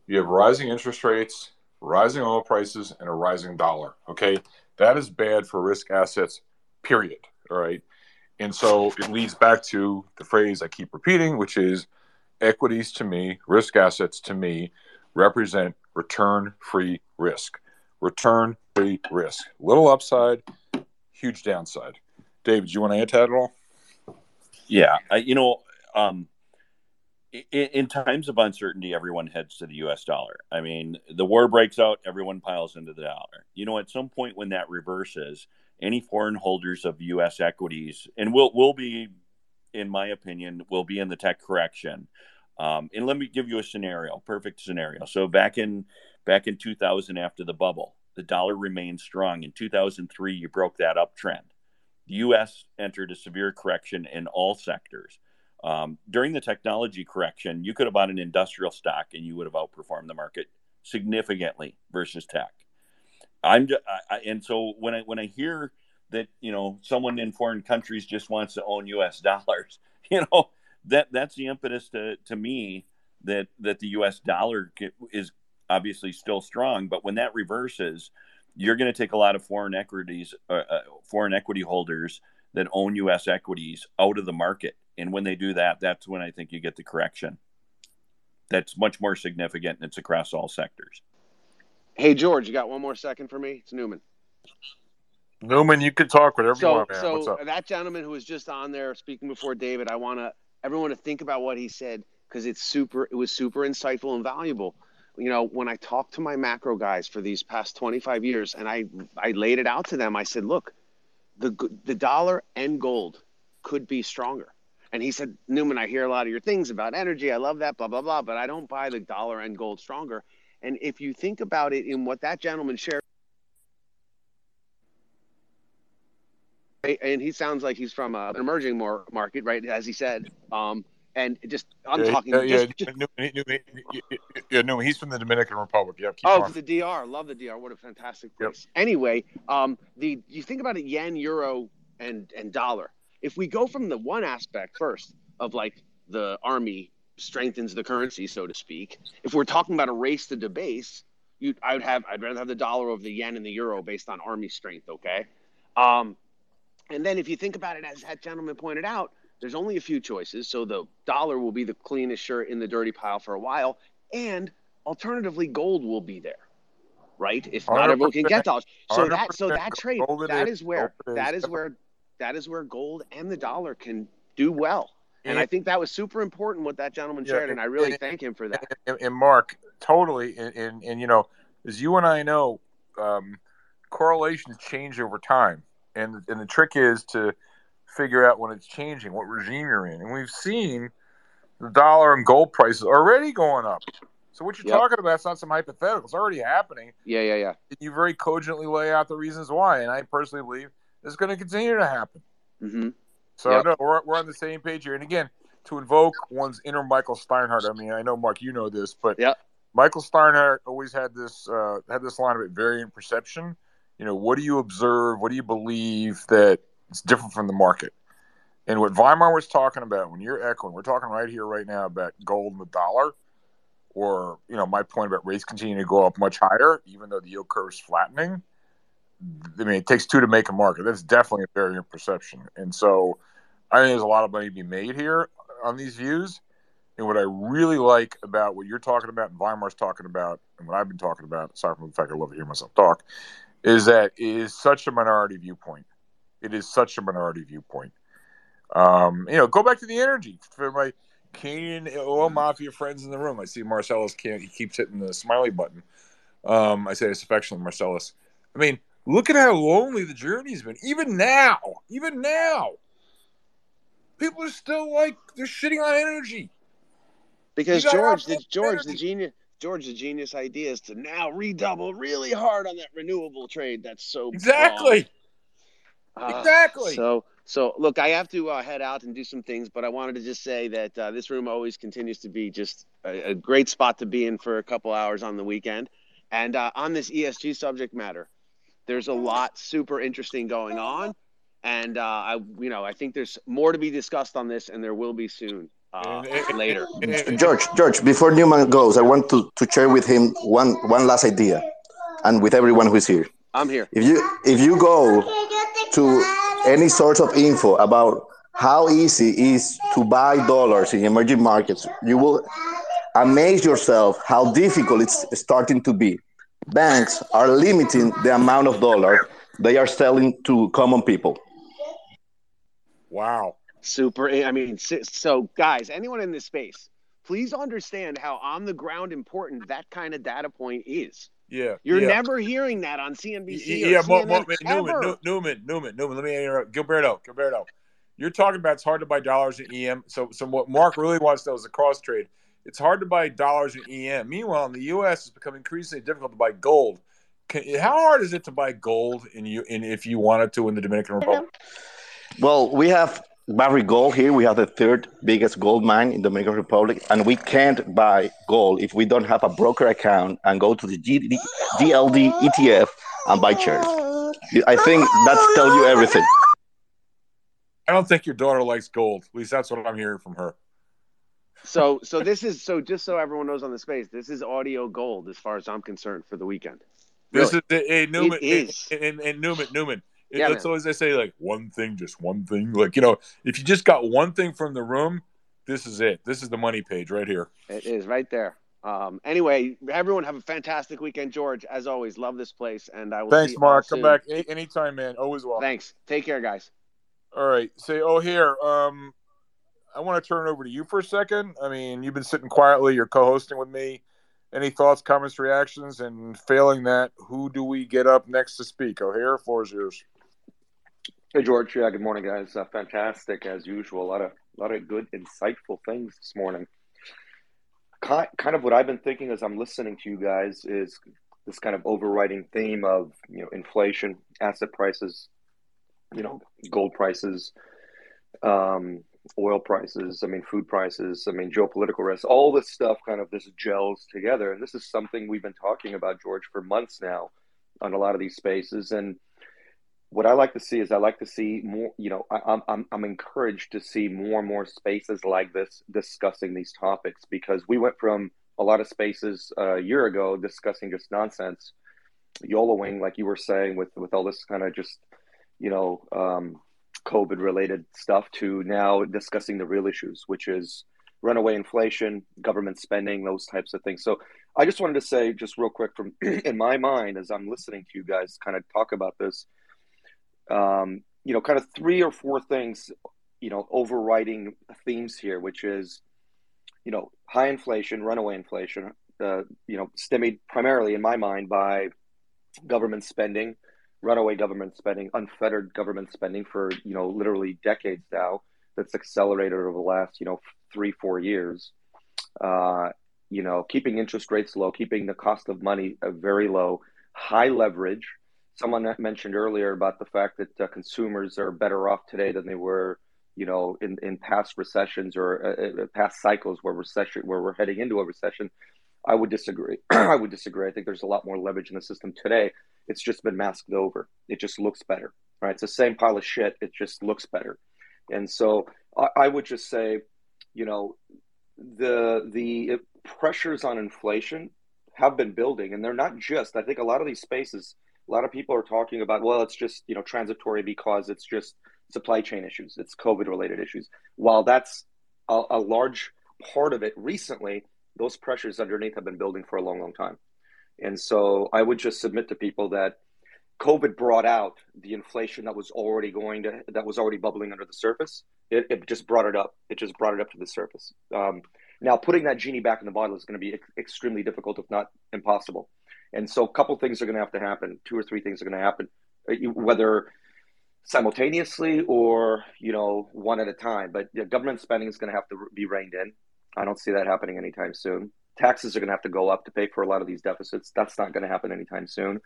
You have rising interest rates, rising oil prices, and a rising dollar. Okay. That is bad for risk assets, period. All right. And so it leads back to the phrase I keep repeating, which is equities to me, risk assets to me represent return free risk. Return free risk. Little upside, huge downside. David, do you want to add to that at all? Yeah. I, you know, um, in, in, times of uncertainty, everyone heads to the U.S. dollar. I mean, the war breaks out, everyone piles into the dollar. You know, at some point when that reverses, any foreign holders of U.S. equities, and will will be, in my opinion, will be in the tech correction. Um, and let me give you a scenario, perfect scenario. So back in back in 2000, after the bubble, the dollar remained strong. In 2003, you broke that uptrend. The U.S. entered a severe correction in all sectors um, during the technology correction, you could have bought an industrial stock and you would have outperformed the market significantly versus tech. I'm just, I, and so when I when I hear that you know someone in foreign countries just wants to own U.S. dollars, you know that that's the impetus to to me that that the U.S. dollar is obviously still strong, but when that reverses, you're going to take a lot of foreign equities, uh, uh, foreign equity holders that own U.S. equities out of the market and when they do that, that's when I think you get the correction. That's much more significant and it's across all sectors. Hey, George, you got one more second for me? It's Newman. Newman, you can talk whatever so, you want, man. So What's up? that gentleman who was just on there speaking before David, I want to everyone to think about what he said because it's super. It was super insightful and valuable. You know, when I talked to my macro guys for these past 25 years, and I I laid it out to them, I said, look, the the dollar and gold could be stronger. And he said, Newman, I hear a lot of your things about energy. I love that, blah blah blah, but I don't buy the dollar and gold stronger. And if you think about it, in what that gentleman shared. And he sounds like he's from a, an emerging market, right? As he said, um, and just I'm yeah, talking. Yeah, just, yeah, just, Newman, Newman, yeah, Newman, he's from the Dominican Republic. Yeah, keep oh, the DR, love the DR. What a fantastic place. Anyway, um, the you think about it, yen, euro, and and dollar. If we go from the one aspect first of like the army strengthens the currency, so to speak. If we're talking about a race to debase, you I would have I'd rather have the dollar over the yen and the euro based on army strength. Okay. Um, and then if you think about it, as that gentleman pointed out, there's only a few choices. So the dollar will be the cleanest shirt in the dirty pile for a while, and alternatively, gold will be there. Right? If not everyone can get dollars, so that so that trade that is. is where that is. is where that is where gold and the dollar can do well. And And- I think that was super important what that gentleman Yeah, shared, and I really and- thank him for that. and, and Mark, totally, and, and and you know, as you and I know, um, correlations change over time, and and the trick is to figure out when it's changing, what regime you're in, and we've seen the dollar and gold prices already going up. So what you're Yep. talking about is not some hypothetical; it's already happening. Yeah, yeah, yeah. You very cogently lay out the reasons why, and I personally believe it's going to continue to happen. hmm So Yep. no, we're, we're on the same page here. And again, to invoke one's inner Michael Steinhardt. I mean, I know Mark, you know this, but Yep. Michael Steinhardt always had this uh, had this line of it: variant perception. You know, what do you observe? What do you believe that it's different from the market? And what Weimar was talking about when you're echoing, we're talking right here, right now about gold and the dollar, or you know, my point about rates continuing to go up much higher, even though the yield curve is flattening. I mean, it takes two to make a market. That's definitely a variant perception. And so I think there's a lot of money to be made here on these views. And what I really like about what you're talking about and Weimar's talking about, and what I've been talking about, aside from the fact I love to hear myself talk, is that it is such a minority viewpoint. It is such a minority viewpoint. Um, you know, go back to the energy for my Canadian oil mafia friends in the room. I see Marcellus can't he keeps hitting the smiley button. Um, I say this affectionately, Marcellus. I mean, look at how lonely the journey's been. Even now, even now, people are still like they're shitting on energy. Because George, the George, the genius, George, the genius idea is to now redouble really hard on that renewable trade. That's so Exactly. Uh, Exactly. So, so look, I have to uh, head out and do some things, but I wanted to just say that uh, this room always continues to be just a, a great spot to be in for a couple hours on the weekend. And uh, on this ESG subject matter, there's a lot super interesting going on, and uh, I, you know, I think there's more to be discussed on this, and there will be soon uh, later. George, George, before Newman goes, I want to, to share with him one, one last idea and with everyone who is here. I'm here. If you if you go to any sort of info about how easy it is to buy dollars in emerging markets, you will amaze yourself how difficult it's starting to be. Banks are limiting the amount of dollar they are selling to common people. Wow. Super. Eh, I mean, so- so guys, anyone in this space, please understand how on the ground important that kind of data point is. Yeah. You're yeah. never hearing that on CNBC or yeah, CNN Mo- ever. Newman, Nu- Newman, Newman, Newman. Let me interrupt. Gilberto, Gilberto. You're talking about it's hard to buy dollars in EM. So, so what Mark really wants though is a cross trade. It's hard to buy dollars in EM. Meanwhile, in the U.S., it's become increasingly difficult to buy gold. Can, how hard is it to buy gold in you in if you wanted to in the Dominican Republic? Well, we have Barrick Gold here. We have the third biggest gold mine in the Dominican Republic, and we can't buy gold if we don't have a broker account and go to the GD, DLD ETF and buy shares. I think that's tell you everything. I don't think your daughter likes gold. At least that's what I'm hearing from her. So, so this is so just so everyone knows on the space, this is audio gold as far as I'm concerned for the weekend. This Really. is a Newman It is. And, and, and Newman Newman. Yeah, that's man. always I say like one thing, just one thing. Like you know, if you just got one thing from the room, this is it. This is the money page right here. It is right there. Um, anyway, everyone have a fantastic weekend, George. As always, love this place, and I will. Thanks, Mark. Come soon. back a- anytime, man. Always welcome. Thanks. Take care, guys. All right. Say, oh, here. Um, I want to turn it over to you for a second. I mean, you've been sitting quietly. You're co-hosting with me. any thoughts, comments, reactions, and failing that, who do we get up next to speak? O'Hare, floor is yours. Hey George, yeah, good morning, guys. Uh, fantastic as usual. A lot of a lot of good, insightful things this morning. Kind kind of what I've been thinking as I'm listening to you guys is this kind of overriding theme of you know inflation, asset prices, you know, gold prices, um, oil prices, I mean, food prices, I mean, geopolitical risks, all this stuff kind of this gels together. And this is something we've been talking about, George, for months now on a lot of these spaces. And what I like to see is I like to see more, you know, I, am I'm, I'm encouraged to see more and more spaces like this discussing these topics because we went from a lot of spaces a year ago discussing just nonsense, YOLOing, like you were saying, with, with all this kind of just, you know, um, COVID related stuff to now discussing the real issues, which is runaway inflation, government spending, those types of things. So I just wanted to say, just real quick, from in my mind, as I'm listening to you guys kind of talk about this, um, you know, kind of three or four things, you know, overriding themes here, which is, you know, high inflation, runaway inflation, uh, you know, stemming primarily in my mind by government spending runaway government spending, unfettered government spending for you know literally decades now. That's accelerated over the last you know three four years. Uh, you know, keeping interest rates low, keeping the cost of money uh, very low, high leverage. Someone mentioned earlier about the fact that uh, consumers are better off today than they were, you know, in, in past recessions or uh, uh, past cycles where recession where we're heading into a recession. I would disagree. I would disagree. I think there's a lot more leverage in the system today. It's just been masked over. It just looks better, right? It's the same pile of shit. It just looks better. And so I, I would just say, you know, the the pressures on inflation have been building, and they're not just. I think a lot of these spaces, a lot of people are talking about, well, it's just you know transitory because it's just supply chain issues, it's COVID related issues. While that's a, a large part of it recently, those pressures underneath have been building for a long, long time. And so I would just submit to people that COVID brought out the inflation that was already going to that was already bubbling under the surface. It, it just brought it up. It just brought it up to the surface. Um, now, putting that genie back in the bottle is going to be ex- extremely difficult, if not impossible. And so, a couple things are going to have to happen. Two or three things are going to happen, uh, whether simultaneously or you know one at a time. But government spending is going to have to be reined in. I don't see that happening anytime soon. Taxes are going to have to go up to pay for a lot of these deficits. That's not going to happen anytime soon.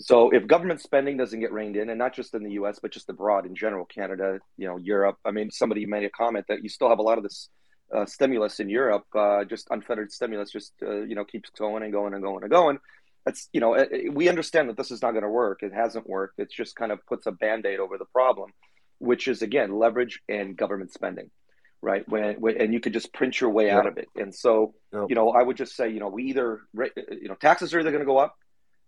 So if government spending doesn't get reined in, and not just in the U.S. but just abroad in general, Canada, you know, Europe. I mean, somebody made a comment that you still have a lot of this uh, stimulus in Europe, uh, just unfettered stimulus, just uh, you know keeps going and going and going and going. That's you know we understand that this is not going to work. It hasn't worked. It just kind of puts a band aid over the problem, which is again leverage and government spending right? When, when, and you could just print your way out of it. And so, you know, I would just say, you know, we either you know taxes are either going to go up,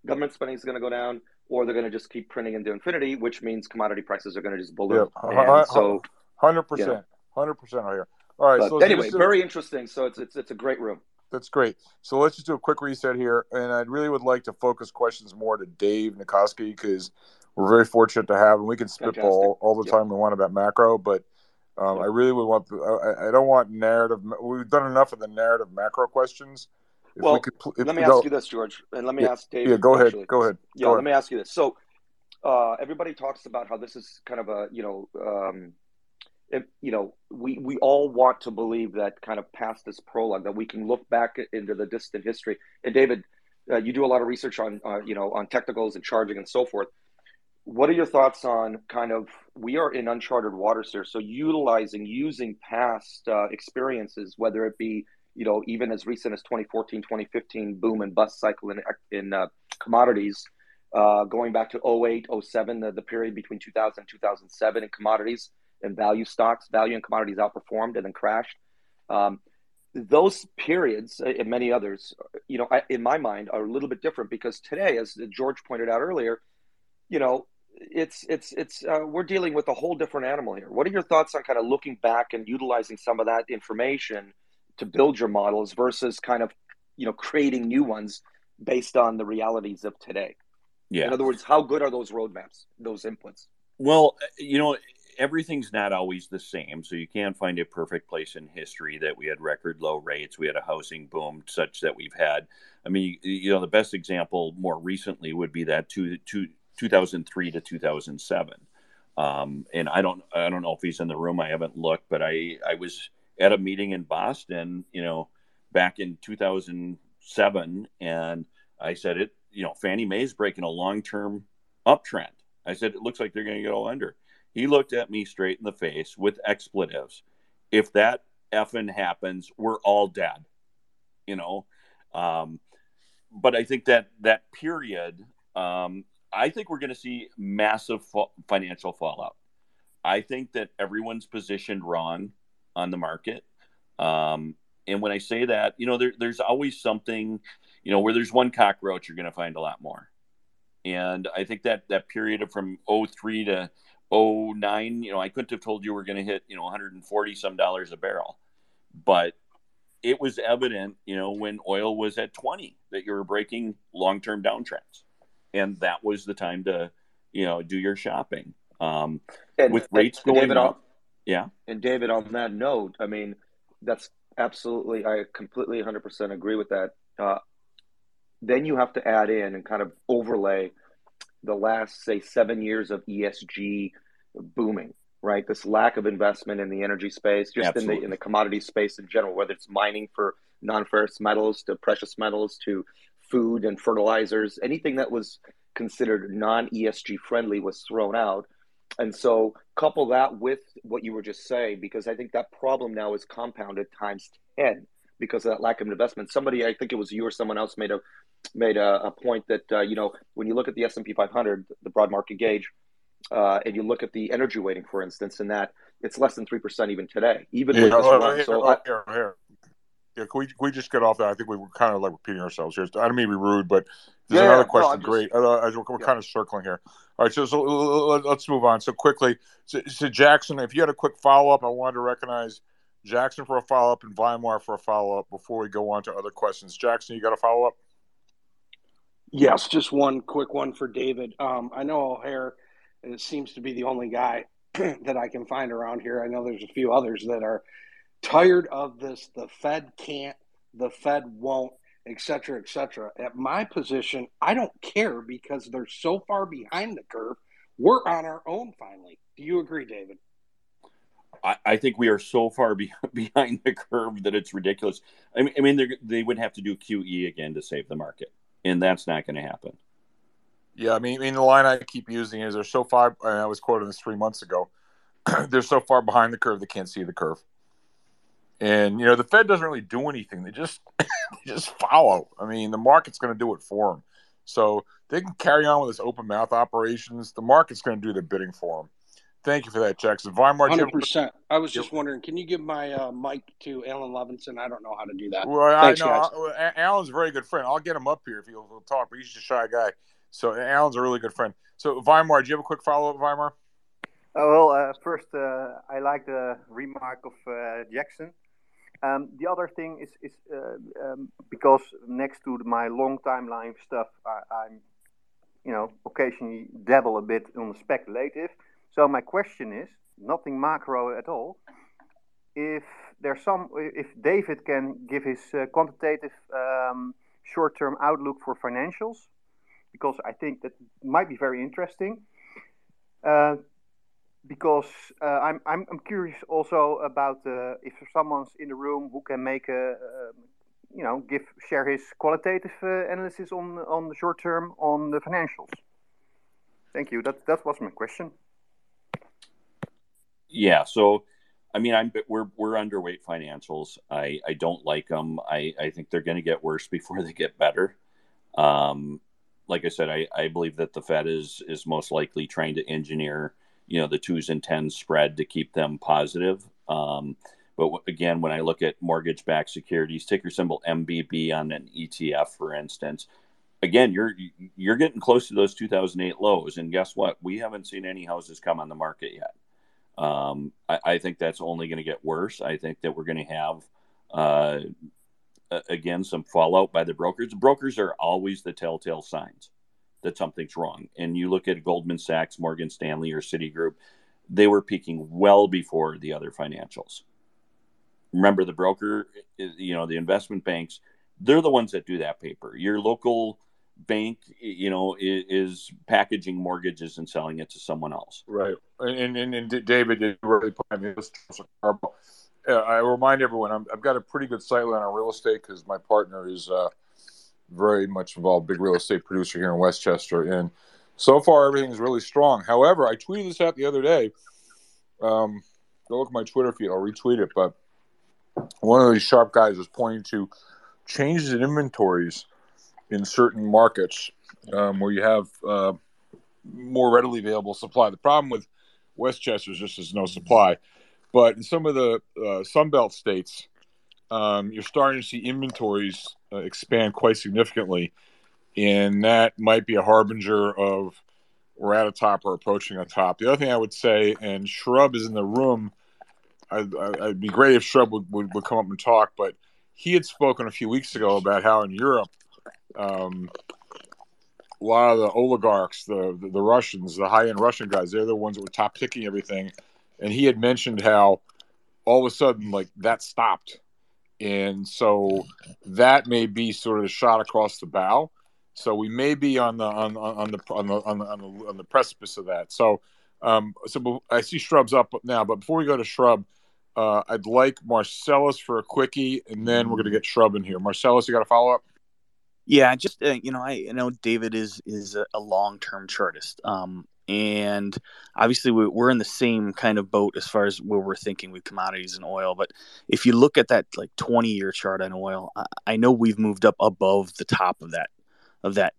government spending is going to go down, or they're going to just keep printing into infinity, which means commodity prices are going to just balloon. Yeah. so, hundred percent, hundred percent here. All right. But so anyway, very interesting. So it's it's it's a great room. That's great. So let's just do a quick reset here, and I really would like to focus questions more to Dave Nicoski because we're very fortunate to have, and we can spitball all, all the yep. time we want about macro, but um, I really would want. The, I, I, don't want narrative. We've done enough of the narrative macro questions. If well, we could, if, let me ask you this, George, and let me yeah, ask Dave. Yeah, go ahead. Go ahead. Yeah, go let ahead. me ask you this. So, uh, everybody talks about how this is kind of a you know, um, you know, we we all want to believe that kind of past this prologue that we can look back into the distant history. And David, uh, you do a lot of research on uh, you know on technicals and charging and so forth what are your thoughts on kind of we are in uncharted waters here so utilizing using past uh, experiences whether it be you know even as recent as 2014 2015 boom and bust cycle in, in uh, commodities uh, going back to 08 07 the, the period between 2000 and 2007 in commodities and value stocks value and commodities outperformed and then crashed um, those periods uh, and many others you know in my mind are a little bit different because today as george pointed out earlier you know it's it's it's uh, we're dealing with a whole different animal here. What are your thoughts on kind of looking back and utilizing some of that information to build your models versus kind of you know creating new ones based on the realities of today? Yeah. In other words, how good are those roadmaps, those inputs? Well, you know, everything's not always the same. So you can't find a perfect place in history that we had record low rates, we had a housing boom such that we've had. I mean, you know, the best example more recently would be that two, two, 2003 to 2007. Um, and I don't, I don't know if he's in the room. I haven't looked, but I, I was at a meeting in Boston, you know, back in 2007, and I said it, you know, Fannie Mae's breaking a long-term uptrend. I said it looks like they're going to go under. He looked at me straight in the face with expletives. If that effing happens, we're all dead. You know, um, but I think that that period, um, I think we're going to see massive fa- financial fallout. I think that everyone's positioned wrong on the market. Um, and when I say that, you know, there, there's always something, you know, where there's one cockroach, you're going to find a lot more. And I think that that period of from 03 to 09, you know, I couldn't have told you we're going to hit, you know, 140 some dollars a barrel. But it was evident, you know, when oil was at 20 that you were breaking long-term downtrends. And that was the time to, you know, do your shopping. Um, and, with rates and going David, up. on, Yeah. and David, on that note, I mean, that's absolutely, I completely 100% agree with that. Uh, then you have to add in and kind of overlay the last, say, seven years of ESG booming, right? This lack of investment in the energy space, just in the in the commodity space in general, whether it's mining for non-ferrous metals to precious metals to food and fertilizers, anything that was considered non-ESG friendly was thrown out. And so couple that with what you were just saying, because I think that problem now is compounded times 10 because of that lack of investment. Somebody, I think it was you or someone else made a made a, a point that uh, you know when you look at the S and P 500, the broad market gauge, uh, and you look at the energy weighting, for instance, in that it's less than three percent even today, even with Yeah, this oh, run. here, So oh, I, here, here. Yeah, can we, can we just get off that? I think we were kind of like repeating ourselves here. I don't mean to be rude, but there's Yeah, another yeah, no, question. I'm just- Great. Uh, as we're, we're Yeah. kind of circling here. All right, so, so let- let's move on. So quickly, so, so Jackson, if you had a quick follow up, I wanted to recognize Jackson for a follow up and Weimar for a follow up before we go on to other questions. Jackson, you got a follow up? Yes, just one quick one for David. Um, I know O'Hare it seems to be the only guy that I can find around here. I know there's a few others that are tired of this. The Fed can't, the Fed won't, et cetera, et cetera. At my position, I don't care because they're so far behind the curve. We're on our own finally. Do you agree, David? I, I think we are so far be, behind the curve that it's ridiculous. I mean, I mean they're- would have to do QE again to save the market, and that's not going to happen. Yeah, I mean, I mean, the line I keep using is they're so far. I was quoting this three months ago. they're so far behind the curve they can't see the curve. And you know, the Fed doesn't really do anything. They just they just follow. I mean, the market's going to do it for them. So they can carry on with this open mouth operations. The market's going to do the bidding for them. Thank you for that, Jackson. Weimar, do you have Hundred a- percent. I was just wondering, can you give my uh, mic to Alan Levinson? I don't know how to do that. Well, Thanks, I know guys. Alan's a very good friend. I'll get him up here if he'll, he'll talk, but he's just a shy guy. So Alan's a really good friend. So Weimar, do you have a quick follow up, Weimar? Uh, well, uh, first, uh, I like the remark of uh, Jackson. Um, the other thing is, is uh, um, because next to my long timeline stuff, I, I'm, you know, occasionally dabble a bit on the speculative. So my question is, nothing macro at all. If there's some, if David can give his uh, quantitative um, short-term outlook for financials, because I think that might be very interesting. Uh, because uh, I'm, I'm I'm curious also about uh, if someone's in the room who can make a, you know give share his qualitative uh, analysis on on the short term on the financials. Thank you. That that was my question. Yeah. So, I mean, I'm we're we're underweight financials. I I don't like them. I I think they're going to get worse before they get better. Um, like I said, I I believe that the Fed is is most likely trying to engineer you know the twos and tens spread to keep them positive. Um, but again, when I look at mortgage-backed securities, ticker symbol MBB on an ETF, for instance, again, you're you're getting close to those 2008 lows, and guess what? We haven't seen any houses come on the market yet. Um, I, I think that's only going to get worse. I think that we're going to have, uh, again, some fallout by the brokers. Brokers are always the telltale signs that something's wrong. And you look at Goldman Sachs, Morgan Stanley, or Citigroup, they were peaking well before the other financials. Remember, the broker, you know, the investment banks, they're the ones that do that paper. Your local bank, you know, is, is packaging mortgages and selling it to someone else. Right. And, and, and David did really put me this. I remind everyone i have got a pretty good sight line on real estate because my partner is uh, very much involved, big real estate producer here in Westchester. And so far, everything is really strong. However, I tweeted this out the other day. Um, go look at my Twitter feed. I'll retweet it. But one of these sharp guys was pointing to changes in inventories in certain markets um, where you have uh, more readily available supply. The problem with Westchester is just there's no supply. But in some of the uh, Sunbelt states, um, you're starting to see inventories uh, expand quite significantly. And that might be a harbinger of we're at a top or approaching a top. The other thing I would say, and Shrub is in the room, I'd, I'd be great if Shrub would, would, would, come up and talk, but he had spoken a few weeks ago about how in Europe, um, a lot of the oligarchs, the, the, the Russians, the high end Russian guys, they're the ones that were top picking everything. And he had mentioned how all of a sudden, like that stopped. And so that may be sort of a shot across the bow. So we may be on the on, on the on the on the on the, on the precipice of that. So um, so I see shrubs up now, but before we go to shrub, uh, I'd like Marcellus for a quickie, and then we're going to get shrub in here. Marcellus, you got a follow up? Yeah, just uh, you know, I, I know David is is a, long term chartist, um, and obviously we, we're in the same kind of boat as far as where we're thinking with commodities and oil. But if you look at that like twenty year chart on oil, I, I know we've moved up above the top of that of that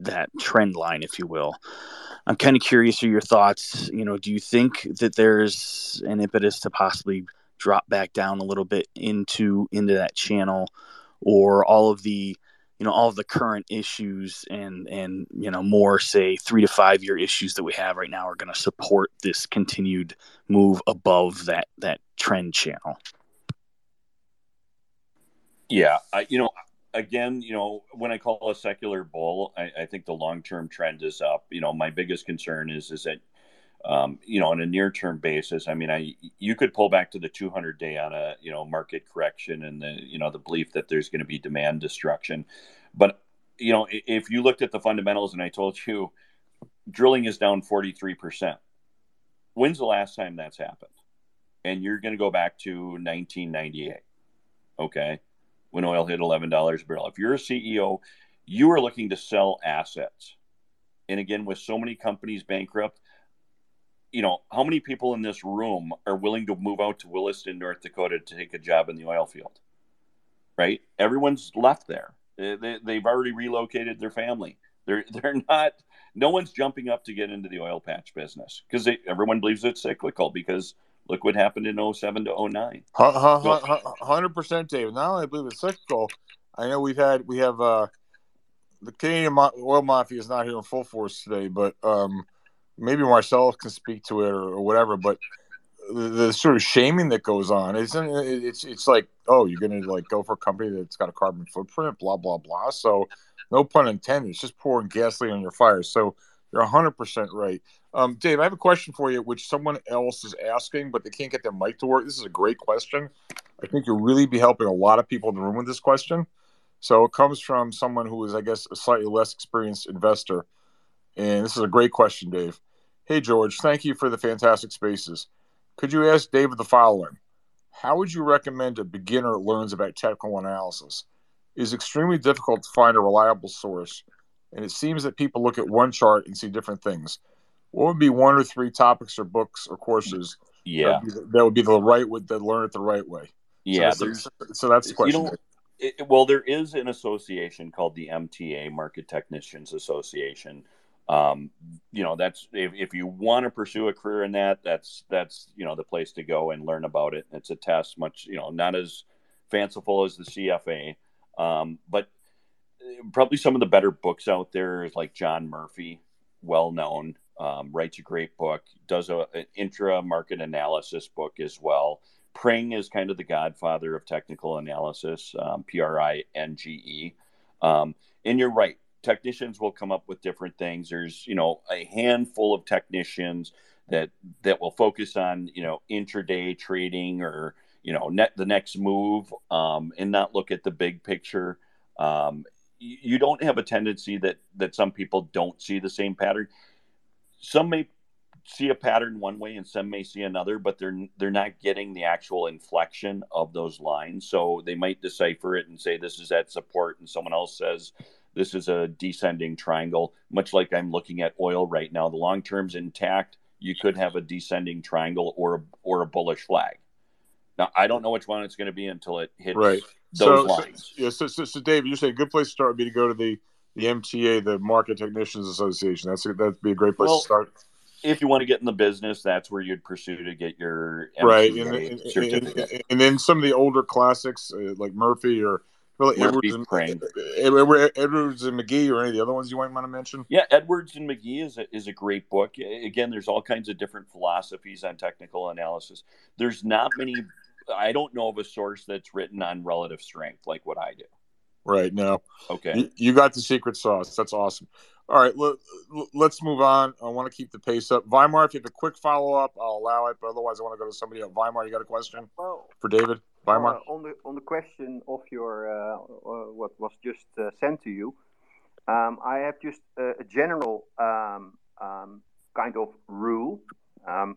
that trend line, if you will. I'm kind of curious of your thoughts. You know, do you think that there's an impetus to possibly drop back down a little bit into into that channel, or all of the you know all the current issues and and you know more say three to five year issues that we have right now are going to support this continued move above that that trend channel yeah I, you know again, you know, when I call a secular bull, I, I think the long term trend is up. You know, my biggest concern is is that um, you know, on a near term basis, I mean, I you could pull back to the 200 day on a you know market correction and the you know the belief that there's going to be demand destruction, but you know, if you looked at the fundamentals and I told you drilling is down 43 percent, when's the last time that's happened? And you're going to go back to 1998, okay? when oil hit $11 a barrel. If you're a CEO, you are looking to sell assets. And again, with so many companies bankrupt, you know, how many people in this room are willing to move out to Williston, North Dakota to take a job in the oil field? Right? Everyone's left there. They, they, have already relocated their family. They're, they're not, no one's jumping up to get into the oil patch business because everyone believes it's cyclical because Look what happened in 07 to 09. Hundred percent, David. Not only I believe it's cyclical, I know we've had we have uh, the Canadian oil mafia is not here in full force today, but um, maybe Marcel can speak to it or, or whatever. But the, the, sort of shaming that goes on, it's it's it's like, oh, you're gonna like go for a company that's got a carbon footprint, blah blah blah. So, no pun intended. It's just pouring gasoline on your fire. So you're 100% right. Um, Dave, I have a question for you, which someone else is asking, but they can't get their mic to work. This is a great question. I think you'll really be helping a lot of people in the room with this question. So it comes from someone who is, I guess, a slightly less experienced investor. And this is a great question, Dave. Hey, George, thank you for the fantastic spaces. Could you ask David the following? How would you recommend a beginner learns about technical analysis? It is extremely difficult to find a reliable source and it seems that people look at one chart and see different things. What would be one or three topics or books or courses? Yeah, that would be the, that would be the right way to learn it the right way. Yeah, so, so, so that's the question. You know, it, well, there is an association called the MTA Market Technicians Association. Um, you know, that's if, if you want to pursue a career in that, that's that's you know the place to go and learn about it. It's a test, much you know, not as fanciful as the CFA, um, but probably some of the better books out there is like John Murphy, well known, um, writes a great book, does a, an intra market analysis book as well. Pring is kind of the godfather of technical analysis, um, P R I N G E. Um, and you're right, technicians will come up with different things. There's, you know, a handful of technicians that that will focus on you know intraday trading or you know net the next move um, and not look at the big picture. Um, you don't have a tendency that that some people don't see the same pattern. Some may see a pattern one way and some may see another, but they're they're not getting the actual inflection of those lines. So they might decipher it and say this is at support, and someone else says this is a descending triangle. Much like I'm looking at oil right now, the long term's intact. You could have a descending triangle or a, or a bullish flag. Now I don't know which one it's going to be until it hits right. those so, lines. So, yeah, so, so, so Dave, you're saying a good place to start would be to go to the the MTA, the Market Technicians Association. That's a, that'd be a great place Well, to start. if you want to get in the business, that's where you'd pursue to get your Right, and, and, and, and then some of the older classics uh, like Murphy or really Murphy, Edwards and Crane. Edwards and Magee or any of the other ones you might want to mention. Yeah, Edwards and Magee is a, is a great book. Again, there's all kinds of different philosophies on technical analysis. There's not many. I don't know of a source that's written on relative strength like what I do. Right now, Okay. you, you got the secret sauce. That's awesome. All right, let, let's move on. I want to keep the pace up. Weimar, if you have a quick follow up, I'll allow it. But otherwise, I want to go to somebody else. Weimar, you got a question for David? Weimar. Uh, on the on the question of your uh, uh, what was just sent to you, um, I have just a general um, um, kind of rule. Um,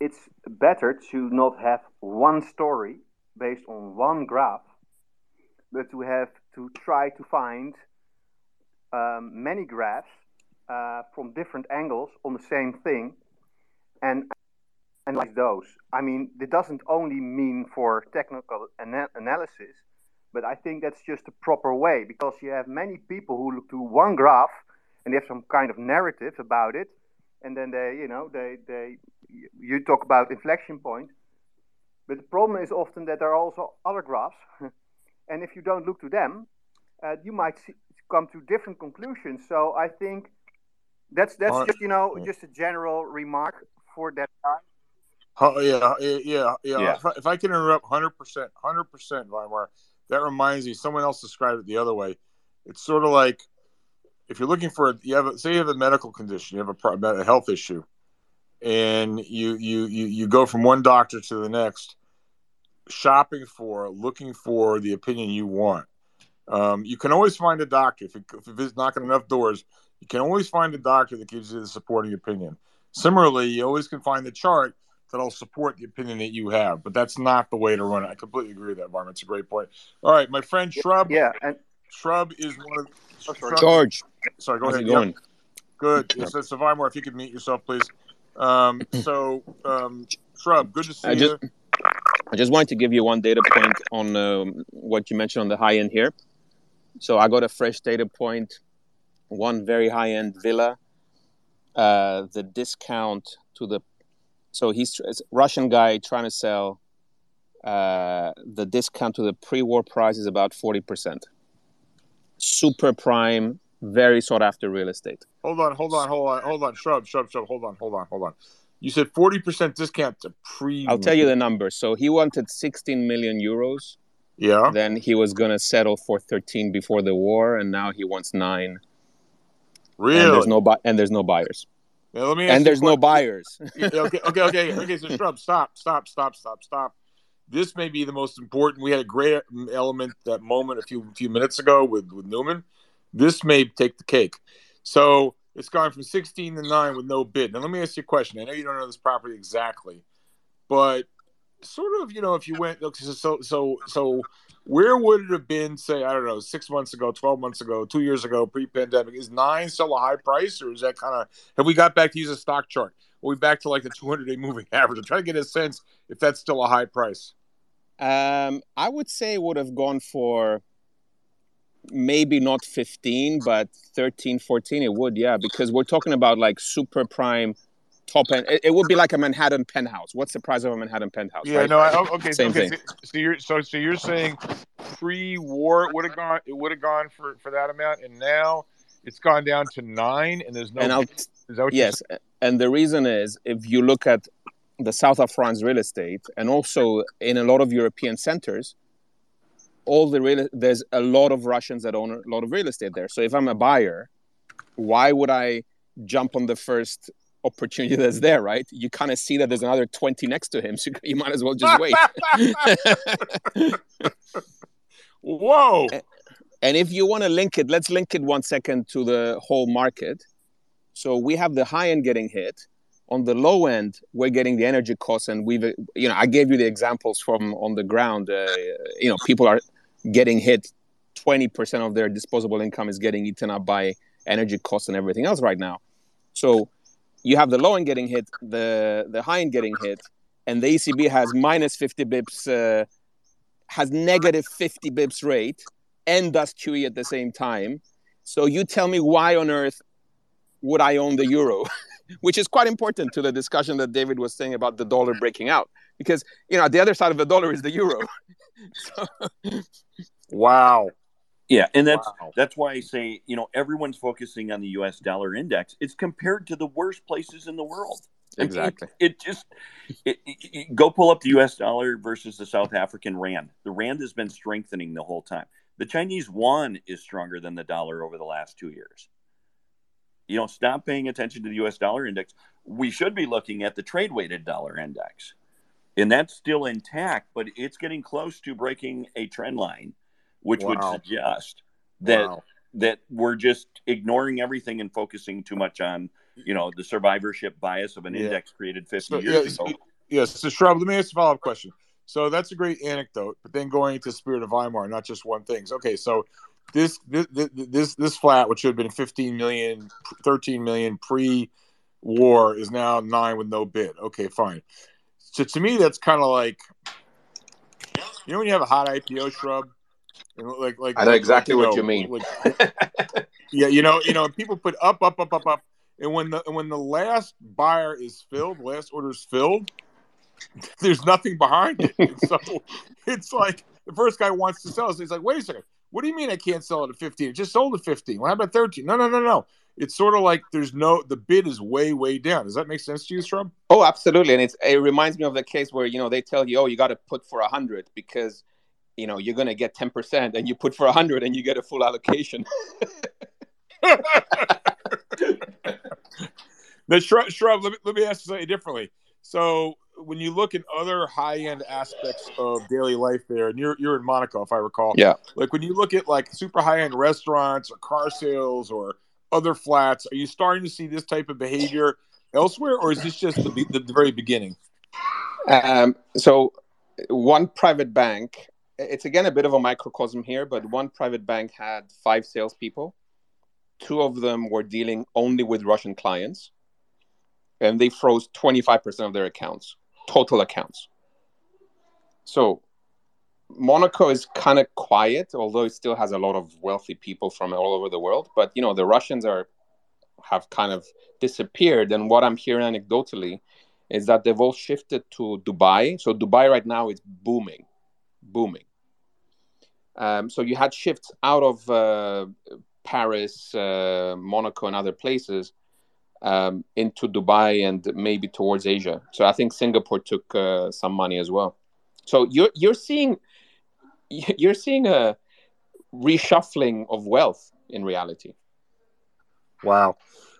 it's better to not have one story based on one graph, but to have to try to find um, many graphs uh, from different angles on the same thing and analyze those. I mean, it doesn't only mean for technical ana- analysis, but I think that's just a proper way because you have many people who look to one graph and they have some kind of narrative about it, and then they, you know, they, they, you talk about inflection point, but the problem is often that there are also other graphs, and if you don't look to them, uh, you might see, come to different conclusions. So I think that's that's Alright. just you know just a general remark for that time. Oh yeah, yeah, yeah, yeah. If, I, if I can interrupt, hundred percent, hundred percent, Weimar. That reminds me. Someone else described it the other way. It's sort of like if you're looking for, you have, a, say, you have a medical condition, you have a, a health issue, and you you you you go from one doctor to the next, shopping for, looking for the opinion you want. Um, you can always find a doctor if, it, if it's knocking enough doors. You can always find a doctor that gives you the supporting opinion. Similarly, you always can find the chart that'll support the opinion that you have, but that's not the way to run it. I completely agree with that, Varm. It's a great point. All right, my friend Shrub. Yeah, and Shrub is one of. Oh, sorry. George, Sorry, go how's ahead. going? Yep. Good. Yeah, so, so Weimar, if you could mute yourself, please. Um, so, um, Shrub, good to see I just- you. I just wanted to give you one data point on um, what you mentioned on the high end here. So I got a fresh data point, one very high end villa. Uh, the discount to the so he's a Russian guy trying to sell. Uh, the discount to the pre-war price is about forty percent. Super prime, very sought after real estate. Hold on, hold on, hold on, hold on. Shrub, Shrub, Shrub. Hold on, hold on, hold on. You said forty percent discount to pre. I'll tell you the number. So he wanted 16 million euros. Yeah. Then he was going to settle for 13 before the war, and now he wants nine. Really? And there's no bu- and there's no buyers. Now, let me And there's no buyers. Okay, okay, okay, okay. So, Shrub, stop, stop, stop, stop, stop. This may be the most important. We had a great element that moment a few few minutes ago with with Newman. This may take the cake. So it's gone from 16 to nine with no bid. Now let me ask you a question. I know you don't know this property exactly, but sort of, you know, if you went so so, so where would it have been, say, I don't know, six months ago, 12 months ago, two years ago, pre pandemic? Is nine still a high price, or is that kind of have we got back to use a stock chart? Are we back to like the 200 day moving average? I'm trying to get a sense if that's still a high price. Um, I would say would have gone for maybe not 15, but 13, 14. It would, yeah, because we're talking about like super prime top end. It, it would be like a Manhattan penthouse. What's the price of a Manhattan penthouse? Yeah, right? no, I, oh, okay, Same okay. thing. So, so you're so so you're saying pre-war it would have gone it would have gone for for that amount, and now it's gone down to nine, and there's no. and I'll, is that what yes, and the reason is if you look at the south of France real estate, and also in a lot of European centers, all the real there's a lot of Russians that own a lot of real estate there. So if I'm a buyer, why would I jump on the first opportunity that's there, right? You kind of see that there's another 20 next to him, so you might as well just wait. Whoa. And if you want to link it, let's link it one second to the whole market. So we have the high end getting hit. On the low end, we're getting the energy costs, and we've, you know, I gave you the examples from on the ground. Uh, you know, people are getting hit. Twenty percent of their disposable income is getting eaten up by energy costs and everything else right now. So you have the low end getting hit, the the high end getting hit, and the ECB has minus fifty bips, uh, has negative fifty bips rate, and does QE at the same time. So you tell me why on earth would I own the euro? Which is quite important to the discussion that David was saying about the dollar breaking out, because you know the other side of the dollar is the euro. so... Wow. Yeah, and that's wow. that's why I say you know everyone's focusing on the U.S. dollar index. It's compared to the worst places in the world. Exactly. It, it just it, it, go pull up the U.S. dollar versus the South African rand. The rand has been strengthening the whole time. The Chinese yuan is stronger than the dollar over the last two years. You know, stop paying attention to the U.S. dollar index. We should be looking at the trade weighted dollar index, and that's still intact, but it's getting close to breaking a trend line which wow. would suggest that wow. that we're just ignoring everything and focusing too much on you know the survivorship bias of an yeah. index created 50 so, years ago. Yes, so Shrub, let me ask a follow up question. So that's a great anecdote, but then going into Spirit of Weimar, not just one thing. Okay, so this this this this flat, which should have been 15 million, 13 million pre war, is now nine with no bid. Okay, fine. So to me, that's kind of like you know when you have a hot IPO shrub like, like I know like, exactly like, what you, know, you mean. Like, yeah, you know, you know, people put up, up, up, up, up, and when the when the last buyer is filled, last order is filled, there's nothing behind it. And so it's like the first guy wants to sell it. So he's like, wait a second, what do you mean I can't sell it at 15? It just sold at 15. Well, how about 13? No, no, no, no. It's sort of like there's no the bid is way, way down. Does that make sense to you, Shrub? Oh, absolutely. And it's it reminds me of the case where you know they tell you, oh, you got to put for a hundred because you know you're going to get 10% and you put for 100 and you get a full allocation. The shrub, shrub let, me, let me ask you something differently. So when you look at other high-end aspects of daily life there and you're, you're in monaco if i recall. Yeah. Like when you look at like super high-end restaurants or car sales or other flats are you starting to see this type of behavior elsewhere or is this just the, the, the very beginning? Um, so one private bank it's again a bit of a microcosm here, but one private bank had five salespeople. Two of them were dealing only with Russian clients, and they froze 25% of their accounts, total accounts. So Monaco is kind of quiet, although it still has a lot of wealthy people from all over the world. But you know, the Russians are have kind of disappeared, and what I'm hearing anecdotally is that they've all shifted to Dubai. So Dubai right now is booming booming. Um, so you had shifts out of uh, Paris, uh, Monaco, and other places um, into Dubai and maybe towards Asia. So I think Singapore took uh, some money as well. So you're you're seeing you're seeing a reshuffling of wealth in reality. Wow.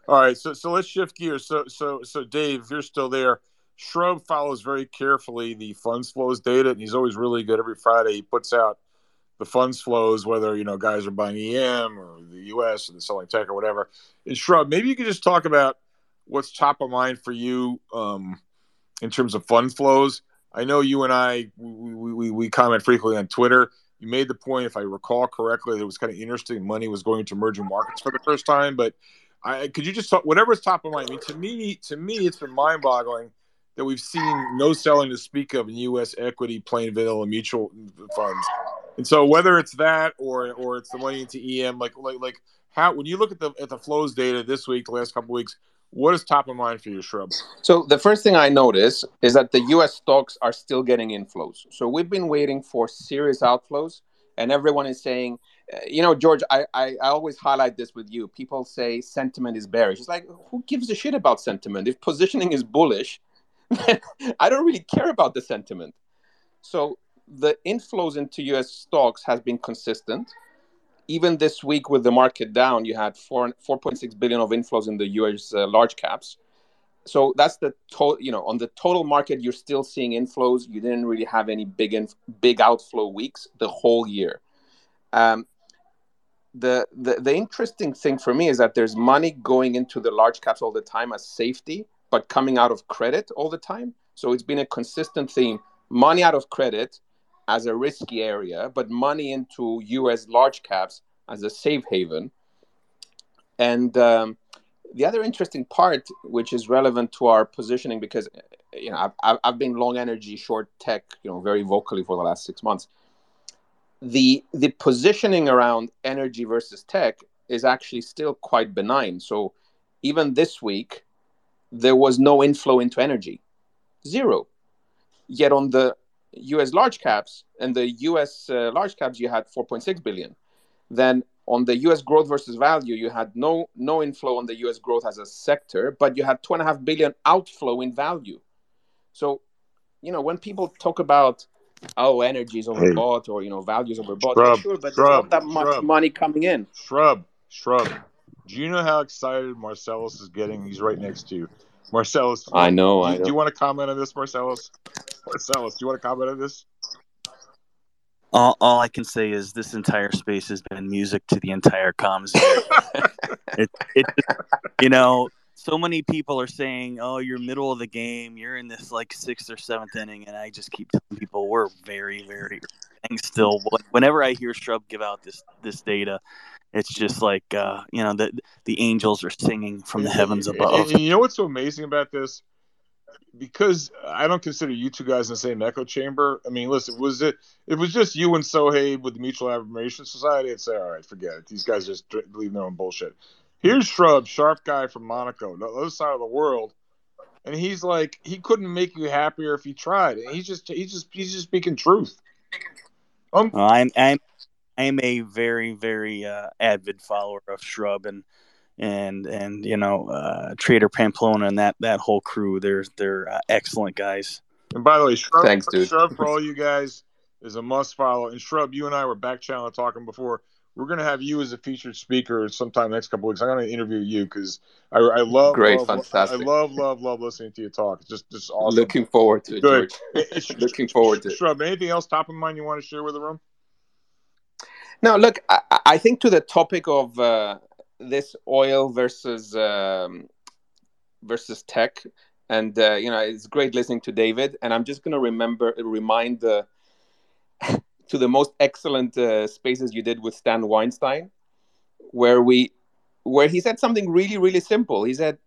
All right, so so let's shift gears. So so so Dave, you're still there, Shrub follows very carefully the funds flows data, and he's always really good. Every Friday, he puts out the funds flows, whether you know guys are buying EM or the US and selling tech or whatever. And Shrub, maybe you could just talk about what's top of mind for you um, in terms of fund flows. I know you and I we, we, we comment frequently on Twitter. You made the point, if I recall correctly, that it was kind of interesting. Money was going to emerging markets for the first time, but I, could you just talk whatever's top of mind? I mean, to me, to me, it's been mind-boggling that we've seen no selling to speak of in U.S. equity, plain vanilla mutual funds. And so whether it's that or or it's the money into EM, like like like how when you look at the at the flows data this week, the last couple weeks, what is top of mind for you, Shrub? So the first thing I notice is that the U.S. stocks are still getting inflows. So we've been waiting for serious outflows, and everyone is saying, uh, you know, George, I, I, I always highlight this with you. People say sentiment is bearish. It's like who gives a shit about sentiment? If positioning is bullish, I don't really care about the sentiment. So the inflows into US stocks has been consistent. even this week with the market down, you had four 4.6 billion of inflows in the U.S. Uh, large caps. So that's the total. You know, on the total market, you're still seeing inflows. You didn't really have any big in, big outflow weeks the whole year. Um, the, the the interesting thing for me is that there's money going into the large caps all the time as safety, but coming out of credit all the time. So it's been a consistent theme: money out of credit as a risky area, but money into U.S. large caps as a safe haven. And um, the other interesting part, which is relevant to our positioning, because you know I've, I've been long energy, short tech, you know, very vocally for the last six months. The the positioning around energy versus tech is actually still quite benign. So even this week, there was no inflow into energy, zero. Yet on the U.S. large caps and the U.S. Uh, large caps, you had 4.6 billion. Then on the U.S. growth versus value, you had no no inflow on the U.S. growth as a sector, but you had two and a half billion outflow in value. So, you know, when people talk about oh, energy is overbought or you know, values overbought, shrub, sure, but shrub, there's not that much shrub, money coming in. Shrub, shrub. Do you know how excited Marcellus is getting? He's right next to you. Marcellus, I know. Do, I know. do you want to comment on this, Marcellus? Marcellus, do you want to comment on this? All, all I can say is this entire space has been music to the entire comms. it, it, you know, so many people are saying, "Oh, you're middle of the game. You're in this like sixth or seventh inning," and I just keep telling people we're very, very still. Whenever I hear Shrub give out this this data, it's just like uh, you know the the angels are singing from the heavens above. And you know what's so amazing about this? Because I don't consider you two guys in the same echo chamber. I mean, listen, was it? It was just you and Sohaib with the Mutual Affirmation Society. I'd say, all right, forget it. These guys just believe their own bullshit. Here's Shrub, sharp guy from Monaco, the other side of the world, and he's like, he couldn't make you happier if he tried. And he's just, he's just, he's just speaking truth. Um, well, I'm, I'm, I'm a very, very uh, avid follower of Shrub, and and and you know uh, Trader Pamplona and that that whole crew. They're they're uh, excellent guys. And by the way, Shrub, Thanks, dude. Shrub for all you guys is a must follow. And Shrub, you and I were back channel talking before. We're gonna have you as a featured speaker sometime next couple weeks. I'm gonna interview you because I, I love great, love, fantastic. I love love love listening to you talk. It's just just awesome. Looking forward to it, Good. George. Looking forward to it. Shrub, anything else top of mind you want to share with the room? Now, look, I, I think to the topic of uh, this oil versus um, versus tech, and uh, you know it's great listening to David. And I'm just to remember remind the to the most excellent uh, spaces you did with Stan Weinstein, where we where he said something really really simple. He said.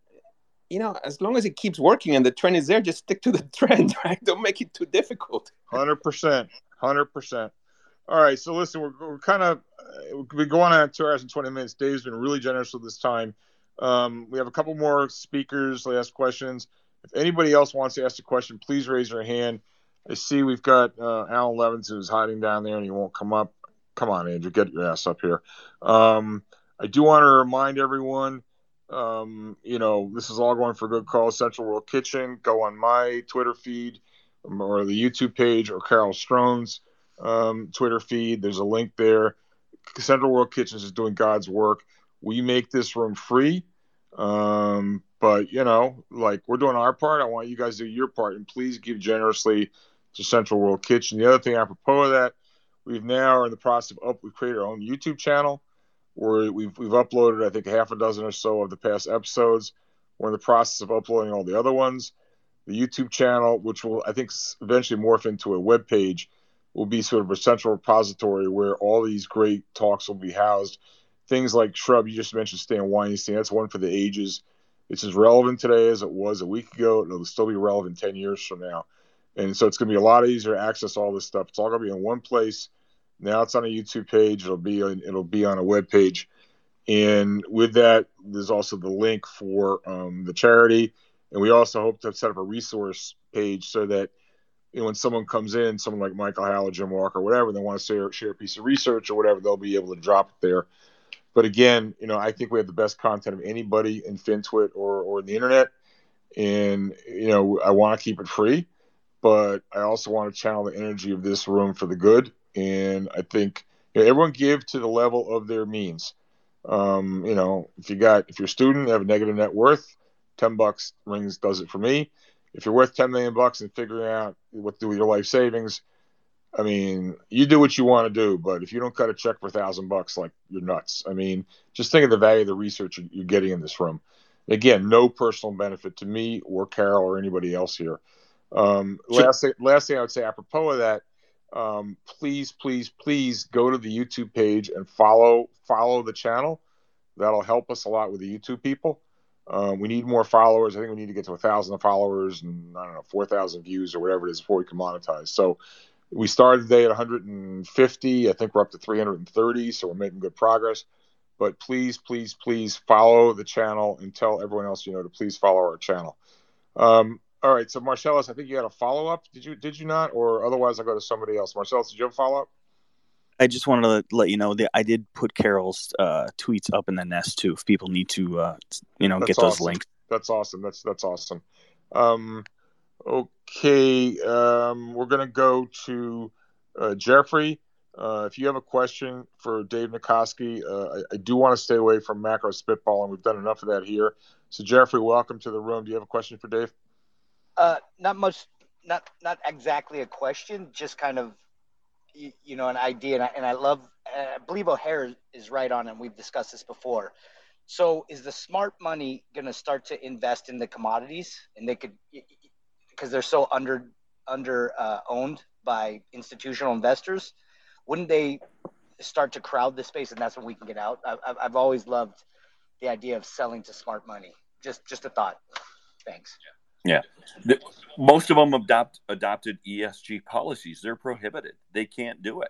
You know, as long as it keeps working and the trend is there, just stick to the trend, right? Don't make it too difficult. Hundred percent, hundred percent. All right, so listen, we're, we're kind of we've been going on two hours and twenty minutes. Dave's been really generous with this time. Um, we have a couple more speakers to ask questions. If anybody else wants to ask a question, please raise your hand. I see we've got uh, Alan Levins who's hiding down there and he won't come up. Come on, Andrew, get your ass up here. Um, I do want to remind everyone, um, you know, this is all going for good cause. Central World Kitchen. Go on my Twitter feed or the YouTube page or Carol Strone's um, Twitter feed. There's a link there. Central World Kitchens is doing God's work. We make this room free. Um, but, you know, like we're doing our part. I want you guys to do your part. And please give generously to Central World Kitchen. The other thing apropos of that, we've now are in the process of up, we've created our own YouTube channel where we've, we've uploaded, I think, half a dozen or so of the past episodes. We're in the process of uploading all the other ones. The YouTube channel, which will, I think, eventually morph into a web page will be sort of a central repository where all these great talks will be housed. Things like Shrub, you just mentioned Stan Weinstein, that's one for the ages. It's as relevant today as it was a week ago. It'll still be relevant 10 years from now. And so it's going to be a lot easier to access all this stuff. It's all going to be in one place. Now it's on a YouTube page. It'll be on, it'll be on a web page. And with that, there's also the link for um, the charity. And we also hope to set up a resource page so that you know, when someone comes in, someone like Michael Howell, Jim Walker, whatever, they want to share, share a piece of research or whatever, they'll be able to drop it there. But again, you know, I think we have the best content of anybody in FinTwit or, or the internet. And, you know, I want to keep it free, but I also want to channel the energy of this room for the good. And I think You know, everyone give to the level of their means. Um, you know, if you got if you're a student, have a negative net worth, ten bucks rings does it for me. If you're worth ten million bucks and figuring out what to do with your life savings, I mean, you do what you want to do, but if you don't cut a check for a thousand bucks, like you're nuts. I mean, just think of the value of the research you're getting in this room. Again, no personal benefit to me or Carol or anybody else here. Um, last thing, last thing I would say apropos of that, um, please, please, please go to the YouTube page and follow follow the channel. That'll help us a lot with the YouTube people. Um, we need more followers. I think we need to get to a thousand followers and I don't know four thousand views or whatever it is before we can monetize. So we started the day at 150. I think we're up to 330, so we're making good progress. But please, please, please follow the channel and tell everyone else you know to please follow our channel. Um, all right, so Marcellus, I think you had a follow up. Did you? Did you not? Or otherwise, I'll go to somebody else. Marcellus, did you have a follow up? I just wanted to let you know that I did put Carol's uh, tweets up in the nest too. If people need to, uh, you know, that's get those links. That's awesome. That's that's awesome. Um, okay, um, we're gonna go to uh, Jeffrey. Uh, if you have a question for Dave Nicoski, uh, I, I, do want to stay away from macro spitball, and we've done enough of that here. So, Jeffrey, welcome to the room. Do you have a question for Dave? Uh, not much, not not exactly a question, just kind of, you, you know, an idea. And I, and I love, I believe O'Hare is right on, and we've discussed this before. So, is the smart money going to start to invest in the commodities, and they could, because they're so under under uh, owned by institutional investors? Wouldn't they start to crowd the space, and that's when we can get out? I, I've always loved the idea of selling to smart money. Just just a thought. Thanks. Yeah, the, most of them adopt adopted ESG policies. They're prohibited. They can't do it.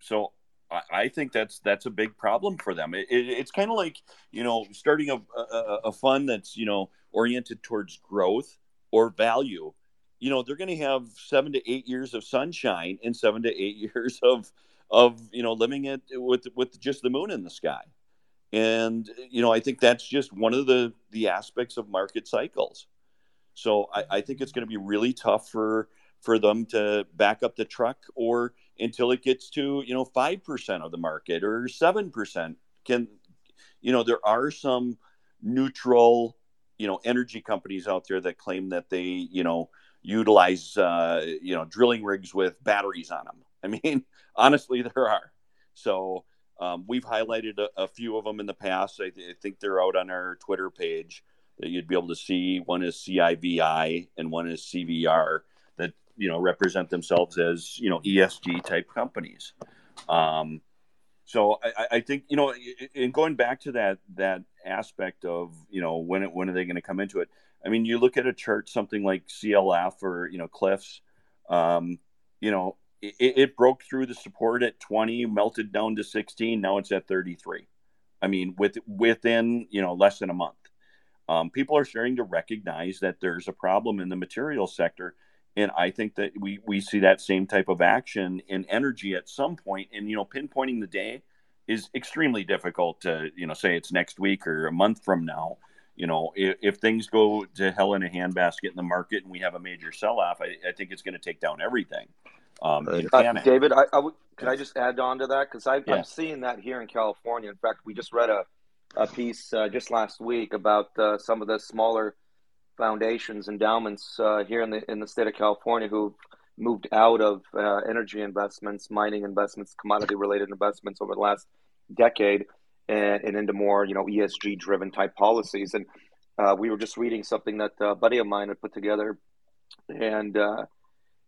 So I, I think that's that's a big problem for them. It, it, it's kind of like you know starting a, a, a fund that's you know oriented towards growth or value. You know they're going to have seven to eight years of sunshine and seven to eight years of of you know living it with with just the moon in the sky and you know i think that's just one of the the aspects of market cycles. So i, I think it's going to be really tough for for them to back up the truck or until it gets to you know 5% of the market or 7% can you know there are some neutral you know energy companies out there that claim that they you know utilize uh, you know drilling rigs with batteries on them i mean honestly there are. So um, we've highlighted a, a, few of them in the past. I, th- I, think they're out on our Twitter page that you'd be able to see. One is CIVI and one is CVR that you know represent themselves as you know ESG type companies. Um, so I, I, think you know, in going back to that that aspect of you know when it, when are they going to come into it? I mean, you look at a chart, something like CLF or you know Cliffs. Um, you know, it, it, broke through the support at 20, melted down to 16. Now it's at 33. I mean, with within you know less than a month, um, people are starting to recognize that there's a problem in the material sector, and I think that we we see that same type of action in energy at some point. And you know, pinpointing the day is extremely difficult to you know say it's next week or a month from now. You know, if, if things go to hell in a handbasket in the market and we have a major sell off, I, I think it's going to take down everything. Um, uh, David, I, I w- can I just add on to that because yeah. I'm seeing that here in California. In fact, we just read a, a piece uh, just last week about uh, some of the smaller foundations, endowments uh, here in the in the state of California who've moved out of uh, energy investments, mining investments, commodity related investments over the last decade, and, and into more you know ESG driven type policies. And uh, we were just reading something that a buddy of mine had put together, and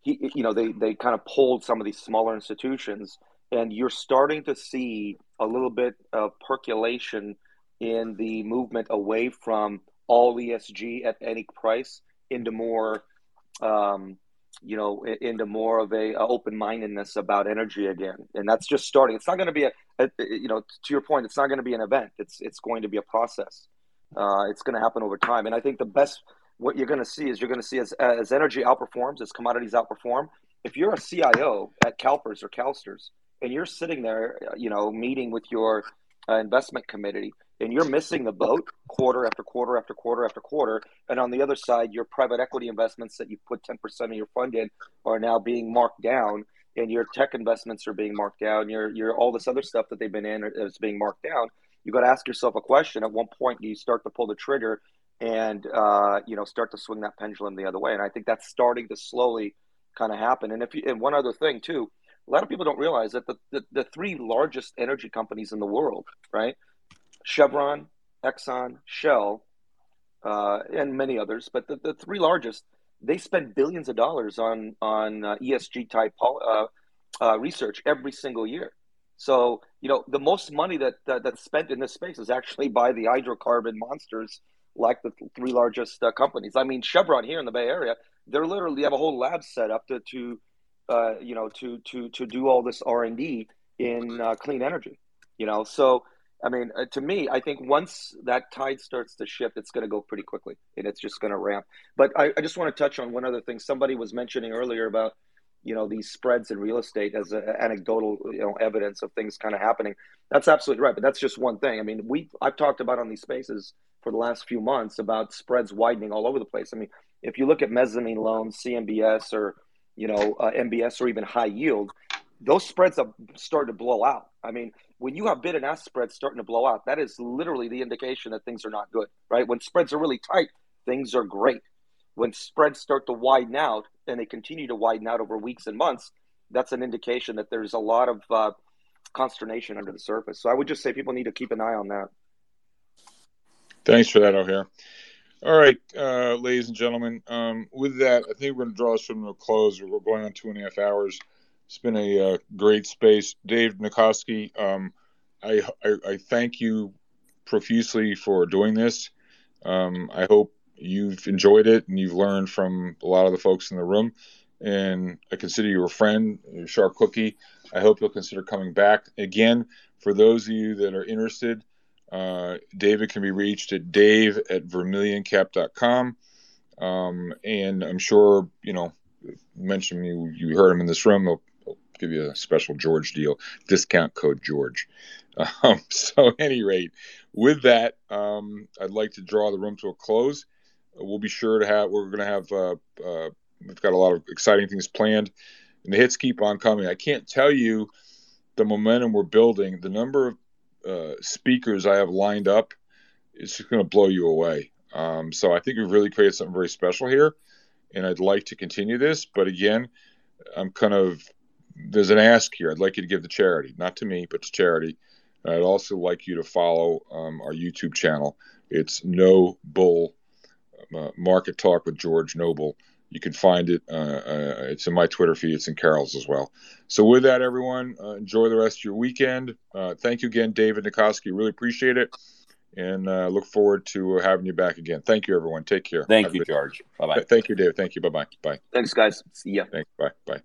he, you know, they, they kind of pulled some of these smaller institutions, and you're starting to see a little bit of percolation in the movement away from all ESG at any price into more, um, you know, into more of a, a open mindedness about energy again, and that's just starting. It's not going to be a, a, you know, to your point, it's not going to be an event. It's it's going to be a process. Uh, it's going to happen over time, and I think the best what you're going to see is you're going to see as, as energy outperforms, as commodities outperform. If you're a CIO at CalPERS or CalSTRS and you're sitting there, you know, meeting with your uh, investment committee and you're missing the boat quarter after quarter after quarter after quarter, and on the other side, your private equity investments that you put 10% of your fund in are now being marked down, and your tech investments are being marked down, your your all this other stuff that they've been in is being marked down. You got to ask yourself a question: At one point, do you start to pull the trigger and uh, you know start to swing that pendulum the other way? And I think that's starting to slowly kind of happen. And if you, and one other thing too, a lot of people don't realize that the, the, the three largest energy companies in the world, right? Chevron, Exxon, Shell, uh, and many others, but the, the three largest, they spend billions of dollars on on uh, ESG type uh, uh, research every single year. So you know the most money that, that, that's spent in this space is actually by the hydrocarbon monsters like the three largest uh, companies. I mean Chevron here in the Bay Area, they're literally have a whole lab set up to, to uh, you know to to to do all this R and D in clean energy. You know, so I mean, uh, to me, I think once that tide starts to shift, it's going to go pretty quickly and it's just going to ramp. But I, I, just want to touch on one other thing. Somebody was mentioning earlier about, you know, these spreads in real estate as a, anecdotal, you know, evidence of things kind of happening. That's absolutely right. But that's just one thing. I mean, we I've talked about on these spaces for the last few months about spreads widening all over the place. I mean, if you look at mezzanine loans, CMBS, or you know, uh, MBS, or even high yield, those spreads have started to blow out. I mean, when you have bid and ask spreads starting to blow out, that is literally the indication that things are not good, right? When spreads are really tight, things are great. When spreads start to widen out and they continue to widen out over weeks and months, that's an indication that there's a lot of uh, consternation under the surface. So I would just say people need to keep an eye on that. Thanks for that, O'Hare. All right, uh, ladies and gentlemen. Um, with that, I think we're going to draw this from a close. We're going on two and a half hours. It's been a uh, great space. Dave Nicoski, um, I, I, I, thank you profusely for doing this. Um, I hope you've enjoyed it and you've learned from a lot of the folks in the room. And I consider you a friend, a sharp cookie. I hope you'll consider coming back. Again, for those of you that are interested, uh, David can be reached at dave at vermilioncap.com. Um, and I'm sure, you know, mention you, you heard him in this room. He'll give you a special George deal, discount code George. Um, so, any rate, with that, um, I'd like to draw the room to a close. We'll be sure to have. We're going to have. Uh, uh, we've got a lot of exciting things planned, and the hits keep on coming. I can't tell you the momentum we're building. The number of uh, speakers I have lined up is just going to blow you away. Um, so I think we've really created something very special here, and I'd like to continue this. But again, I'm kind of there's an ask here. I'd like you to give to charity, not to me, but to charity. And I'd also like you to follow um, our YouTube channel. It's No Bull Market Talk with George Noble. You can find it. Uh, uh, it's in my Twitter feed. It's in Carol's as well. So with that, everyone, uh, enjoy the rest of your weekend. Uh, thank you again, David Nicoski. Really appreciate it, and uh, look forward to having you back again. Thank you, everyone. Take care. Thank Have you, George. Bye bye. Thank you, David. Thank you. Bye bye. Bye. Thanks, guys. See ya. Thanks. Bye bye.